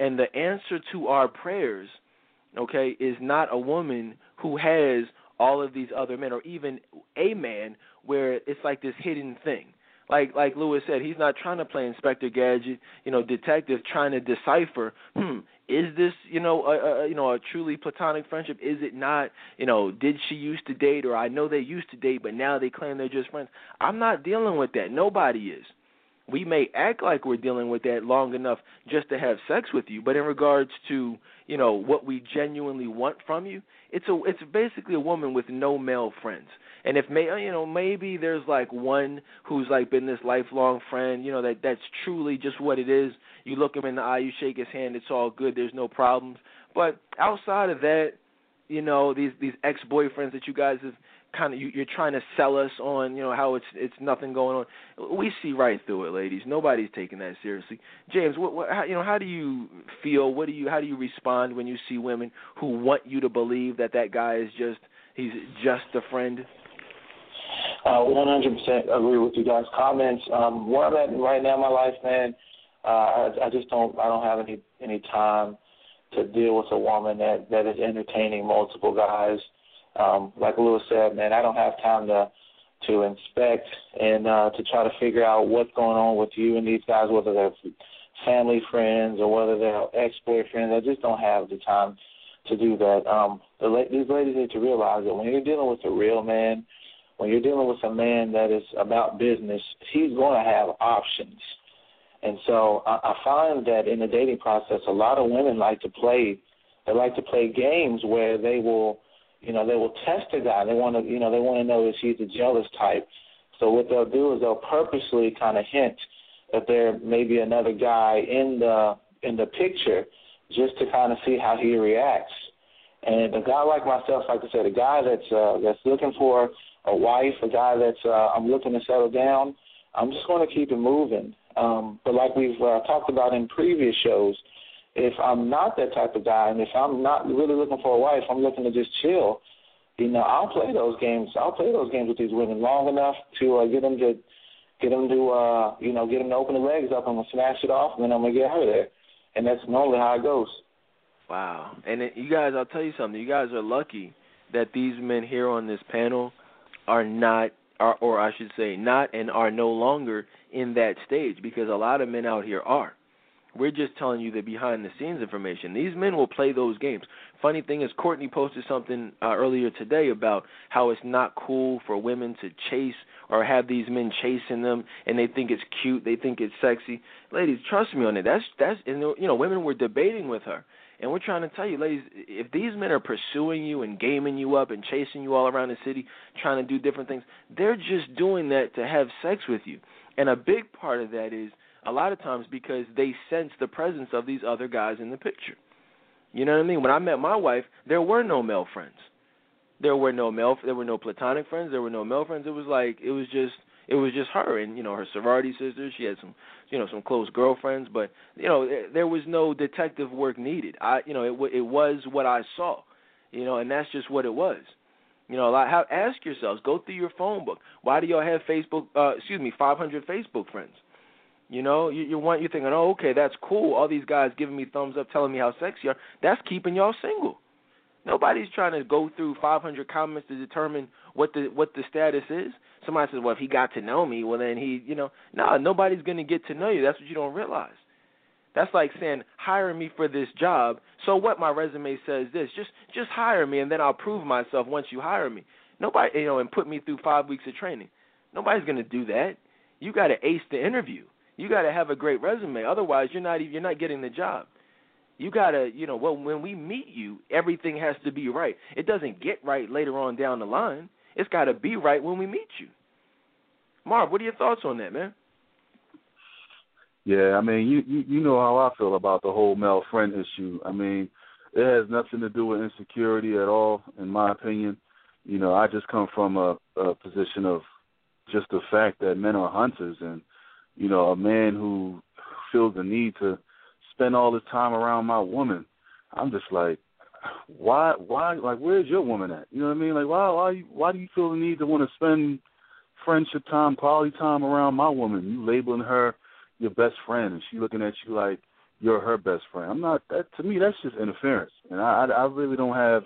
and the answer to our prayers, okay, is not a woman who has all of these other men or even a man where it's like this hidden thing like like Lewis said, he's not trying to play Inspector Gadget, you know, detective, trying to decipher. Hmm, is this you know a, a you know a truly platonic friendship? Is it not? You know, did she used to date, or I know they used to date, but now they claim they're just friends. I'm not dealing with that. Nobody is. We may act like we're dealing with that long enough just to have sex with you, but in regards to you know what we genuinely want from you, it's a it's basically a woman with no male friends. And if may uh, you know maybe there's like one who's like been this lifelong friend, you know that that's truly just what it is. You look him in the eye, you shake his hand, it's all good. There's no problems. But outside of that, you know these these ex boyfriends that you guys have kind of you, you're trying to sell us on you know how it's it's nothing going on. We see right through it, ladies. Nobody's taking that seriously. James, what, what how, you know how do you feel? What do you how do you respond when you see women who want you to believe that that guy is just he's just a friend? Uh, 100% agree with you guys' comments. Um, where I'm at right now in my life, man, uh, I, I just don't I don't have any any time to deal with a woman that that is entertaining multiple guys. Um, like Lewis said, man, I don't have time to to inspect and uh, to try to figure out what's going on with you and these guys, whether they're family friends or whether they're ex-boyfriends. I just don't have the time to do that. Um, the, these ladies need to realize that when you're dealing with a real man when you're dealing with a man that is about business, he's going to have options. And so I, I find that in the dating process, a lot of women like to play. They like to play games where they will, you know, they will test a guy. They want to, you know, they want to know if he's a jealous type. So what they'll do is they'll purposely kind of hint that there may be another guy in the in the picture, just to kind of see how he reacts. And a guy like myself, like I said, a guy that's uh, that's looking for a wife, a guy that's uh, I'm looking to settle down, I'm just going to keep it moving. Um, but like we've uh, talked about in previous shows, if I'm not that type of guy, and if I'm not really looking for a wife, I'm looking to just chill. You know, I'll play those games. I'll play those games with these women long enough to uh, get them to get them to uh, you know get them to open the legs up. I'm gonna smash it off, and then I'm gonna get out of there. And that's normally how it goes. Wow. And it, you guys, I'll tell you something. You guys are lucky that these men here on this panel are not are, or I should say not and are no longer in that stage because a lot of men out here are. We're just telling you the behind the scenes information. These men will play those games. Funny thing is, Courtney posted something uh, earlier today about how it's not cool for women to chase or have these men chasing them, and they think it's cute, they think it's sexy. Ladies, trust me on it. That's that's and you know, women were debating with her and we're trying to tell you, ladies, if these men are pursuing you and gaming you up and chasing you all around the city, trying to do different things, they're just doing that to have sex with you. And a big part of that is a lot of times because they sense the presence of these other guys in the picture. You know what I mean? When I met my wife, there were no male friends. There were no male there were no platonic friends, there were no male friends. It was like it was just it was just her and you know her sorority sisters. She had some you know some close girlfriends, but you know there was no detective work needed. I you know it it was what I saw, you know, and that's just what it was. You know, like how, ask yourselves, go through your phone book. Why do y'all have Facebook? Uh, excuse me, 500 Facebook friends. You know, you, you want you're thinking, oh, okay, that's cool. All these guys giving me thumbs up, telling me how sexy you are. That's keeping y'all single. Nobody's trying to go through 500 comments to determine what the what the status is somebody says, well, if he got to know me, well, then he, you know, no, nobody's going to get to know you. That's what you don't realize. That's like saying, hire me for this job. So what? My resume says this. Just, just hire me, and then I'll prove myself once you hire me. Nobody, you know, and put me through five weeks of training. Nobody's going to do that. You got to ace the interview. You got to have a great resume. Otherwise, you're not, you're not getting the job. You gotta, you know, well, when we meet you, everything has to be right. It doesn't get right later on down the line. It's got to be right when we meet you. Marv, what are your thoughts on that, man? Yeah, I mean, you, you you know how I feel about the whole male friend issue. I mean, it has nothing to do with insecurity at all, in my opinion. You know, I just come from a, a position of just the fact that men are hunters, and you know, a man who feels the need to spend all this time around my woman. I'm just like, why why like where's your woman at? You know what I mean? Like why why why do you feel the need to want to spend friendship time, quality time around my woman. You labeling her your best friend, and she looking at you like you're her best friend. I'm not. That to me, that's just interference, and I, I, I really don't have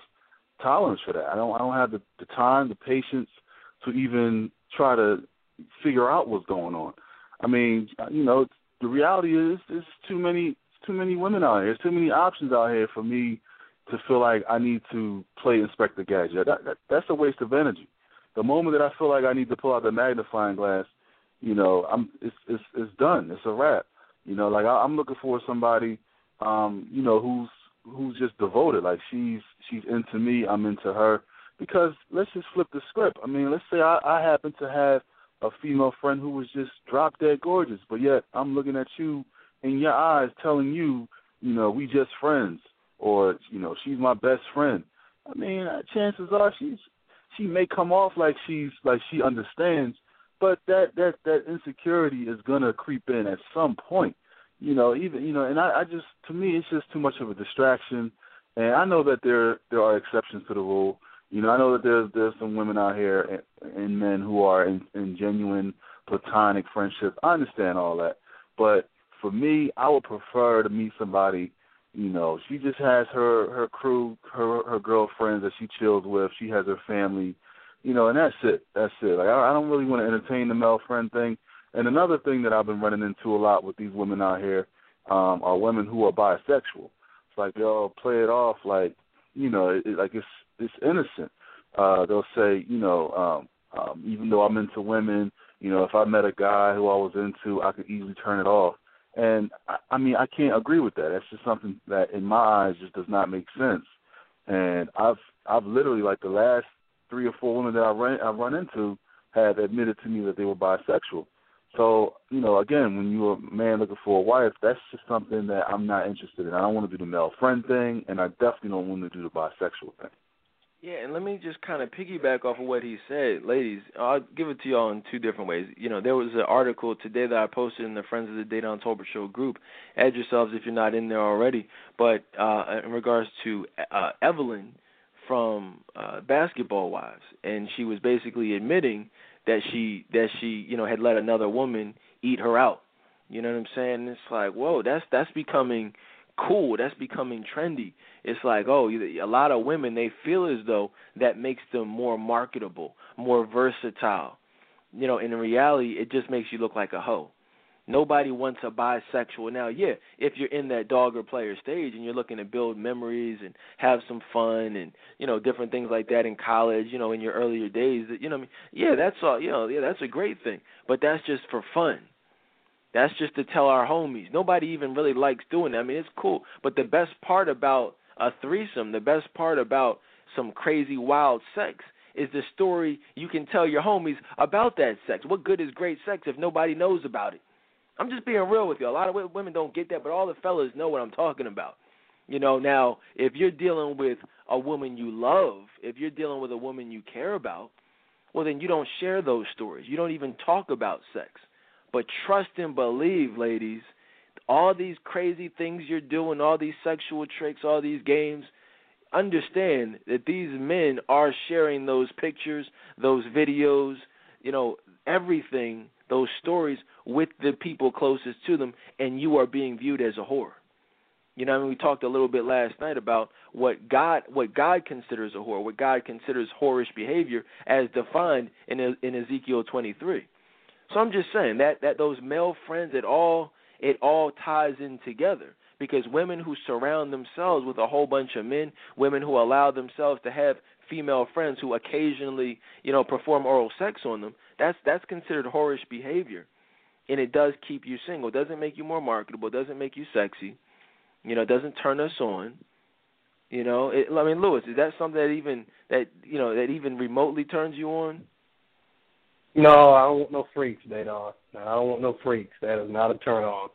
tolerance for that. I don't. I don't have the, the time, the patience to even try to figure out what's going on. I mean, you know, the reality is there's too many too many women out here. There's too many options out here for me to feel like I need to play Inspector Gadget. That, that, that's a waste of energy. The moment that I feel like I need to pull out the magnifying glass, you know, I'm it's it's it's done. It's a wrap. You know, like I, I'm looking for somebody, um, you know, who's who's just devoted. Like she's she's into me, I'm into her. Because let's just flip the script. I mean, let's say I, I happen to have a female friend who was just drop dead gorgeous, but yet I'm looking at you in your eyes telling you, you know, we just friends or, you know, she's my best friend. I mean, uh, chances are she's she may come off like she's like she understands, but that that that insecurity is gonna creep in at some point. You know, even you know, and I, I just to me it's just too much of a distraction. And I know that there there are exceptions to the rule. You know, I know that there's there's some women out here and, and men who are in, in genuine platonic friendships. I understand all that, but for me, I would prefer to meet somebody. You know, she just has her her crew, her her girlfriends that she chills with. She has her family, you know, and that's it. That's it. Like I, I don't really want to entertain the male friend thing. And another thing that I've been running into a lot with these women out here um, are women who are bisexual. It's like they'll play it off like, you know, it, it, like it's it's innocent. Uh, they'll say, you know, um, um, even though I'm into women, you know, if I met a guy who I was into, I could easily turn it off. And I, I mean, I can't agree with that. That's just something that, in my eyes, just does not make sense. And I've I've literally like the last three or four women that I run I run into have admitted to me that they were bisexual. So, you know, again, when you're a man looking for a wife, that's just something that I'm not interested in. I don't want to do the male friend thing, and I definitely don't want to do the bisexual thing. Yeah, and let me just kind of piggyback off of what he said, ladies. I'll give it to y'all in two different ways. You know, there was an article today that I posted in the Friends of the Dedan Tolbert Show group. Add yourselves if you're not in there already. But uh, in regards to uh, Evelyn from uh, Basketball Wives, and she was basically admitting that she that she you know had let another woman eat her out. You know what I'm saying? It's like, whoa, that's that's becoming cool. That's becoming trendy. It's like, oh, a lot of women they feel as though that makes them more marketable, more versatile. You know, in reality, it just makes you look like a hoe. Nobody wants a bisexual. Now, yeah, if you're in that dog or player stage and you're looking to build memories and have some fun and you know different things like that in college, you know, in your earlier days, you know, I mean, yeah, that's all. You know, yeah, that's a great thing. But that's just for fun. That's just to tell our homies. Nobody even really likes doing that. I mean, it's cool. But the best part about a threesome, the best part about some crazy wild sex is the story you can tell your homies about that sex. What good is great sex if nobody knows about it? I'm just being real with you. A lot of women don't get that, but all the fellas know what I'm talking about. You know, now if you're dealing with a woman you love, if you're dealing with a woman you care about, well then you don't share those stories. You don't even talk about sex. But trust and believe, ladies, all these crazy things you're doing, all these sexual tricks, all these games, understand that these men are sharing those pictures, those videos, you know, everything those stories with the people closest to them, and you are being viewed as a whore. You know, I mean, we talked a little bit last night about what God, what God considers a whore, what God considers whorish behavior, as defined in in Ezekiel 23. So I'm just saying that that those male friends, it all it all ties in together because women who surround themselves with a whole bunch of men, women who allow themselves to have female friends who occasionally, you know, perform oral sex on them, that's that's considered whorish behavior, and it does keep you single. Doesn't make you more marketable. Doesn't make you sexy. You know, doesn't turn us on. You know, it, I mean, Lewis, is that something that even that you know that even remotely turns you on? No, I don't want no freaks, Dedan. I don't want no freaks. That is not a turn on.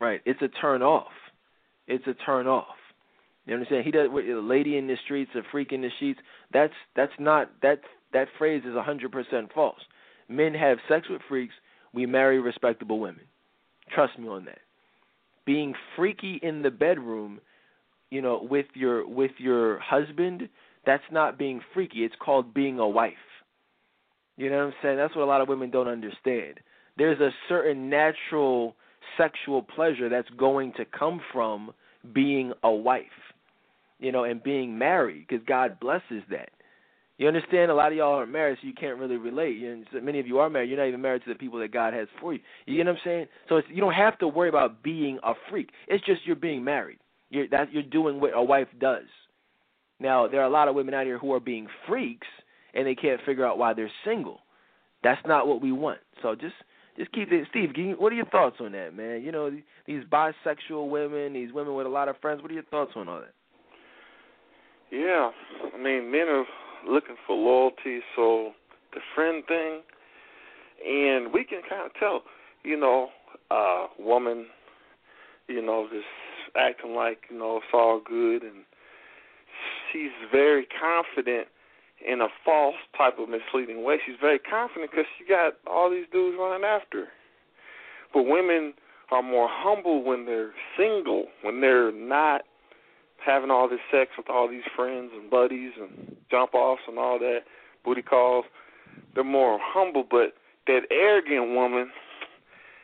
Right, it's a turn off. It's a turn off. You understand? He does. A lady in the streets, a freak in the sheets. That's that's not that that phrase is a hundred percent false men have sex with freaks, we marry respectable women. Trust me on that. Being freaky in the bedroom, you know, with your with your husband, that's not being freaky. It's called being a wife. You know what I'm saying? That's what a lot of women don't understand. There's a certain natural sexual pleasure that's going to come from being a wife, you know, and being married because God blesses that. You understand? A lot of y'all are married, so you can't really relate. And so many of you are married. You're not even married to the people that God has for you. You get what I'm saying? So it's, you don't have to worry about being a freak. It's just you're being married. You're that you're doing what a wife does. Now there are a lot of women out here who are being freaks and they can't figure out why they're single. That's not what we want. So just just keep it. Steve, what are your thoughts on that, man? You know these bisexual women, these women with a lot of friends. What are your thoughts on all that? Yeah, I mean, men are looking for loyalty, so the friend thing, and we can kind of tell, you know, a woman, you know, just acting like you know it's all good, and she's very confident in a false type of misleading way. She's very confident because she got all these dudes running after her. But women are more humble when they're single, when they're not having all this sex with all these friends and buddies and jump offs and all that booty calls. They're more humble, but that arrogant woman,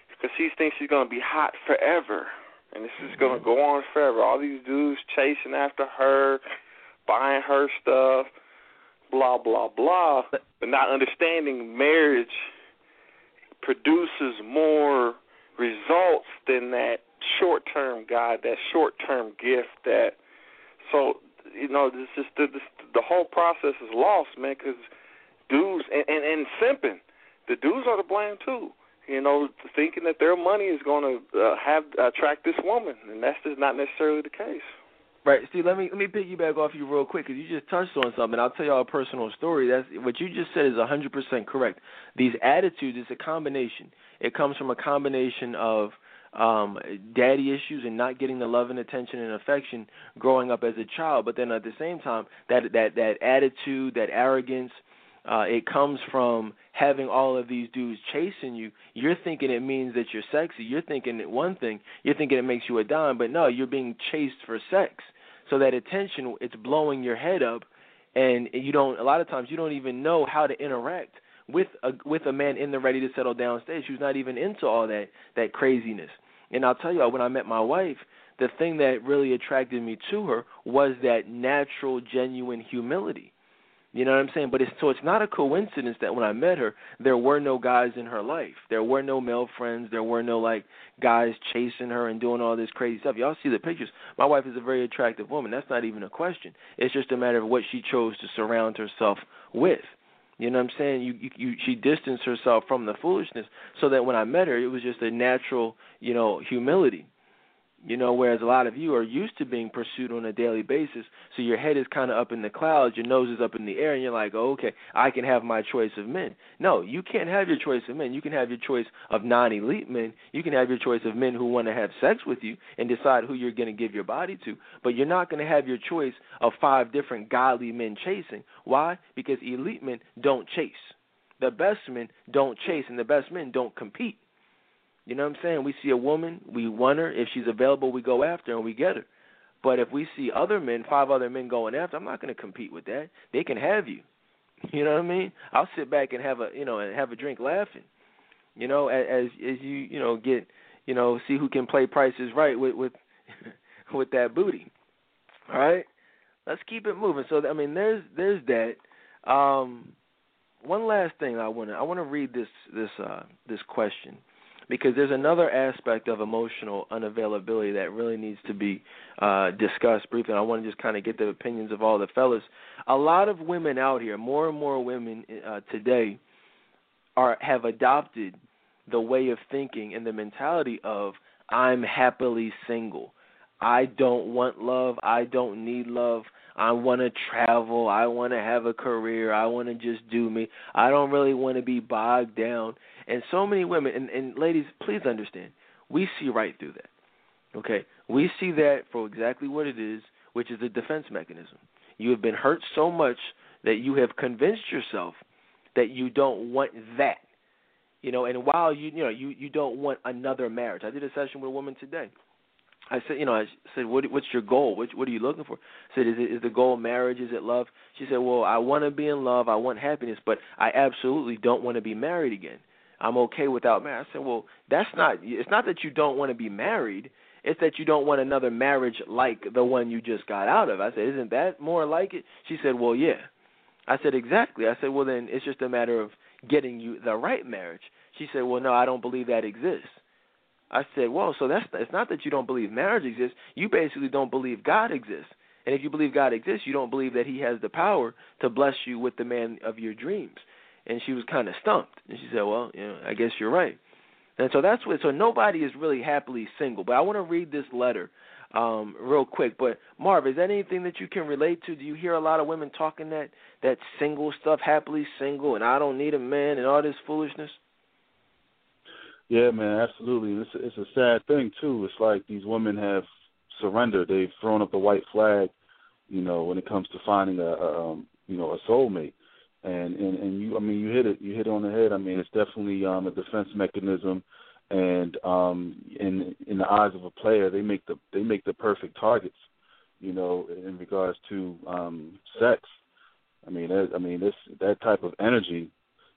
because she thinks she's gonna be hot forever, and this is gonna mm-hmm. go on forever. All these dudes chasing after her, buying her stuff, blah blah blah, but not understanding marriage produces more results than that short term guide, that short term gift that so you know, this just the this, the whole process is lost, man. Because dudes and, and and simping, the dudes are to blame too. You know, thinking that their money is going to uh, have attract this woman, and that's just not necessarily the case. Right, Steve. Let me let me piggyback off you real quick because you just touched on something. I'll tell y'all a personal story. That's what you just said is a hundred percent correct. These attitudes, it's a combination. It comes from a combination of um daddy issues and not getting the love and attention and affection growing up as a child but then at the same time that that that attitude that arrogance uh it comes from having all of these dudes chasing you. You're thinking it means that you're sexy. You're thinking it one thing. You're thinking it makes you a dime. But no you're being chased for sex. So that attention it's blowing your head up. And you don't a lot of times you don't even know how to interact with a with a man in the ready to settle down stage who's not even into all that that craziness. And I'll tell you, when I met my wife, the thing that really attracted me to her was that natural, genuine humility. You know what I'm saying? But it's so it's not a coincidence that when I met her, there were no guys in her life. There were no male friends. There were no like guys chasing her and doing all this crazy stuff. Y'all see the pictures. My wife is a very attractive woman. That's not even a question. It's just a matter of what she chose to surround herself with. You know what I'm saying? You, you, you she distanced herself from the foolishness so that when I met her, it was just a natural, you know, humility. You know, whereas a lot of you are used to being pursued on a daily basis, so your head is kind of up in the clouds, your nose is up in the air, and you're like, oh, okay, I can have my choice of men. No, you can't have your choice of men. You can have your choice of non-elite men. You can have your choice of men who want to have sex with you and decide who you're going to give your body to. But you're not going to have your choice of five different godly men chasing. Why? Because elite men don't chase. The best men don't chase, and the best men don't compete. You know what I'm saying? We see a woman, we want her. If she's available, we go after and we get her. But if we see other men, five other men going after, I'm not going to compete with that. They can have you. [laughs] You know what I mean? I'll sit back and have a you know and have a drink laughing. You know, as as you you know get you know see who can play prices right with with [laughs] with that booty. All right, let's keep it moving. So I mean, there's there's that. Um, one last thing I want to I want to read this this uh, this question because there's another aspect of emotional unavailability that really needs to be uh, discussed briefly. I want to just kind of get the opinions of all the fellas. A lot of women out here, more and more women uh, today, are have adopted the way of thinking and the mentality of I'm happily single. I don't want love. I don't need love. I want to travel. I want to have a career. I want to just do me. I don't really want to be bogged down. And so many women, and, and ladies, please understand, we see right through that. Okay? We see that for exactly what it is, which is a defense mechanism. You have been hurt so much that you have convinced yourself that you don't want that. You know, and while you you know you you don't want another marriage. I did a session with a woman today I said, you know, I said, what, what's your goal? What, what are you looking for? I said, is it is the goal marriage? Is it love? She said, well, I want to be in love. I want happiness, but I absolutely don't want to be married again. I'm okay without marriage. I said, well, that's not. It's not that you don't want to be married. It's that you don't want another marriage like the one you just got out of. I said, isn't that more like it? She said, well, yeah. I said, exactly. I said, well, then it's just a matter of getting you the right marriage. She said, well, no, I don't believe that exists. I said, well, so that's it's not that you don't believe marriage exists. You basically don't believe God exists. And if you believe God exists, you don't believe that He has the power to bless you with the man of your dreams. And she was kind of stumped. And she said, well, you know, I guess you're right. And so that's what. So nobody is really happily single. But I want to read this letter um, real quick. But Marv, is that anything that you can relate to? Do you hear a lot of women talking that that single stuff, happily single, and I don't need a man, and all this foolishness? Yeah, man, absolutely. It's it's a sad thing too. It's like these women have surrendered. They've thrown up the white flag, you know, when it comes to finding a, um, you know, a soulmate. And and and you, I mean, you hit it, you hit it on the head. I mean, it's definitely um, a defense mechanism, and um, in in the eyes of a player, they make the they make the perfect targets, you know, in regards to um, sex. I mean, that, I mean, this that type of energy,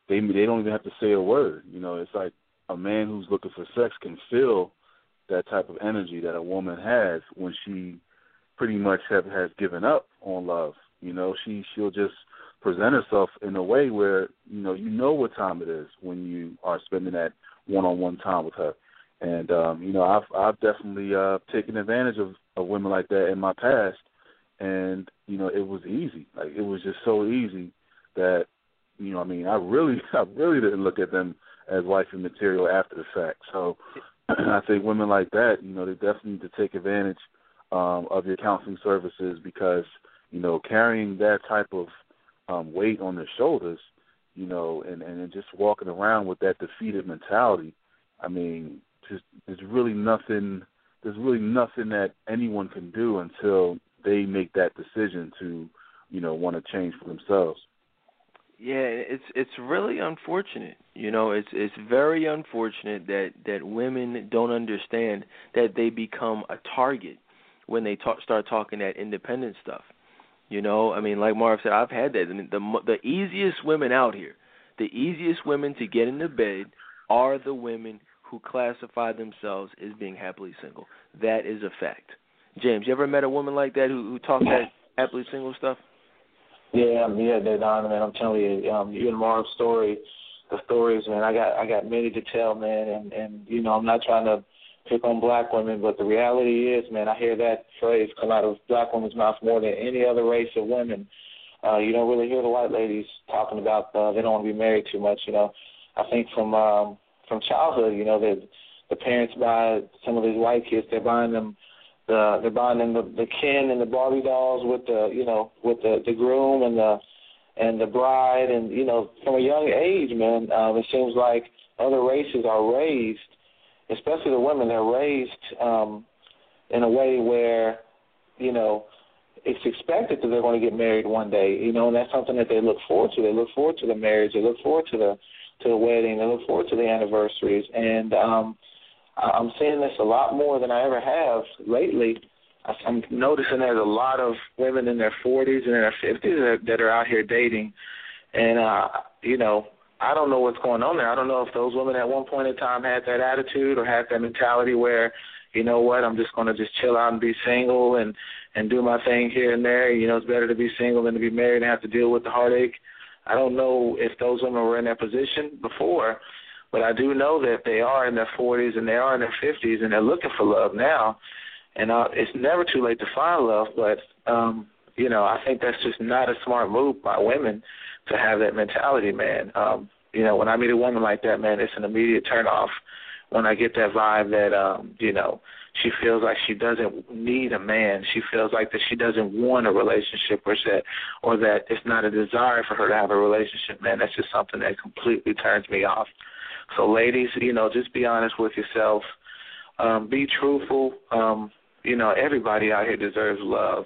they they don't even have to say a word. You know, it's like a man who's looking for sex can feel that type of energy that a woman has when she pretty much have has given up on love. You know, she she'll just present herself in a way where you know you know what time it is when you are spending that one-on-one time with her. And um, you know, I've I've definitely uh, taken advantage of, of women like that in my past, and you know, it was easy. Like it was just so easy that you know, I mean, I really [laughs] I really didn't look at them as wifey material after the fact. So [clears throat] I think women like that, you know, they definitely need to take advantage um, of your counseling services because you know carrying that type of um, weight on their shoulders, you know, and and just walking around with that defeated mentality. I mean, just there's really nothing. There's really nothing that anyone can do until they make that decision to, you know, want to change for themselves. Yeah, it's it's really unfortunate. You know, it's it's very unfortunate that that women don't understand that they become a target when they talk, start talking that independent stuff. You know, I mean, like Marv said, I've had that. I mean, the the easiest women out here, the easiest women to get into bed are the women who classify themselves as being happily single. That is a fact. James, you ever met a woman like that who who talked that happily single stuff? Yeah, yeah, Don, man. I'm telling you, um, you and Marv's story, the stories, man. I got, I got many to tell, man. And and you know, I'm not trying to pick on black women, but the reality is, man, I hear that phrase come out of black women's mouth more than any other race of women. Uh, you don't really hear the white ladies talking about uh, they don't want to be married too much. You know, I think from um, from childhood, you know, that the parents buy some of these white kids, they're buying them the they're buying them the, the Ken and the Barbie dolls with the you know with the the groom and the and the bride and you know from a young age, man, um, it seems like other races are raised, especially the women, they're raised um, in a way where you know it's expected that they're going to get married one day, you know, and that's something that they look forward to. They look forward to the marriage. They look forward to the to the wedding. They look forward to the anniversaries, and um, I'm seeing this a lot more than I ever have lately. I'm noticing there's a lot of women in their 40s and in their 50s that are out here dating, and uh, you know, I don't know what's going on there. I don't know if those women at one point in time had that attitude or had that mentality where, you know what, I'm just going to just chill out and be single and and do my thing here and there. You know, it's better to be single than to be married and have to deal with the heartache. I don't know if those women were in that position before, but I do know that they are in their 40s and they are in their 50s and they're looking for love now. And uh, it's never too late to find love, but um, you know, I think that's just not a smart move by women to have that mentality, man. Um, you know, when I meet a woman like that, man, it's an immediate turn off. When I get that vibe that um, you know, she feels like she doesn't need a man. She feels like that she doesn't want a relationship or that or that it's not a desire for her to have a relationship, man. That's just something that completely turns me off. So, ladies, you know, just be honest with yourself. Um, be truthful. Um, you know, everybody out here deserves love,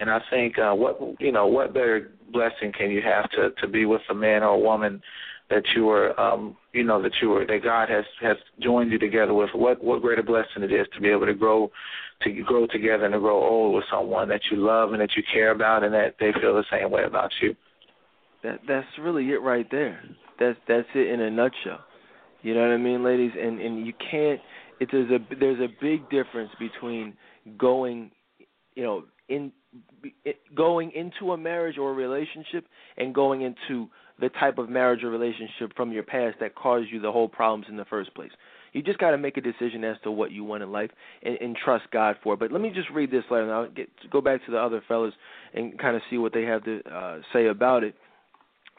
and I think uh, what you know, what better blessing can you have to to be with a man or a woman that you were um you know that you were that God has has joined you together with? What what greater blessing it is to be able to grow to grow together and to grow old with someone that you love and that you care about and that they feel the same way about you? That that's really it right there. That's that's it in a nutshell. You know what I mean ladies? And and you can't it there's a there's a big difference between going you know in going into a marriage or a relationship and going into the type of marriage or relationship from your past that caused you the whole problems in the first place. You just got to make a decision as to what you want in life and, and trust God for. It. But let me just read this letter, and I'll get go back to the other fellas and kind of see what they have to uh, say about it.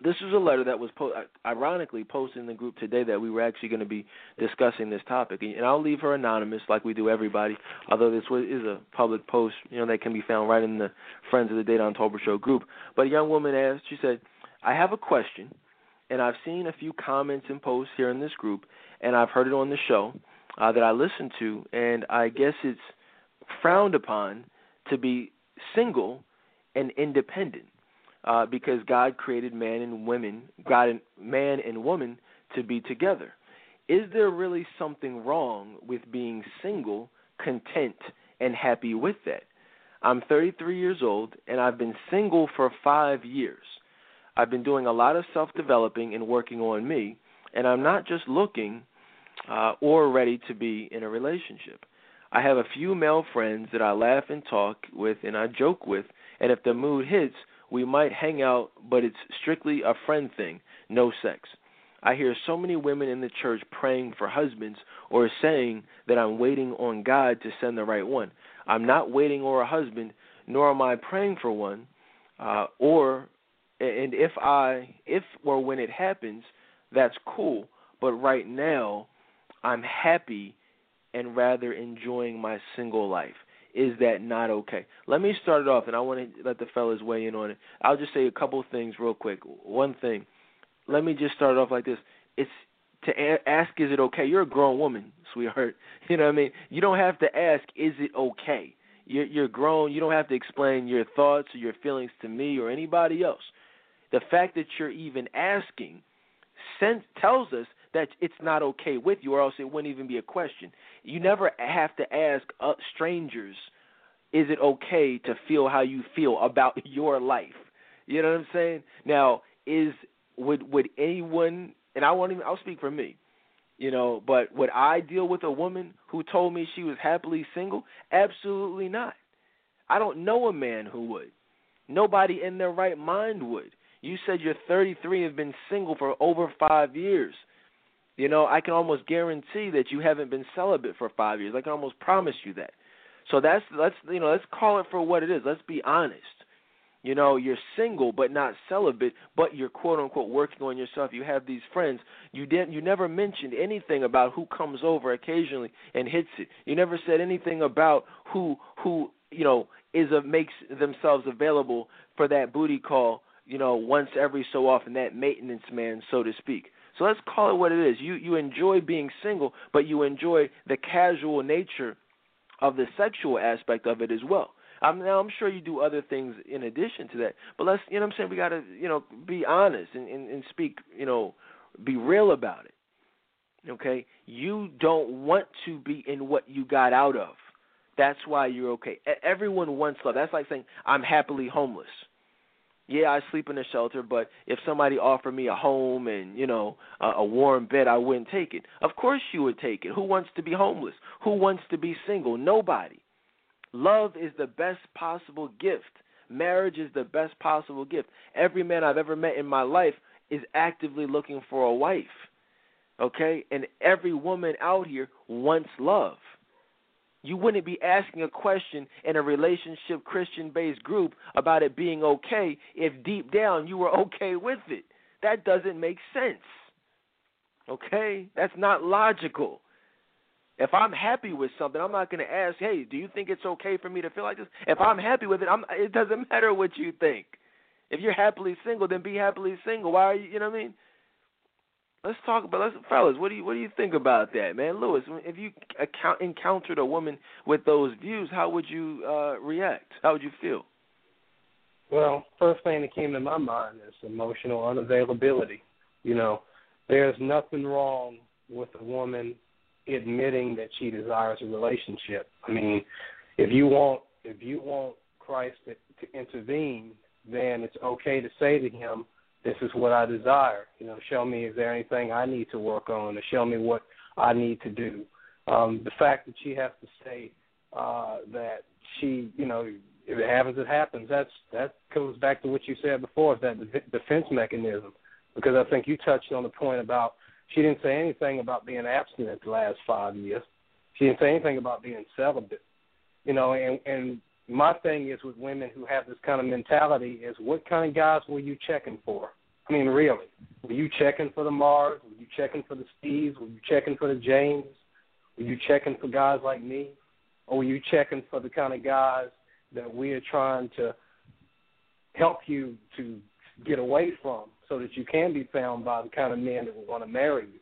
This is a letter that was po- ironically posted in the group today that we were actually going to be discussing this topic, and I'll leave her anonymous like we do everybody. Although this is a public post, you know that can be found right in the Friends of the Dedan Tolbert Show group. But a young woman asked, she said, "I have a question, and I've seen a few comments and posts here in this group, and I've heard it on the show uh, that I listen to, and I guess it's frowned upon to be single and independent." Uh, because God created man and women, God and man and woman to be together. Is there really something wrong with being single, content, and happy with that? I'm 33 years old and I've been single for five years. I've been doing a lot of self developing and working on me, and I'm not just looking uh, or ready to be in a relationship. I have a few male friends that I laugh and talk with and I joke with, and if the mood hits, we might hang out, but it's strictly a friend thing, no sex. I hear so many women in the church praying for husbands or saying that I'm waiting on God to send the right one. I'm not waiting on a husband, nor am I praying for one. Uh, or, and if I, if or when it happens, that's cool. But right now, I'm happy and rather enjoying my single life is that not okay? Let me start it off, and I want to let the fellas weigh in on it. I'll just say a couple things real quick. One thing, let me just start it off like this: it's to a- ask, is it okay? You're a grown woman, sweetheart. [laughs] You know what I mean? You don't have to ask, is it okay? You're, you're grown. You don't have to explain your thoughts or your feelings to me or anybody else. The fact that you're even asking sense tells us that it's not okay with you, or else it wouldn't even be a question. You never have to ask uh, strangers, is it okay to feel how you feel about [laughs] your life? You know what I'm saying? Now, is would would anyone and I won't even I'll speak for me. You know, but would I deal with a woman who told me she was happily single? Absolutely not. I don't know a man who would. Nobody in their right mind would. You said you're 33 and have been single for over 5 years. You know, I can almost guarantee that you haven't been celibate for five years. I can almost promise you that. So that's let's you know let's call it for what it is. Let's be honest. You know, you're single but not celibate, but you're quote unquote working on yourself. You have these friends. You didn't. You never mentioned anything about who comes over occasionally and hits it. You never said anything about who who you know is a makes themselves available for that booty call. You know, once every so often, that maintenance man, so to speak. So let's call it what it is. You you enjoy being single, but you enjoy the casual nature of the sexual aspect of it as well. I'm now I'm sure you do other things in addition to that. But let's you know what I'm saying we gotta, you know, be honest and, and, and speak, you know, be real about it. Okay? You don't want to be in what you got out of. That's why you're okay. Everyone wants love. That's like saying I'm happily homeless yeah, I sleep in a shelter, but if somebody offered me a home and you know a, a warm bed, I wouldn't take it. Of course, you would take it. Who wants to be homeless? Who wants to be single? Nobody. Love is the best possible gift. Marriage is the best possible gift. Every man I've ever met in my life is actively looking for a wife. Okay? And every woman out here wants love you wouldn't be asking a question in a relationship Christian based group about it being okay if deep down you were [laughs] okay with it. That doesn't make sense. Okay? That's not logical. If I'm happy with something, I'm not going to ask, "Hey, do you think it's okay for me to feel like this?" If I'm happy with it, I'm it doesn't [laughs] matter what you think. If you're happily single, then be happily single. Why are you, you know what I mean? Let's talk about let's fellas. What do you what do you think about that, man, Lewis? If you account, encountered a woman with those views, how would you uh, react? How would you feel? Well, first thing that came to my mind is emotional unavailability. You know, there's nothing wrong with a woman admitting that she desires a relationship. I mean, if you want if you want Christ to, to intervene, then it's okay to say to him, "This is what I desire. You know, show me is there anything I need to work on, or show me what I need to do." Um, the fact that she has to say uh, that she, you know, if it happens, it happens. That's that goes back to what you said before, is that defense mechanism. Because I think you touched on the point about she didn't say anything about being abstinent the last five years. She didn't say anything about being celibate. You know, and and my thing is with women who have this kind of mentality is what kind of guys were you checking for? I mean, really, were you checking for the Mars? Were you checking for the Steves? Were you checking for the James? Were you checking for guys like me? Or were you checking for the kind of guys that we are trying to help you to get away from so that you can be found by the kind of men that will want to marry you?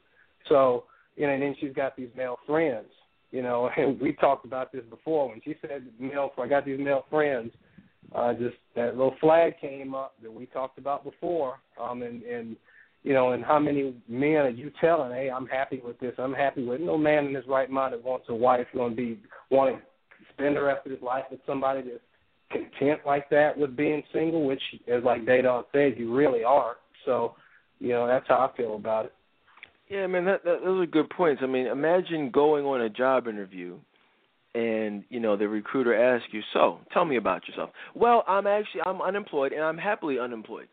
So, you know, and then she's got these male friends, you know, and [laughs] we talked about this before when she said male I got these male friends, uh just that little flag came up that we talked about before. Um and, and you know, and how many men are you telling, hey, I'm happy with this, I'm happy with it. No man in his right mind that wants a wife going to be wanting to spend the rest of his life with somebody that's content like that with being single, which, as like Dedan said, you really are. So, you know, that's how I feel about it. Yeah, man, that, that those are good points. I mean, imagine going on a job interview and you know the recruiter asks you, "So, tell me about yourself." Well, I'm actually I'm unemployed and I'm happily unemployed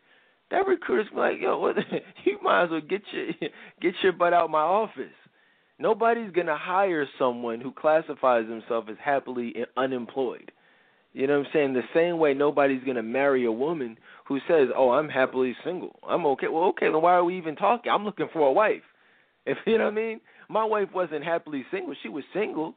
that recruiter's like, yo, what, [laughs] you might as well get your [laughs] get your butt out my office. Nobody's gonna hire someone who classifies himself as happily unemployed. You know what I'm saying? The same way nobody's gonna marry a woman who says, "Oh, I'm happily single. I'm okay." Well, okay, then why are we even talking? I'm looking for a wife. If [laughs] you know what I mean? My wife wasn't happily single. She was single.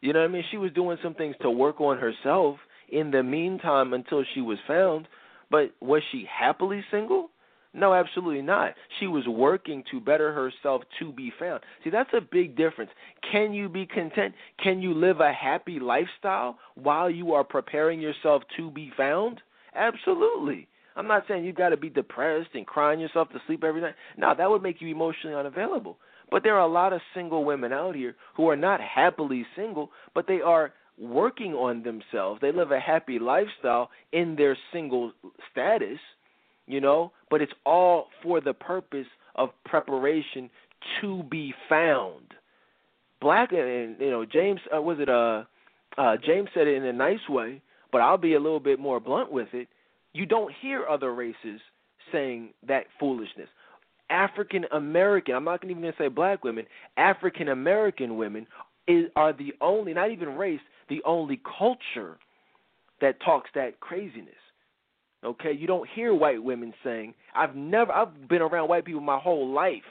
You know what I mean? She was doing some things to work on herself in the meantime until she was found. But was she happily single? No, absolutely not. She was working to better herself to be found. See, that's a big difference. Can you be content? Can you live a happy lifestyle while you are preparing yourself to be found? Absolutely. I'm not saying you've got to be depressed and crying yourself to sleep every night. No, that would make you emotionally unavailable. But there are a lot of single women out here who are not happily single, but they are working on themselves. They live a happy lifestyle in their single status, you know, but it's all for the purpose of preparation to be found. Black and you know James uh, was it uh, uh James said it in a nice way, but I'll be a little bit more blunt with it. You don't hear other races saying that foolishness. African American, I'm not even going to say black women, African American women is, are the only, not even race, the only culture that talks that craziness. Okay, you don't hear white women saying, "I've never, I've been around white people my whole life."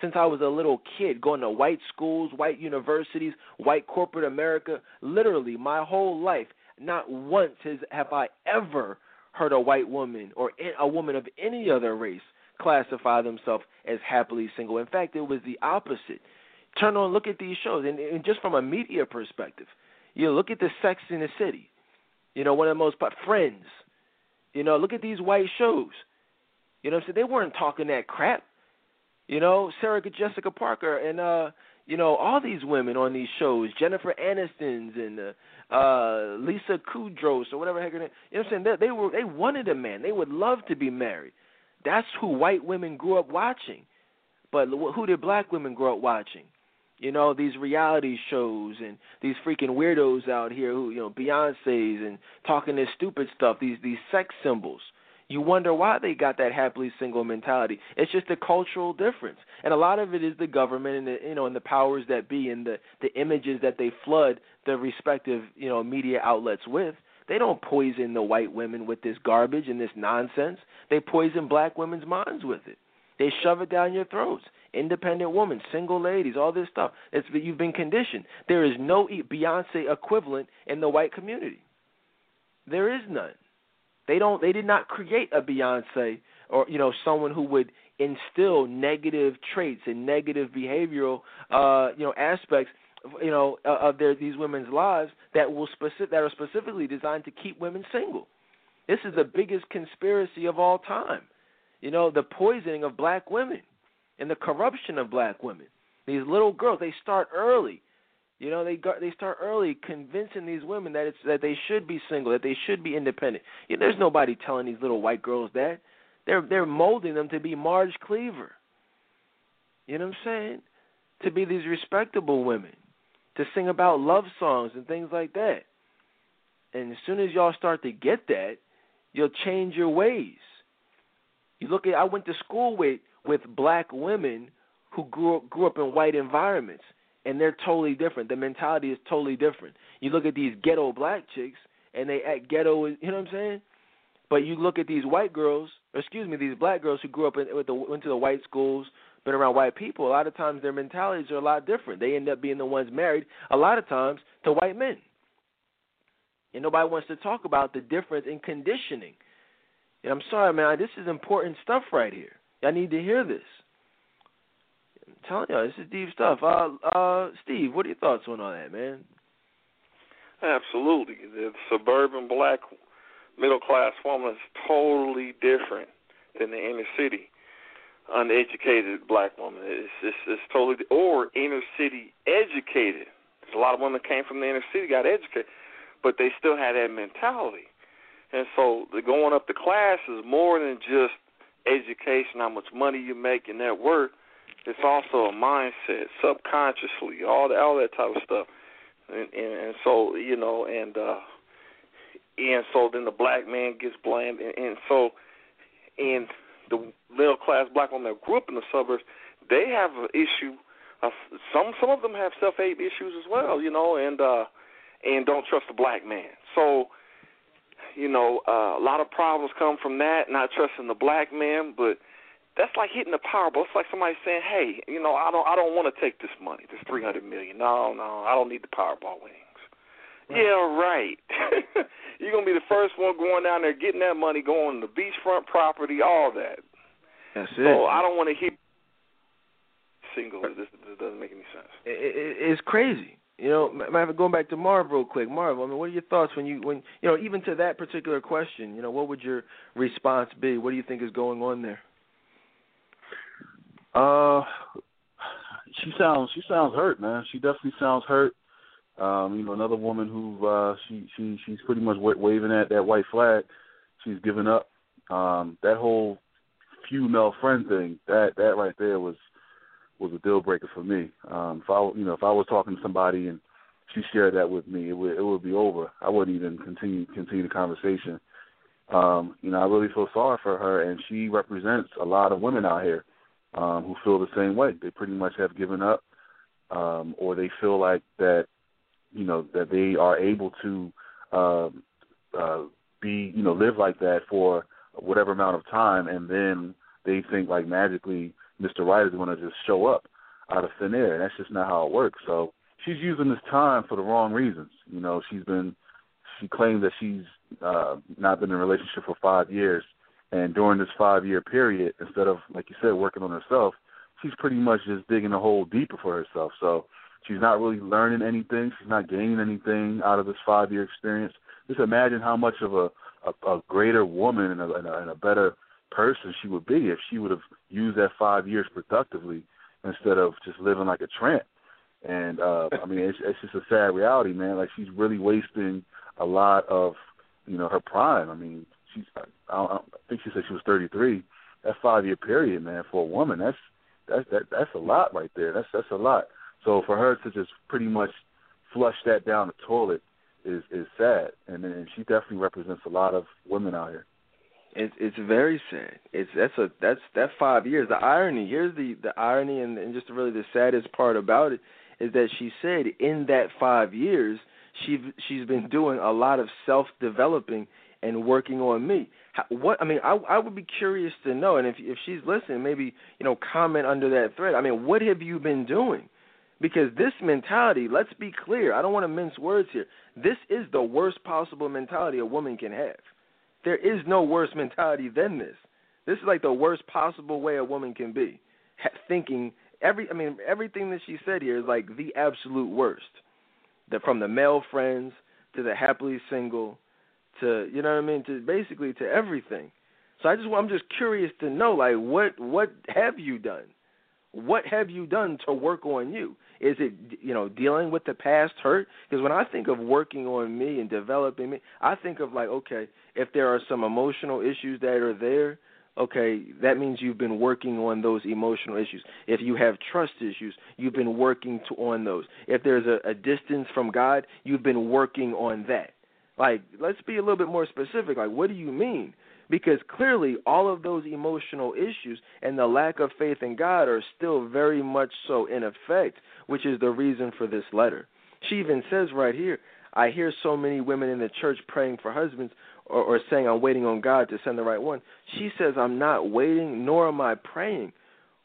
Since I was a little kid, going to white schools, white universities, white corporate America, literally my whole life, not once has have I ever heard a white woman or a woman of any other race classify themselves as happily single. In fact, it was the opposite. Turn on, look at these shows, and, and just from a media perspective, you look at the Sex in the City. You know, one of the most Friends. You know, look at these white shows. You know, so they weren't talking that crap. You know, Sarah Jessica Parker and uh, you know, all these women on these shows, Jennifer Aniston's and uh, uh Lisa Kudrow or whatever heck her name. You know what I'm saying? They, they were they wanted a man. They would love to be married. That's who white women grew up watching. But who did black women grow up watching? You know, these reality shows and these freaking weirdos out here who, you know, Beyonce's and talking this stupid stuff, these these sex symbols. You wonder why they got that happily single mentality. It's just a cultural difference. And a lot of it is the government and the you know, and the powers that be and the the images that they flood the respective, you know, media outlets with. They don't poison the white women with this garbage and this nonsense. They poison black women's minds with it. They shove it down your throats independent women, single ladies, all this stuff. It's you've been conditioned. There is no Beyonce equivalent in the white community. There is none. They don't. They did not create a Beyonce or you know someone who would instill negative traits and negative behavioral uh, you know aspects you know of their these women's lives that will specific that are specifically designed to keep women single. This is the biggest conspiracy of all time. You know the poisoning of black women and the corruption of black women. These little girls, they start early. You know, they got, they start early convincing these women that it's that they should be single, that they should be independent. You know, there's nobody telling these little white girls that. They're they're molding them to be Marge Cleaver. You know what I'm saying? To be these respectable women, to sing about love songs and things like that. And as soon as y'all start to get that, you'll change your ways. You look at I went to school with with black women who grew up, grew up in white environments, and they're totally different. The mentality is totally different. You look at these ghetto black chicks, and they act ghetto. You know what I'm saying? But you look at these white girls, excuse me, these black girls who grew up in, with the, went to the white schools, been around white people. A lot of times their mentalities are a lot different. They end up being the ones married a lot of times to white men. And nobody wants to talk about the difference in conditioning. And I'm sorry, man, this is important stuff right here. I need to hear this. Telling you, this is deep stuff. Uh, uh, Steve, what are your thoughts on all that, man? Absolutely, the suburban black middle class woman is totally different than the inner city uneducated black woman. It's it's, it's totally or inner city educated. There's a lot of women that came from the inner city, got educated, but they still had that mentality. And so the going up the class is more than just education, how much money you make and net worth. It's also a mindset, subconsciously, all that, all that type of stuff. And, and, and so you know, and uh, and so then the black man gets blamed, and, and so and the middle class black women that grew up in the suburbs, they have an issue. Of, some some of them have self hate issues as well, you know, and uh, and don't trust the black man. So you know, uh, a lot of problems come from that, not trusting the black man, but that's like hitting the Powerball. It's like somebody saying, "Hey, you know, I don't, I don't want to take this money, this three hundred million. No, no, I don't need the Powerball winnings." Right. Yeah, right. [laughs] You're gonna be the first one going down there, getting that money, going to the beachfront property, all that. That's it. So I don't want to hear single. This, this doesn't make any sense. It, it, it's crazy. You know, going back to Marv real quick. Marv, I mean, what are your thoughts when you when you know even to that particular question? You know, what would your response be? What do you think is going on there? Uh, she sounds she sounds hurt, man. She definitely sounds hurt. Um, you know, another woman who uh, she she she's pretty much waving at that white flag. She's given up. Um, that whole female friend thing, that that right there was was a deal breaker for me. Um, if I you know if I was talking to somebody and she shared that with me, it would it would be over. I wouldn't even continue continue the conversation. Um, you know, I really feel sorry for her, and she represents a lot of women out here um, who feel the same way. They pretty much have given up, um, or they feel like that, you know, that they are able to um, uh, be, you know, live like that for whatever amount of time, and then they think like magically Mr. Right is going to just show up out of thin air. And that's just not how it works. So she's using this time for the wrong reasons. You know, she's been she claimed that she's uh, not been in a relationship for five years, and during this five year period, instead of like you said working on herself, she's pretty much just digging a hole deeper for herself. So she's not really learning anything. She's not gaining anything out of this five year experience. Just imagine how much of a a, a greater woman and a, and a, and a better person she would be if she would have used that five years productively instead of just living like a tramp. And uh I mean, it's, it's just a sad reality, man. Like she's really wasting a lot of, you know, her prime. I mean, she's I, I, think she said she was 33. That five year period, man, for a woman, that's that's that that's a lot right there. That's that's a lot. So for her to just pretty much flush that down the toilet is is sad, and and she definitely represents a lot of women out here. It's it's very sad. It's that's a that's that five years. The irony here's the the irony and, and just really the saddest part about it is that she said in that five years she she's been doing a lot of self developing and working on me. How, what I mean, I I would be curious to know, and if if she's listening, maybe you know comment under that thread. I mean, what have you been doing? Because this mentality, let's be clear, I don't want to mince words here. This is the worst possible mentality a woman can have there is no worse [laughs] mentality than this. This is like the worst possible way a woman can be, thinking every. I mean, everything that she said here is like the absolute worst. That from the male friends to the happily single, to you know what I mean, to basically to everything. So I just I'm just curious to know like what what have you done? what have you done to work on you? Is it you know dealing with the past hurt? Because when I think of working on me and developing me, I think of like okay, if there are some emotional issues that are there, okay, that means you've been working on those emotional issues. If you have trust issues, you've been working to, on those. If there's a, a distance from God, you've been working on that. Like, let's be a little bit more specific. Like, what do you mean? Because clearly, all of those emotional issues and the lack of faith in God are still very much so in effect, which is the reason for this letter. She even says right here, I hear so many women in the church praying for husbands or, or saying I'm waiting on God to send the right one. She says I'm not waiting, nor am I praying.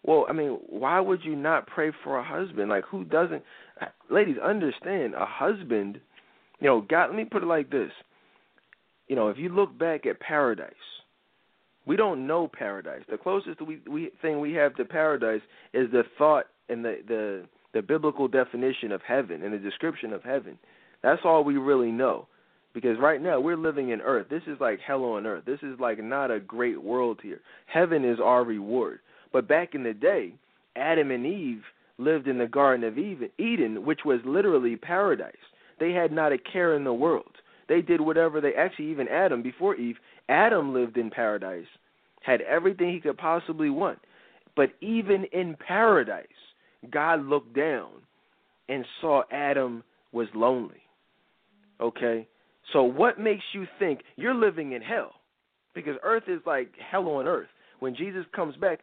Well, I mean, why would you not pray for a husband? Like, who doesn't? Ladies, understand a husband. You know, God. Let me put it like this. You know, if you look back at paradise, we don't know paradise. The closest we, we thing we have to paradise is the thought and the the the biblical definition of heaven and the description of heaven. That's all we really know. Because right now we're living in earth. This is like hell on earth. This is like not a great world here. Heaven is our reward. But back in the day, Adam and Eve lived in the Garden of Eden, which was literally paradise. They had not a care in the world. They did whatever they actually even Adam before Eve, Adam lived in paradise, had everything he could possibly want. But even in paradise, God looked down and saw Adam was lonely. Okay? So what makes you think you're living in hell? Because earth is like hell on earth. When Jesus comes back,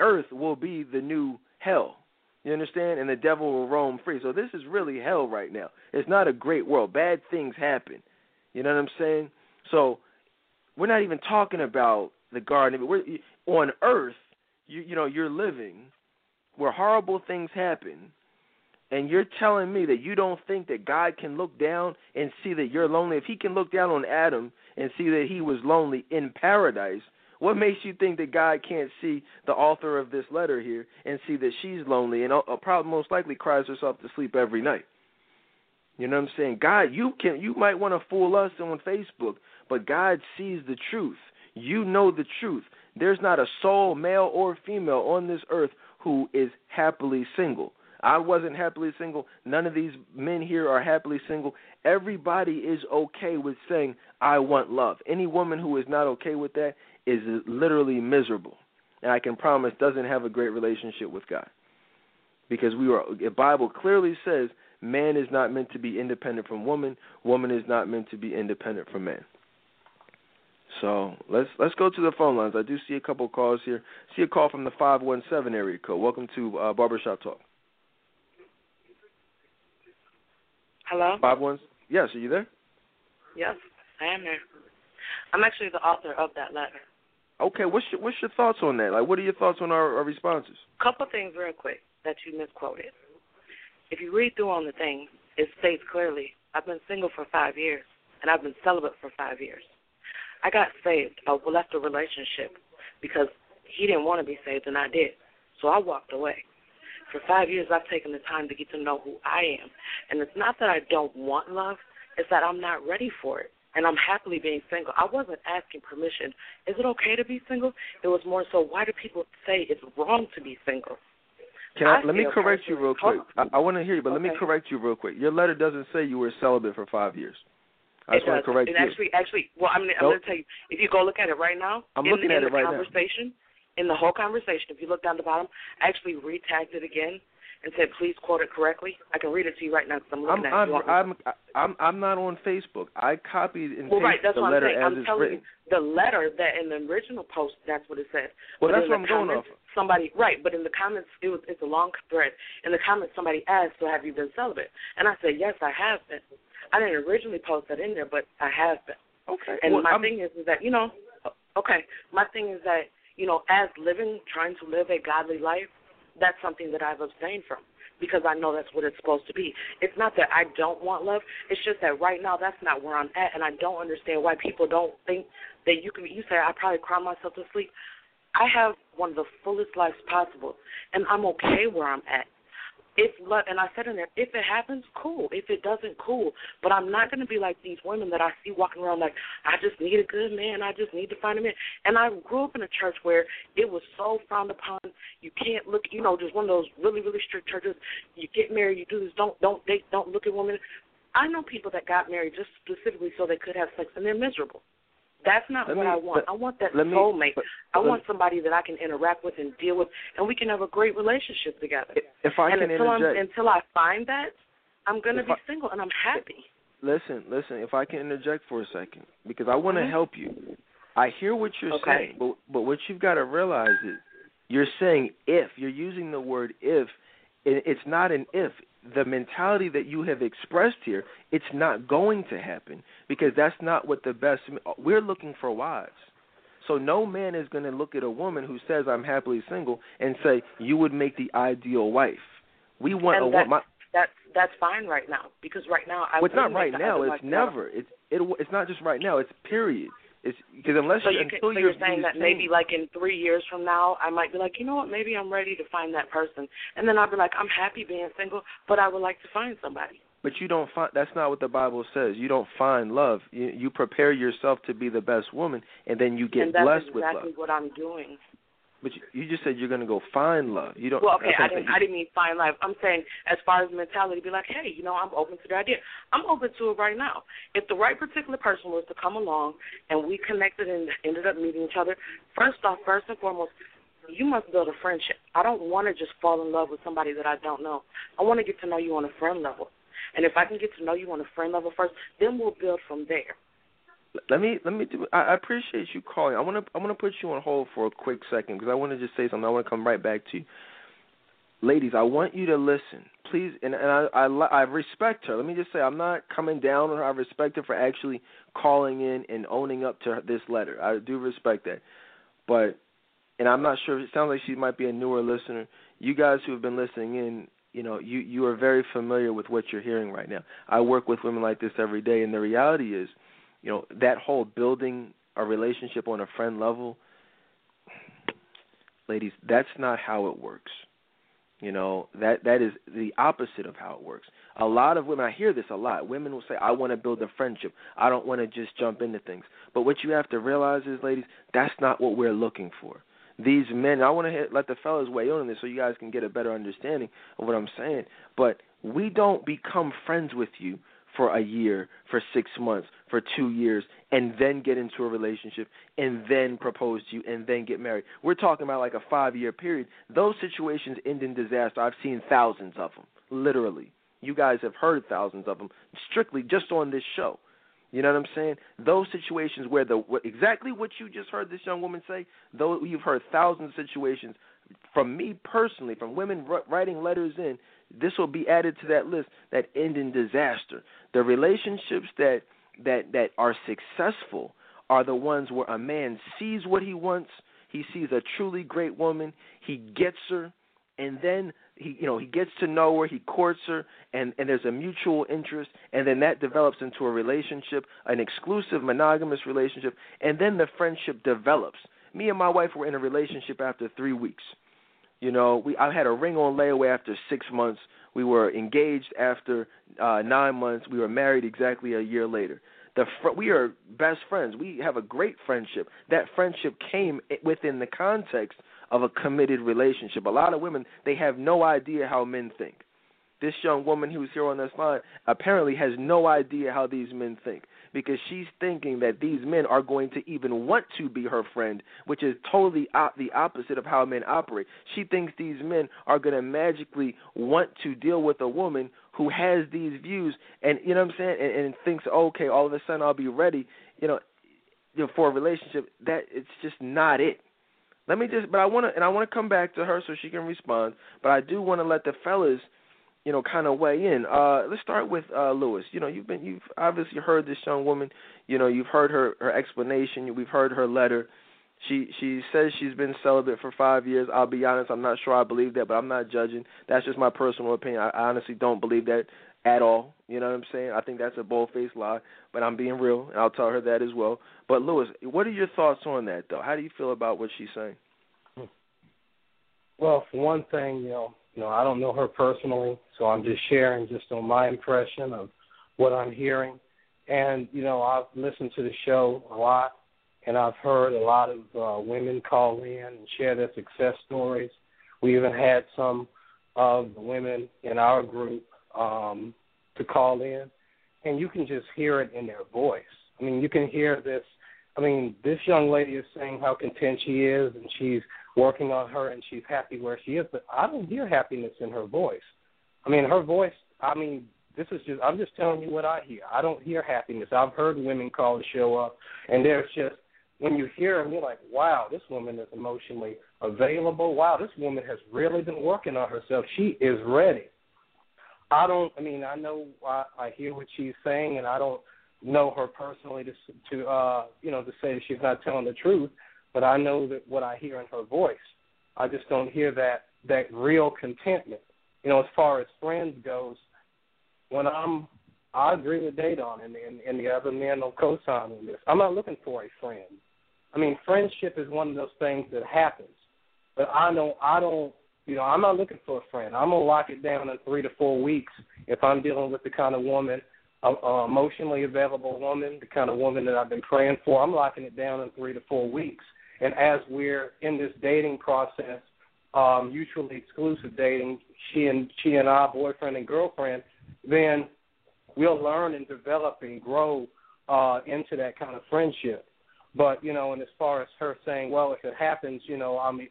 earth will be the new hell. You understand? And the devil will roam free. So this is really hell right now. It's not a great world. Bad things happen. You know what I'm saying? So we're not even talking about the garden. We're on earth. You you know you're living where horrible things happen and you're telling me that you don't think that God can look down and see that you're lonely. If he can look down on Adam and see that he was lonely in paradise, what makes you think that God can't see the author of this letter here and see that she's lonely and uh, probably most likely cries herself to sleep every night? You know what I'm saying? God, you can you might want to fool us on Facebook, but God sees the truth. You know the truth. There's not a soul, male or female, on this earth who is happily single. I wasn't happily single. None of these men here are happily single. Everybody is okay with saying, I want love. Any woman who is not okay with that is literally miserable. And I can promise doesn't have a great relationship with God. Because we are the Bible clearly says man is not meant to be independent from woman, woman is not meant to be independent from man. So let's let's go to the phone lines. I do see a couple calls here. See a call from the five one seven area code. Welcome to uh, Barbershop Talk. Hello? Five ones. Yes, are you there? Yes, I am there. I'm actually the author of that letter. Okay, what's your what's your thoughts on that? Like, what are your thoughts on our, our responses? Couple things real quick that you misquoted. If you read through on the thing, it states clearly, I've been single for five years, and I've been celibate for five years. I got saved. I left a relationship because he didn't want to be saved, and I did. So I walked away for five years, I've taken the time to get to know who I am. And it's not that I don't want love, it's that I'm not ready for it. And I'm happily being single. I wasn't asking permission. Is it okay to be single? It was more so, why do people say it's wrong to be single? Can I, I let me correct you real quick. I, I want to hear you, but okay. let me correct you real quick. Your letter doesn't say you were celibate for five years. I it just want to correct it you. Actually, actually, well, I'm, I'm going to tell you. If you go look at it right now, I'm in, looking in it the right now. conversation, in the whole conversation, if you look down the bottom, I actually retagged it again and said, please quote it correctly. I can read it to you right now because I'm looking I'm at it. I'm, I'm I'm I'm not on Facebook. I copied and Well, right, that's the what letter I'm saying. as I'm it's telling written. you, the letter that in the original post, that's what it says. Well, but that's what I'm going off. Somebody, right, but in the comments, it was it's a long thread. In the comments, somebody asked, "So have you been celibate?" And I said, "Yes, I have been." I didn't originally post that in there, but I have been. Okay. And well, my I'm, thing is, is that you know, okay, my thing is that you know, as living, trying to live a godly life, that's something that I've abstained from because I know that's what it's supposed to be. It's not that I don't want love. It's just that right now that's not where I'm at, and I don't understand why people don't think that you can. You say I probably cry myself to sleep. I have one of the fullest lives possible, and I'm okay where I'm at. If love and I said in there, if it happens, cool. If it doesn't, cool. But I'm not going to be like these women that I see walking around like I just need a good man. I just need to find a man. And I grew up in a church where it was so frowned upon. You can't look, you know, just one of those really really strict churches. You get married, you do this. Don't don't date. Don't look at women. I know people that got married just specifically so they could have sex, and they're miserable. That's not let what me, I want. But, I want that soulmate. I want somebody that I can interact with and deal with, and we can have a great relationship together. If I and can until interject, I'm, until I find that, I'm going to be I, single, and I'm happy. Listen, listen. If I can interject for a second, because I want to mm-hmm. help you. I hear what you're okay. saying, but but what you've got to realize is you're saying if you're using the word if. It's not an if the mentality that you have expressed here, it's not going to happen because that's not what the best. We're looking for wives. So no man is going to look at a woman who says I'm happily single and say you would make the ideal wife. We want and a woman. That's that's fine right now because right now I. Well, it's not right now. It's never. It's it. It's not just right now. It's period. It's because unless so you, until can, so you're saying that maybe like in three years from now, I might be like, you know what, maybe I'm ready to find that person, and then I'll be like, I'm happy being single, but I would like to find somebody. But you don't find. That's not what the Bible says. You don't find love. You you prepare yourself to be the best woman, and then you get blessed exactly with love. what I'm doing. But you, you just said you're going to go find love. You don't. Well, okay, I didn't. You, I didn't mean find love. I'm saying as far as mentality, be like, hey, you know, I'm open to the idea. I'm open to it right now. If the right particular person was to come along and we connected and ended up meeting each other, first off, first and foremost, you must build a friendship. I don't want to just fall in love with somebody that I don't know. I want to get to know you on a friend level. And if I can get to know you on a friend level first, then we'll build from there let me let me do. I, appreciate you calling. I want to I want to put you on hold for a quick second because I want to just say something. I want to come right back to you, ladies. I want you to listen, please. And and I I, I respect her. Let me just say I'm not coming down on her. I respect her for actually calling in and owning up to this letter. I do respect that, but and I'm not sure. It sounds like she might be a newer listener. You guys who have been listening in, you know, you you are very familiar with what you're hearing right now. I work with women like this every day, and the reality is you know that whole building a relationship on a friend level ladies that's not how it works. You know that that is the opposite of how it works. A lot of women i hear this a lot. Women will say i want to build a friendship. I don't want to just jump into things. But what you have to realize is ladies that's not what we're looking for. These men i want to hit, let the fellas weigh in on this so you guys can get a better understanding of what i'm saying. But we don't become friends with you for a year, for six months, for two years, and then get into a relationship, and then propose to you, and then get married. We're talking about like a five year period. Those situations end in disaster. I've seen thousands of them, literally. You guys have heard thousands of them, strictly just on this show. You know what I'm saying? Those situations where the what, exactly what you just heard this young woman say, though you've heard thousands of situations from me personally, from women writing letters in this will be added to that list that end in disaster. The relationships that that that are successful are the ones where a man sees what he wants, he sees a truly great woman, he gets her, and then he you know he gets to know her, he courts her, and and there's a mutual interest, and then that develops into a relationship, an exclusive monogamous relationship, and then the friendship develops. Me and my wife were in a relationship after three weeks. You know, we I had a ring on layaway after six months. We were engaged after uh, nine months. We were married exactly a year later. The fr- we are best friends. We have a great friendship. That friendship came within the context of a committed relationship. A lot of women they have no idea how men think. This young woman who's here on this line apparently has no idea how these men think because she's thinking that these men are going to even want to be her friend, which is totally op- the opposite of how men operate. She thinks these men are going to magically want to deal with a woman who has these views, and you know what I'm saying, and, and thinks, okay, all of a sudden I'll be ready, you know, you know, for a relationship. That it's just not it. Let me just, but I want to, and I want to come back to her so she can respond. But I do want to let the fellas you know, kind of weigh in. Uh, let's start with uh, Lewis. You know, you've been you've obviously heard this young woman. You know, you've heard her her explanation. We've heard her letter. She she says she's been celibate for five years. I'll be honest, I'm not sure I believe that, but I'm not judging. That's just my personal opinion. I, I honestly don't believe that at all. You know what I'm saying? I think that's a bold faced lie, but I'm being real, and I'll tell her that as well. But Lewis, what are your thoughts on that, though? How do you feel about what she's saying? Well, for one thing, you know, You know, I don't know her personally, so I'm just sharing just on my impression of what I'm hearing. And you know, I've listened to the show a lot, and I've heard a lot of uh, women call in and share their success stories. We even had some of the women in our group um, to call in, and you can just hear it in their voice. I mean, you can hear this. I mean, this young lady is saying how content she is, and she's working on her, and she's happy where she is. But I don't hear happiness in her voice. I mean, her voice. I mean, this is just. I'm just telling you what I hear. I don't hear happiness. I've heard women call the show up, and there's just when you hear them, you're like, wow, this woman is emotionally available. Wow, this woman has really been working on herself. She is ready. I don't. I mean, I know I, I hear what she's saying, and I don't know her personally to to uh, you know to say she's not telling the truth. But I know that what I hear in her voice, I just don't hear that that real contentment. You know, as far as friends goes, when I'm, I agree with Dedan and, and and the other men on co-sign on this. I'm not looking for a friend. I mean, friendship is one of those things that happens. But I don't, I don't, you know, I'm not looking for a friend. I'm gonna lock it down in three to four weeks if I'm dealing with the kind of woman, a, a emotionally available woman, the kind of woman that I've been praying for. I'm locking it down in three to four weeks. And as we're in this dating process, um, mutually exclusive dating, she and she and I, boyfriend and girlfriend, then we'll learn and develop and grow uh, into that kind of friendship. But you know, and as far as her saying, well, if it happens, you know, I mean,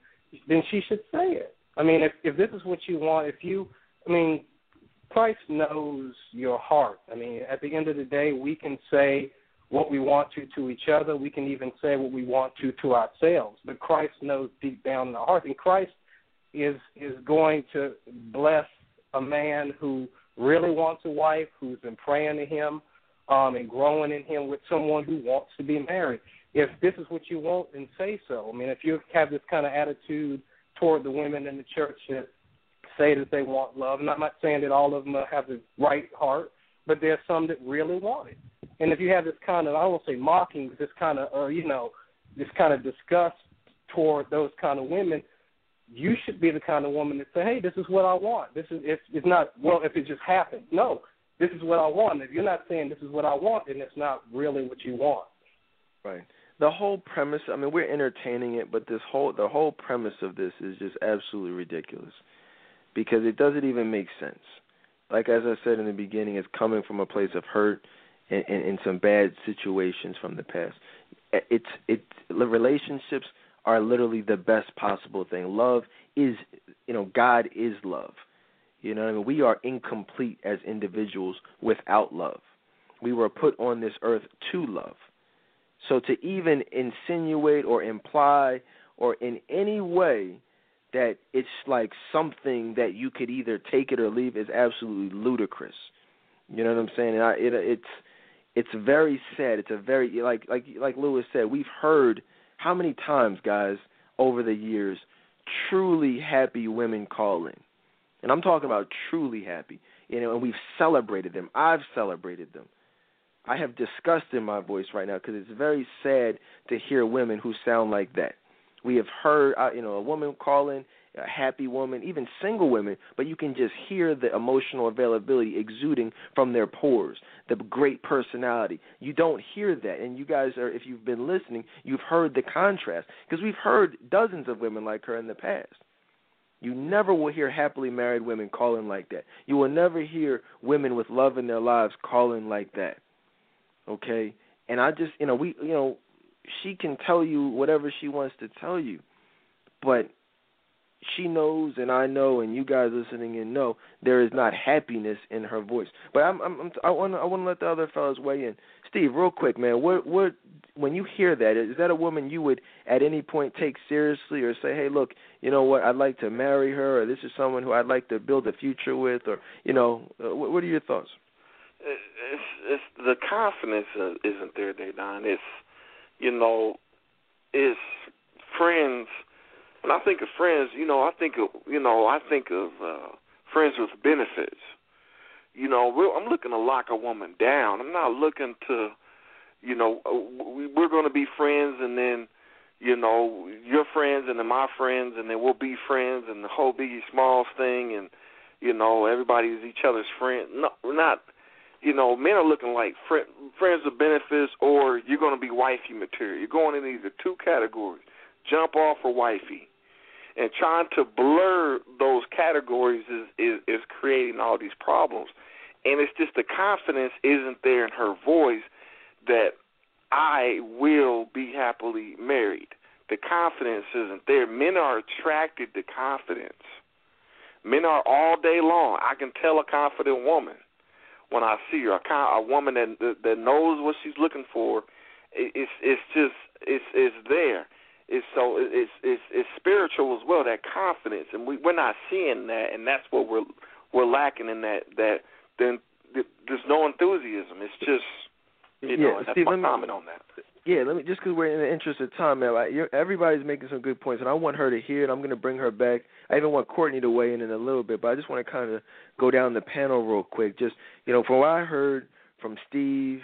then she should say it. I mean, if if this is what you want, if you, I mean, Christ knows your heart. I mean, at the end of the day, we can say what we want to to each other. We can even say what we want to to ourselves. But Christ knows deep down in the heart, and Christ is is going to bless a man who really wants a wife, who's been praying to Him, um, and growing in Him with someone who wants to be married if this is what you want, then say so. I mean, if you have this kind of attitude toward the women in the church that say that they want love, and I'm not saying that all of them have the right heart, but there's some that really want it. And if you have this kind of, I won't say mocking, but this kind of, uh, you know, this kind of disgust toward those kind of women, you should be the kind of woman that say, "Hey, this is what I want. This is if it's not well if it just happened. No, this is what I want. If you're not saying this is what I want, then it's not really what you want." Right the whole premise i mean we're entertaining it but this whole the whole premise of this is just absolutely ridiculous because it doesn't even make sense like as i said in the beginning it's coming from a place of hurt and, and, and some bad situations from the past it's it relationships are literally the best possible thing love is you know god is love you know what I mean? we are incomplete as individuals without love we were put on this earth to love so to even insinuate or imply or in any way that it's like something that you could either take it or leave is absolutely ludicrous. You know what I'm saying? And I, it, it's it's very sad. It's a very like like like Lewis said. We've heard how many times, guys, over the years, truly happy women calling, and I'm talking about truly happy. You know, and we've celebrated them. I've celebrated them. I have disgust in my voice right now because it's very sad to hear women who sound like that. We have heard, uh, you know, a woman calling a happy woman, even single women, but you can just hear the emotional availability exuding from their pores, the great personality. You don't hear that, and you guys are, if you've been listening, you've heard the contrast because we've heard dozens of women like her in the past. You never will hear happily married women calling like that. You will never hear women with love in their lives calling like that okay? And I just, you know, we, you know, she can tell you whatever she wants to tell you, but she knows, and I know, and you guys listening in know there is not happiness in her voice. But I'm, I'm, I want, I want to let the other fellas weigh in. Steve, real quick, man, what, what, when you hear that, is that a woman you would at any point take seriously, or say, hey, look, you know what, I'd like to marry her, or this is someone who I'd like to build a future with, or you know, uh, what, what are your thoughts? it's it's the confidence isn't there, Dedan. It's you know, it's friends. When I think of friends, you know, I think of you know, I think of uh, friends with benefits. You know, we're, I'm looking to lock a woman down. I'm not looking to, you know, uh, we're going to be friends, and then, you know, your friends and then my friends, and then we'll be friends, and the whole Biggie Smalls thing, and you know, everybody's each other's friend. No, we're not. You know, men are looking like fr- friends with benefits, or you're going to be wifey material. You're going in either two categories: jump off or wifey. And trying to blur those categories is, is is creating all these problems. And it's just the confidence isn't there in her voice that I will be happily married. The confidence isn't there. Men are attracted to confidence. Men are all day long. I can tell a confident woman when I see her, a, a woman that, that knows what she's looking for. It's it's just it's it's there. It's so it's it's it's spiritual as well. That confidence, and we we're not seeing that, and that's what we're we're lacking in that that then there's no enthusiasm. It's just you yeah, know, that's Steve, my me, comment on that. Yeah, let me just because we're in the interest of time, man. Like, everybody's making some good points, and I want her to hear it. I'm going to bring her back. I even want Courtney to weigh in in a little bit, but I just want to kind of go down the panel real quick. Just you know, from what I heard from Steve,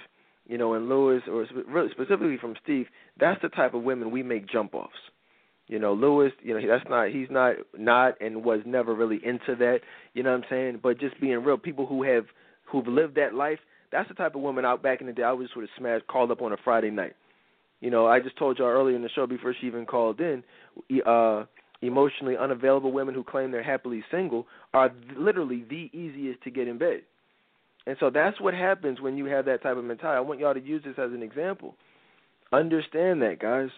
you know, and Lewis, or really specifically from Steve, that's the type of women we make jump offs. You know, Lewis, you know, that's not he's not not and was never really into that. You know what I'm saying? But just being real, people who have who've lived that life, that's the type of woman out back in the day I was sort of smashed called up on a Friday night. You know, I just told y'all earlier in the show before she even called in, uh emotionally unavailable women who claim they're happily single are literally the easiest to get in bed. And so that's what happens when you have that type of mentality. I want y'all to use this as an example. Understand that, guys.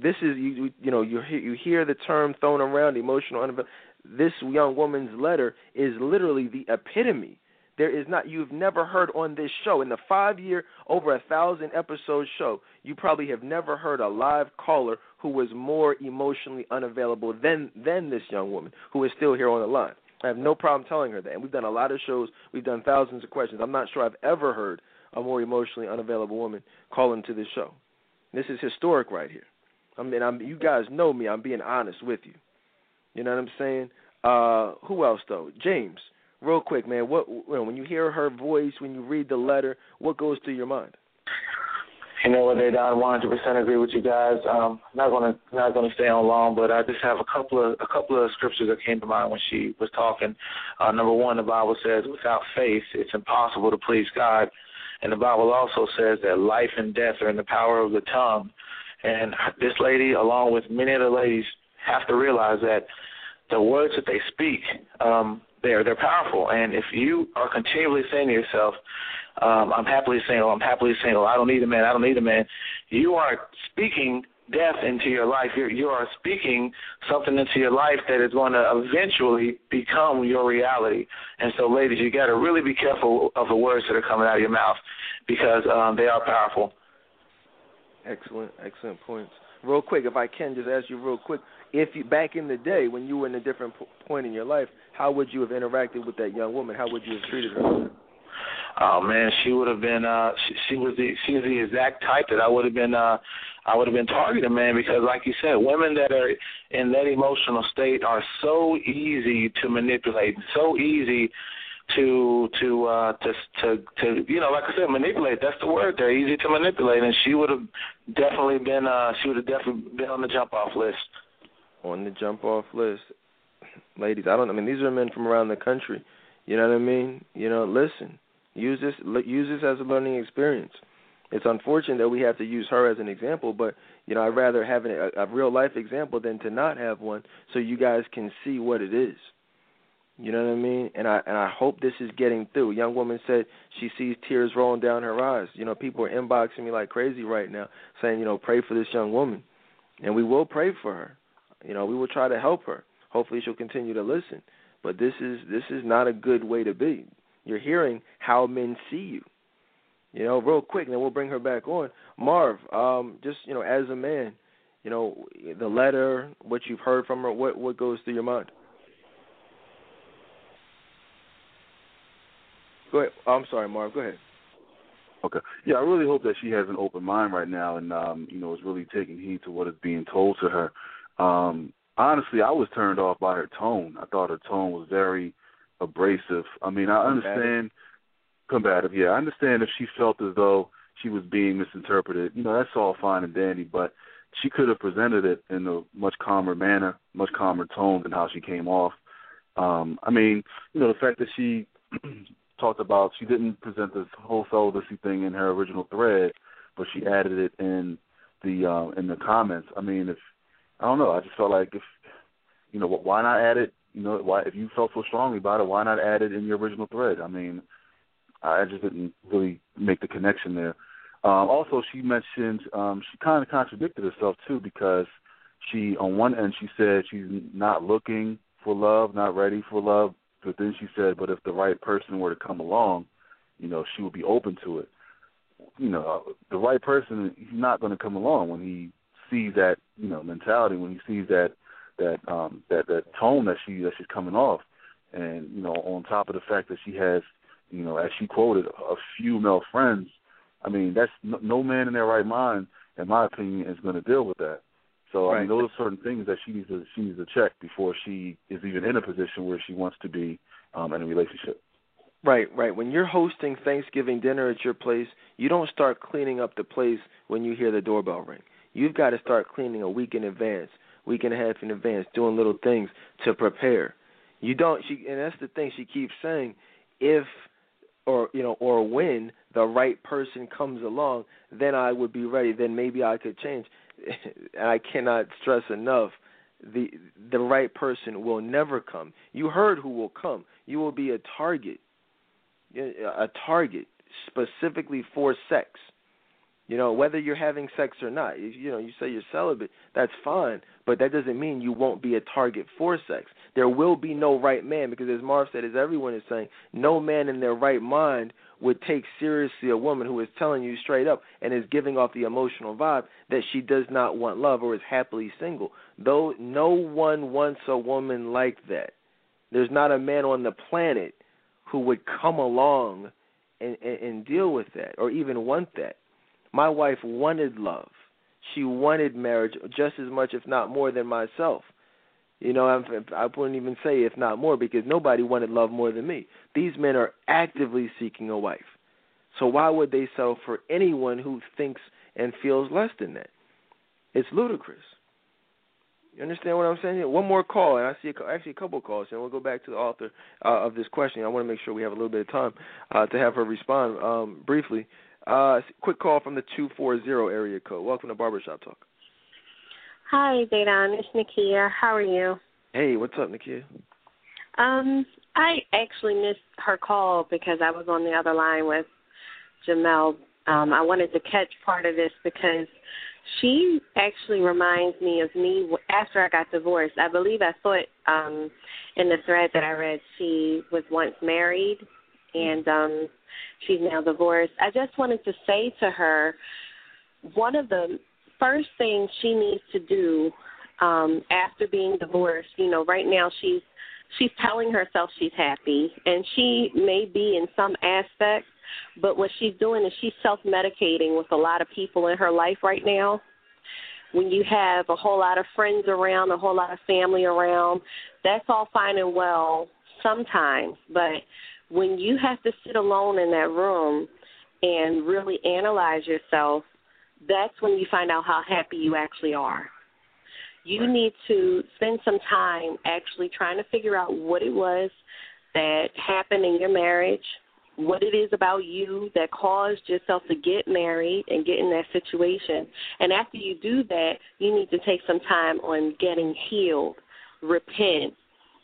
This is you you know you hear, you hear the term thrown around emotional unavailable. This young woman's letter is literally the epitome there is not you've never heard on this show in the five year over a thousand episode show you probably have never heard a live caller who was more emotionally unavailable than than this young woman who is still here on the line i have no problem telling her that. And we've done a lot of shows. We've done thousands of questions. I'm not sure i've ever heard a more emotionally unavailable woman call into this show. This is historic right here. I mean i'm you guys know me. I'm being honest with you. You know what i'm saying? Uh who else though? James. Real quick, man. What when you hear her voice, when you read the letter, what goes through your mind? You know what, I 100% agree with you guys. Um, I'm not gonna not gonna stay on long, but I just have a couple of a couple of scriptures that came to mind when she was talking. Uh, number one, the Bible says, "Without faith, it's impossible to please God," and the Bible also says that life and death are in the power of the tongue. And this lady, along with many other ladies, have to realize that the words that they speak um, they're they're powerful. And if you are continually saying to yourself, um, "I'm happily single. I'm happily single. I don't need a man. I don't need a man," you are speaking death into your life. You're, you are speaking something into your life that is going to eventually become your reality. And so, ladies, you got to really be careful of the words that are coming out of your mouth because um, they are powerful. Excellent, excellent points. Real quick, if I can just ask you real quick, if you back in the day when you were in a different point in your life, how would you have interacted with that young woman? How would you have treated her? Oh man, she would have been uh she, she was the she was the exact type that I would have been uh I would have been targeting, man, because like you said, women that are in that emotional state are so easy to manipulate, so easy to to uh to to to you know like I said manipulate. That's the word. They're easy to manipulate and she would have definitely been uh she would have definitely been on the jump off list. On the jump off list. Ladies I don't I mean these are men from around the country. You know what I mean? You know listen use this use this as a learning experience it's unfortunate that we have to use her as an example but you know I'd rather have a, a real life example than to not have one so you guys can see what it is you know what I mean? And I and I hope this is getting through. A young woman said she sees tears rolling down her eyes. You know, people are inboxing me like crazy right now, saying, you know, pray for this young woman, and we will pray for her. You know, we will try to help her. Hopefully, she'll continue to listen. But this is this is not a good way to be. You're hearing how men see you. You know, real quick, and then we'll bring her back on. Marv, um, just you know, as a man, you know, the letter, what you've heard from her, what what goes through your mind? Go ahead. Oh, I'm sorry, Marv. Go ahead. Okay. Yeah, I really hope that she has an open mind right now, and um, you know, is really taking heed to what is being told to her. Um, honestly, I was turned off by her tone. I thought her tone was very abrasive. I mean, I understand combative. Yeah, I understand if she felt as though she was being misinterpreted. You know, that's all fine and dandy, but she could have presented it in a much calmer manner, much calmer tone than how she came off. Um, I mean, you know, the fact that she [clears throat] talked about she didn't present this whole celibacy thing in her original thread, but she added it in the uh, in the comments. I mean, if I don't know, I just felt like if you know, why not add it? You know, why if you felt so strongly about it, why not add it in your original thread? I mean, I just didn't really make the connection there. Um, also, she mentioned um, she kind of contradicted herself too because she, on one end, she said she's not looking for love, not ready for love, but then she said, but if the right person were to come along, you know, she would be open to it. You know, the right person, he's not going to come along when he sees that, you know, mentality, when he sees that that um that that tone that she that she's coming off, and you know, on top of the fact that she has, you know, as she quoted, a few male friends I mean, that's no, no man in their right mind, in my opinion, is going to deal with that. So right. I mean, those are certain things that she needs to she needs to check before she is even in a position where she wants to be um, in a relationship. Right, right. When you're hosting Thanksgiving dinner at your place, you don't start cleaning up the place when you hear the doorbell ring. You've got to start cleaning a week in advance, week and a half in advance, doing little things to prepare. You don't. She and that's the thing she keeps saying. If or you know or when the right person comes along then i would be ready then maybe i could change [laughs] and i cannot stress enough the the right person will never come you heard who will come you will be a target a target specifically for sex you know, whether you're having sex or not, you know, you say you're celibate, that's fine, but that doesn't mean you won't be a target for sex. There will be no right man because, as Marv said, as everyone is saying, no man in their right mind would take seriously a woman who is telling you straight up and is giving off the emotional vibe that she does not want love or is happily single. Though no one wants a woman like that. There's not a man on the planet who would come along and, and, and deal with that or even want that my wife wanted love. She wanted marriage just as much, if not more, than myself. You know, I wouldn't even say if not more because nobody wanted love more than me. These men are actively seeking a wife. So why would they settle for anyone who thinks and feels less than that? It's ludicrous. You understand what I'm saying? One more call, and I see a, actually a couple of calls, and we'll go back to the author uh, of this question. I want to make sure we have a little bit of time uh, to have her respond um, briefly. Uh, quick call from the 240 area code. Welcome to Barbershop Talk. Hi, Dedan. It's Nakia. How are you? Hey, what's up, Nakia? Um, I actually missed her call because I was on the other line with Jamel. Um, I wanted to catch part of this because she actually reminds me of me after I got divorced. I believe I thought um in the thread that I read she was once married and um She's now divorced. I just wanted to say to her, one of the first things she needs to do um, after being divorced, you know, right now she's she's telling herself she's happy, and she may be in some aspects, but what she's doing is she's self medicating with a lot of people in her life right now. When you have a whole lot of friends around, a whole lot of family around, that's all fine and well sometimes, but when you have to sit alone in that room and really analyze yourself, that's when you find out how happy you actually are. You right. need to spend some time actually trying to figure out what it was that happened in your marriage, what it is about you that caused yourself to get married and get in that situation. And after you do that, you need to take some time on getting healed, repent,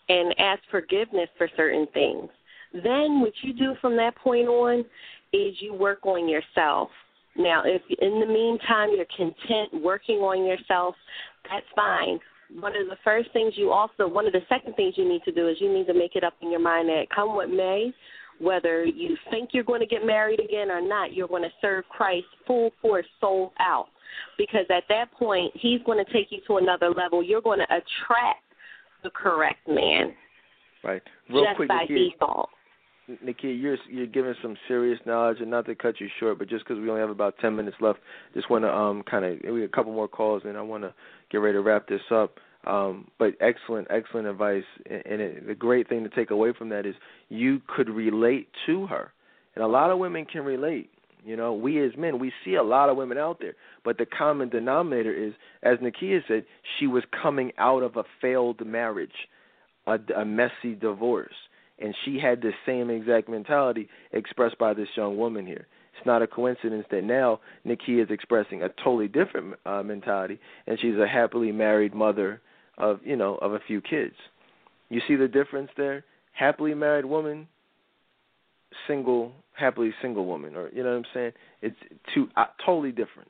and ask forgiveness for certain things. Then what you do from that point on is you work on yourself. Now, if in the meantime you're content working on yourself, that's fine. One of the first things you also, one of the second things you need to do is you need to make it up in your mind that come what may, whether you think you're going to get married again or not, you're going to serve Christ full force, soul out. Because at that point, He's going to take you to another level. You're going to attract the correct man. Right. Real just quick, by default. Nikki, you're you're giving some serious knowledge, and not to cut you short, but just because we only have about ten minutes left, just want to um kind of we have a couple more calls, and I want to get ready to wrap this up. Um, but excellent, excellent advice, and, and it, the great thing to take away from that is you could relate to her, and a lot of women can relate. You know, we as men, we see a lot of women out there, but the common denominator is, as Nakia said, she was coming out of a failed marriage, a, a messy divorce, and she had the same exact mentality expressed by this young woman here. It's not a coincidence that now Nakia is expressing a totally different uh, mentality, and she's a happily married mother of you know of a few kids. You see the difference there? Happily married woman, single, happily single woman, or you know what I'm saying? It's two uh, totally different.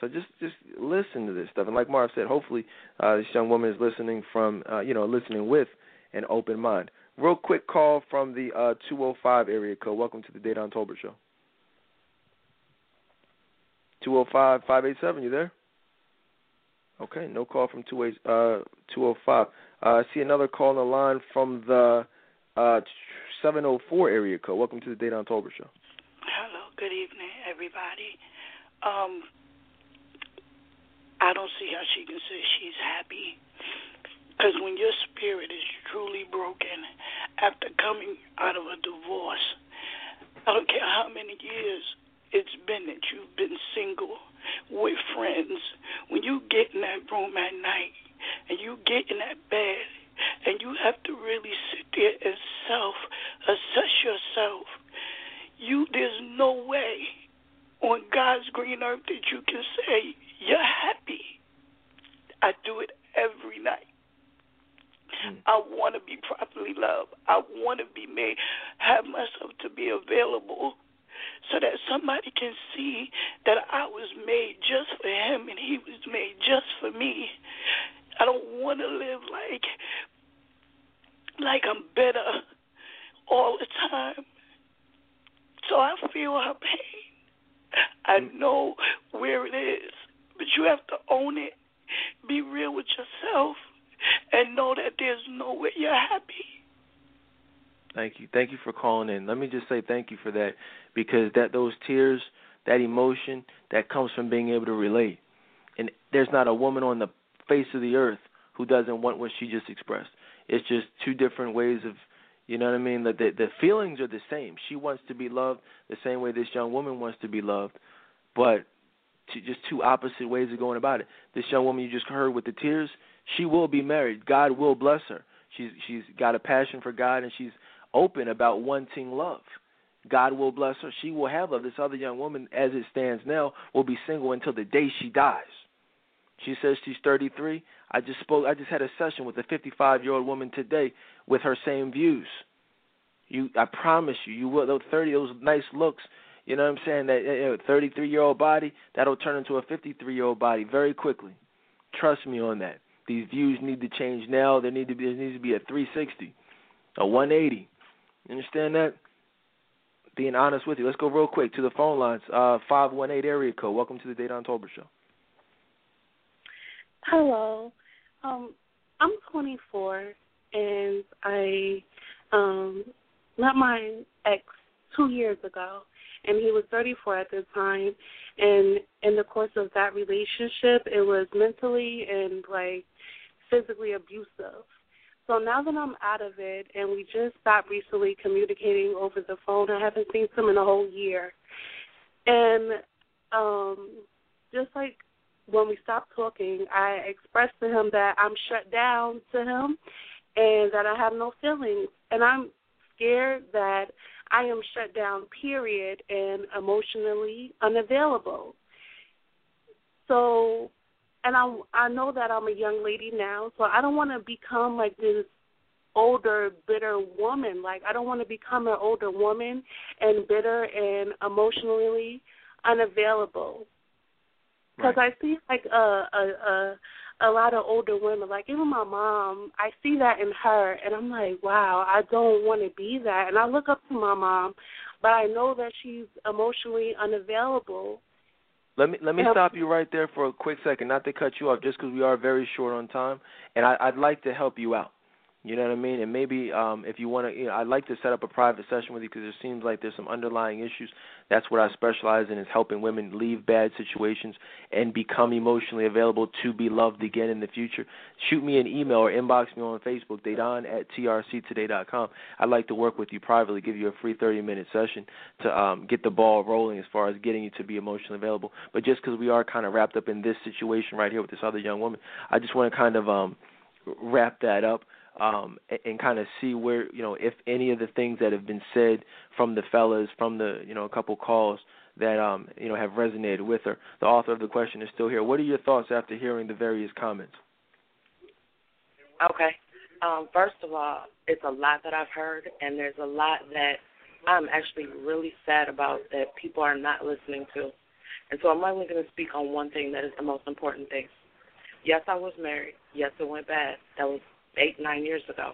So just just listen to this stuff, and like Marv said, hopefully uh, this young woman is listening from uh, you know listening with an open mind. Real quick call from the uh, 205 area code. Welcome to the Dedan Tolbert Show. 205 587, you there? Okay, no call from 205. Uh, uh, I see another call on the line from the uh, 704 area code. Welcome to the Dedan Tolbert Show. Hello, good evening, everybody. Um, I don't see how she can say she's happy. Because when your spirit is truly broken after coming out of a divorce, I don't care how many years it's been that you've been single with friends, when you get in that room at night and you get in that bed and you have to really sit there and self assess yourself, you there's no way on God's green earth that you can say you're happy. I do it every night. Hmm. I want to be properly loved. I want to be made, have myself to be available so that somebody can see that I was made just for him and he was made just for me. I don't want to live like like I'm better all the time. So I feel her pain. I know where it is, but you have to own it. Be real with yourself and know that there's no way you're happy. Thank you. Thank you for calling in. Let me just say thank you for that because that those tears, that emotion, that comes from being able to relate. And there's not a woman on the face of the earth who doesn't want what she just expressed. It's just two different ways of, you know what I mean? That the, the feelings are the same. She wants to be loved the same way this young woman wants to be loved, but to just two opposite ways of going about it. This young woman you just heard with the tears, she will be married. God will bless her. She's she's got a passion for God and she's open about wanting love. God will bless her. She will have love. This other young woman, as it stands now, will be single until the day she dies. She says she's 33. I just spoke. I just had a session with a 55-year-old woman today with her same views. You, I promise you, you will. Those 30, those nice looks. You know what I'm saying? That you know, 33-year-old body that'll turn into a 53-year-old body very quickly. Trust me on that. These views need to change now. There need to be there needs to be a 360, a 180. You understand that? Being honest with you. Let's go real quick to the phone lines. Uh, 518 area code. Welcome to the Dedan Tolbert Show. Hello. Um, I'm 24, and I um, met my ex two years ago, and he was 34 at the time. And in the course of that relationship, it was mentally and like physically abusive. So now that I'm out of it, and we just stopped recently communicating over the phone, I haven't seen him in a whole year. And um, just like when we stopped talking, I expressed to him that I'm shut down to him and that I have no feelings. And I'm scared that I am shut down, period, and emotionally unavailable. So and I I know that I'm a young lady now, so I don't want to become like this older bitter woman. Like I don't want to become an older woman and bitter and emotionally unavailable. Because right. I see like a a a a lot of older women, like even my mom, I see that in her, and I'm like, wow, I don't want to be that. And I look up to my mom, but I know that she's emotionally unavailable let me let me stop you right there for a quick second, not to cut you off, just because we are very short on time, and I, I'd like to help you out. You know what I mean? And maybe um, if you want to, you know, I'd like to set up a private session with you because it seems like there's some underlying issues. That's what I specialize in is helping women leave bad situations and become emotionally available to be loved again in the future. Shoot me an email or inbox me on Facebook, Dedan at trctoday.com. I'd like to work with you privately, give you a free 30-minute session to um, get the ball rolling as far as getting you to be emotionally available. But just because we are kind of wrapped up in this situation right here with this other young woman, I just want to kind of um, wrap that up um, and, and kind of see where you know if any of the things that have been said from the fellas, from the you know a couple calls that um, you know have resonated with her. The author of the question is still here. What are your thoughts after hearing the various comments? Okay. Um, first of all, it's a lot that I've heard, and there's a lot that I'm actually really sad about that people are not listening to. And so I'm only going to speak on one thing that is the most important thing. Yes, I was married. Yes, it went bad. That was eight, nine years ago.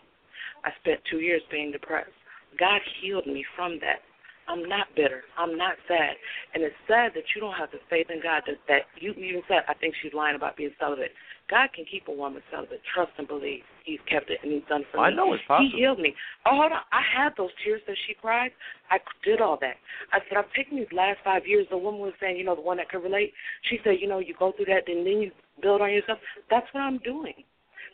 I spent two years being depressed. God healed me from that. I'm not bitter. I'm not sad. And it's sad that you don't have the faith in God that, that you even said, I think she's lying about being celibate. God can keep a woman celibate. Trust and believe. He's kept it and he's done for I know it's possible. He healed me. Oh, hold on. I had those tears that she cried. I did all that. I said, I've taken these last five years. The woman was saying, you know, the one that could relate. She said, you know, you go through that, and then you build on yourself. That's what I'm doing.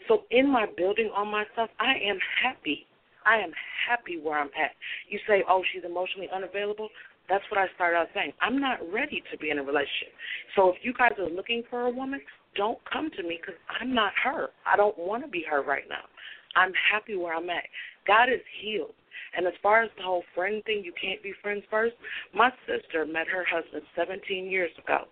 So in my building on myself, I am happy. I am happy where I'm at. You say, oh, she's emotionally unavailable. That's what I started out saying. I'm not ready to be in a relationship. So if you guys are looking for a woman, don't come to me because I'm not her. I don't want to be her right now. I'm happy where I'm at. God is healed. And as far as the whole friend thing, you can't be friends first. My sister met her husband 17 years ago.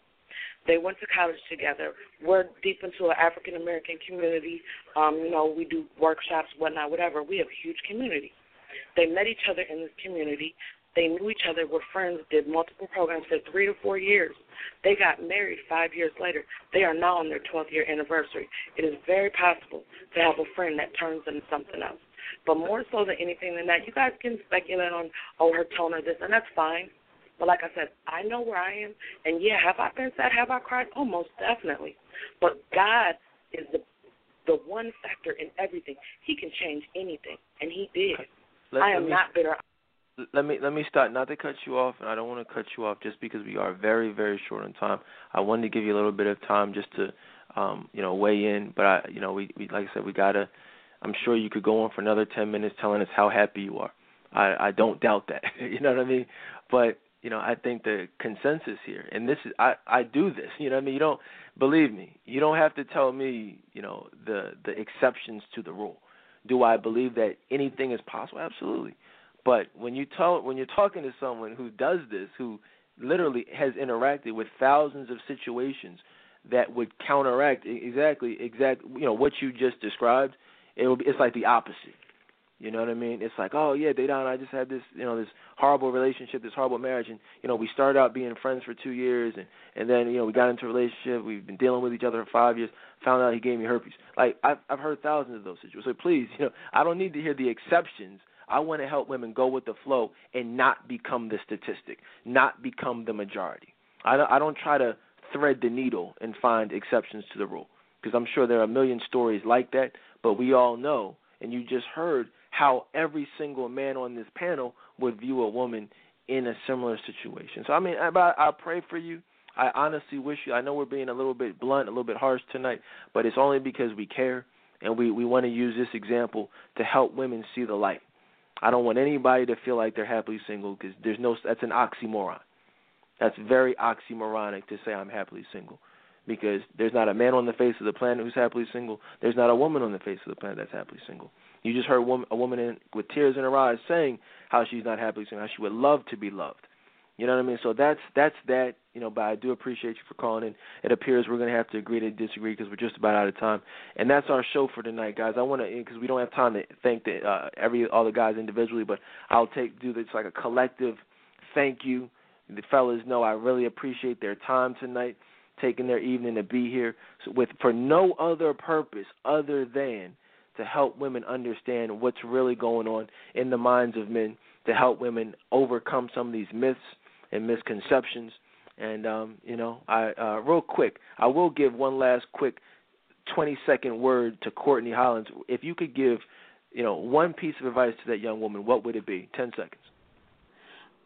They went to college together. We're deep into an African American community. Um, you know, we do workshops, whatnot, whatever. We have a huge community. They met each other in this community. They knew each other, were friends, did multiple programs for three to four years. They got married five years later. They are now on their 12th year anniversary. It is very possible to have a friend that turns into something else. But more so than anything than that, you guys can speculate on, oh, her tone or this, and that's fine. But like I said, I know where I am, and yeah, have I been sad? Have I cried? Oh, most definitely. But God is the the one factor in everything. He can change anything, and He did. Let, I am me, not bitter. Let me let me start. Not to cut you off, and I don't want to cut you off just because we are very very short on time. I wanted to give you a little bit of time just to, um, you know, weigh in. But I, you know, we, we like I said, we gotta. I'm sure you could go on for another ten minutes telling us how happy you are. I I don't doubt that. [laughs] you know what I mean? But you know, I think the consensus here, and this is, I, I do this. You know, I mean, you don't believe me. You don't have to tell me, you know, the the exceptions to the rule. Do I believe that anything is possible? Absolutely. But when you tell when you're talking to someone who does this, who literally has interacted with thousands of situations that would counteract exactly exact you know what you just described, it will be, it's like the opposite. You know what I mean? It's like, oh yeah, Dedan, I just had this, you know, this horrible relationship, this horrible marriage, and you know, we started out being friends for two years, and and then you know, we got into a relationship. We've been dealing with each other for five years. Found out he gave me herpes. Like I've I've heard thousands of those situations. So please, you know, I don't need to hear the exceptions. I want to help women go with the flow and not become the statistic, not become the majority. I don't, I don't try to thread the needle and find exceptions to the rule because I'm sure there are a million stories like that. But we all know, and you just heard how every single man on this panel would view a woman in a similar situation. So I mean, I, I pray for you. I honestly wish you. I know we're being a little bit blunt, a little bit harsh tonight, but it's only because we care and we we want to use this example to help women see the light. I don't want anybody to feel like they're happily single because there's no. That's an oxymoron. That's very oxymoronic to say I'm happily single because there's not a man on the face of the planet who's happily single. There's not a woman on the face of the planet that's happily single. You just heard a woman in, with tears in her eyes saying how she's not happy single, how she would love to be loved. You know what I mean? So that's that's that. You know, but I do appreciate you for calling in. It appears we're going to have to agree to disagree because we're just about out of time, and that's our show for tonight, guys. I want to because we don't have time to thank the, uh, every all the guys individually, but I'll take do this like a collective thank you. The fellas know I really appreciate their time tonight, taking their evening to be here so with for no other purpose other than to help women understand what's really going on in the minds of men, to help women overcome some of these myths and misconceptions. And um, you know, I uh, real quick, I will give one last quick 20 second word to Courtney Hollins. If you could give you know, one piece of advice to that young woman, what would it be? Ten seconds.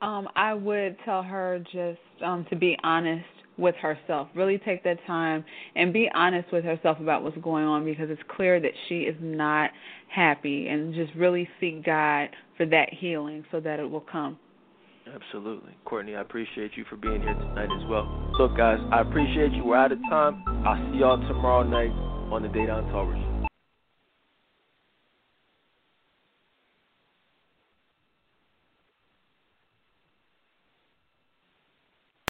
Um, I would tell her just um, to be honest with herself. Really take that time and be honest with herself about what's going on because it's clear that she is not happy and just really seek God for that healing so that it will come. Absolutely. Courtney, I appreciate you for being here tonight as well. Look, guys, I appreciate you. We're out of time. I'll see y'all tomorrow night on the Dedan Tolbert Show.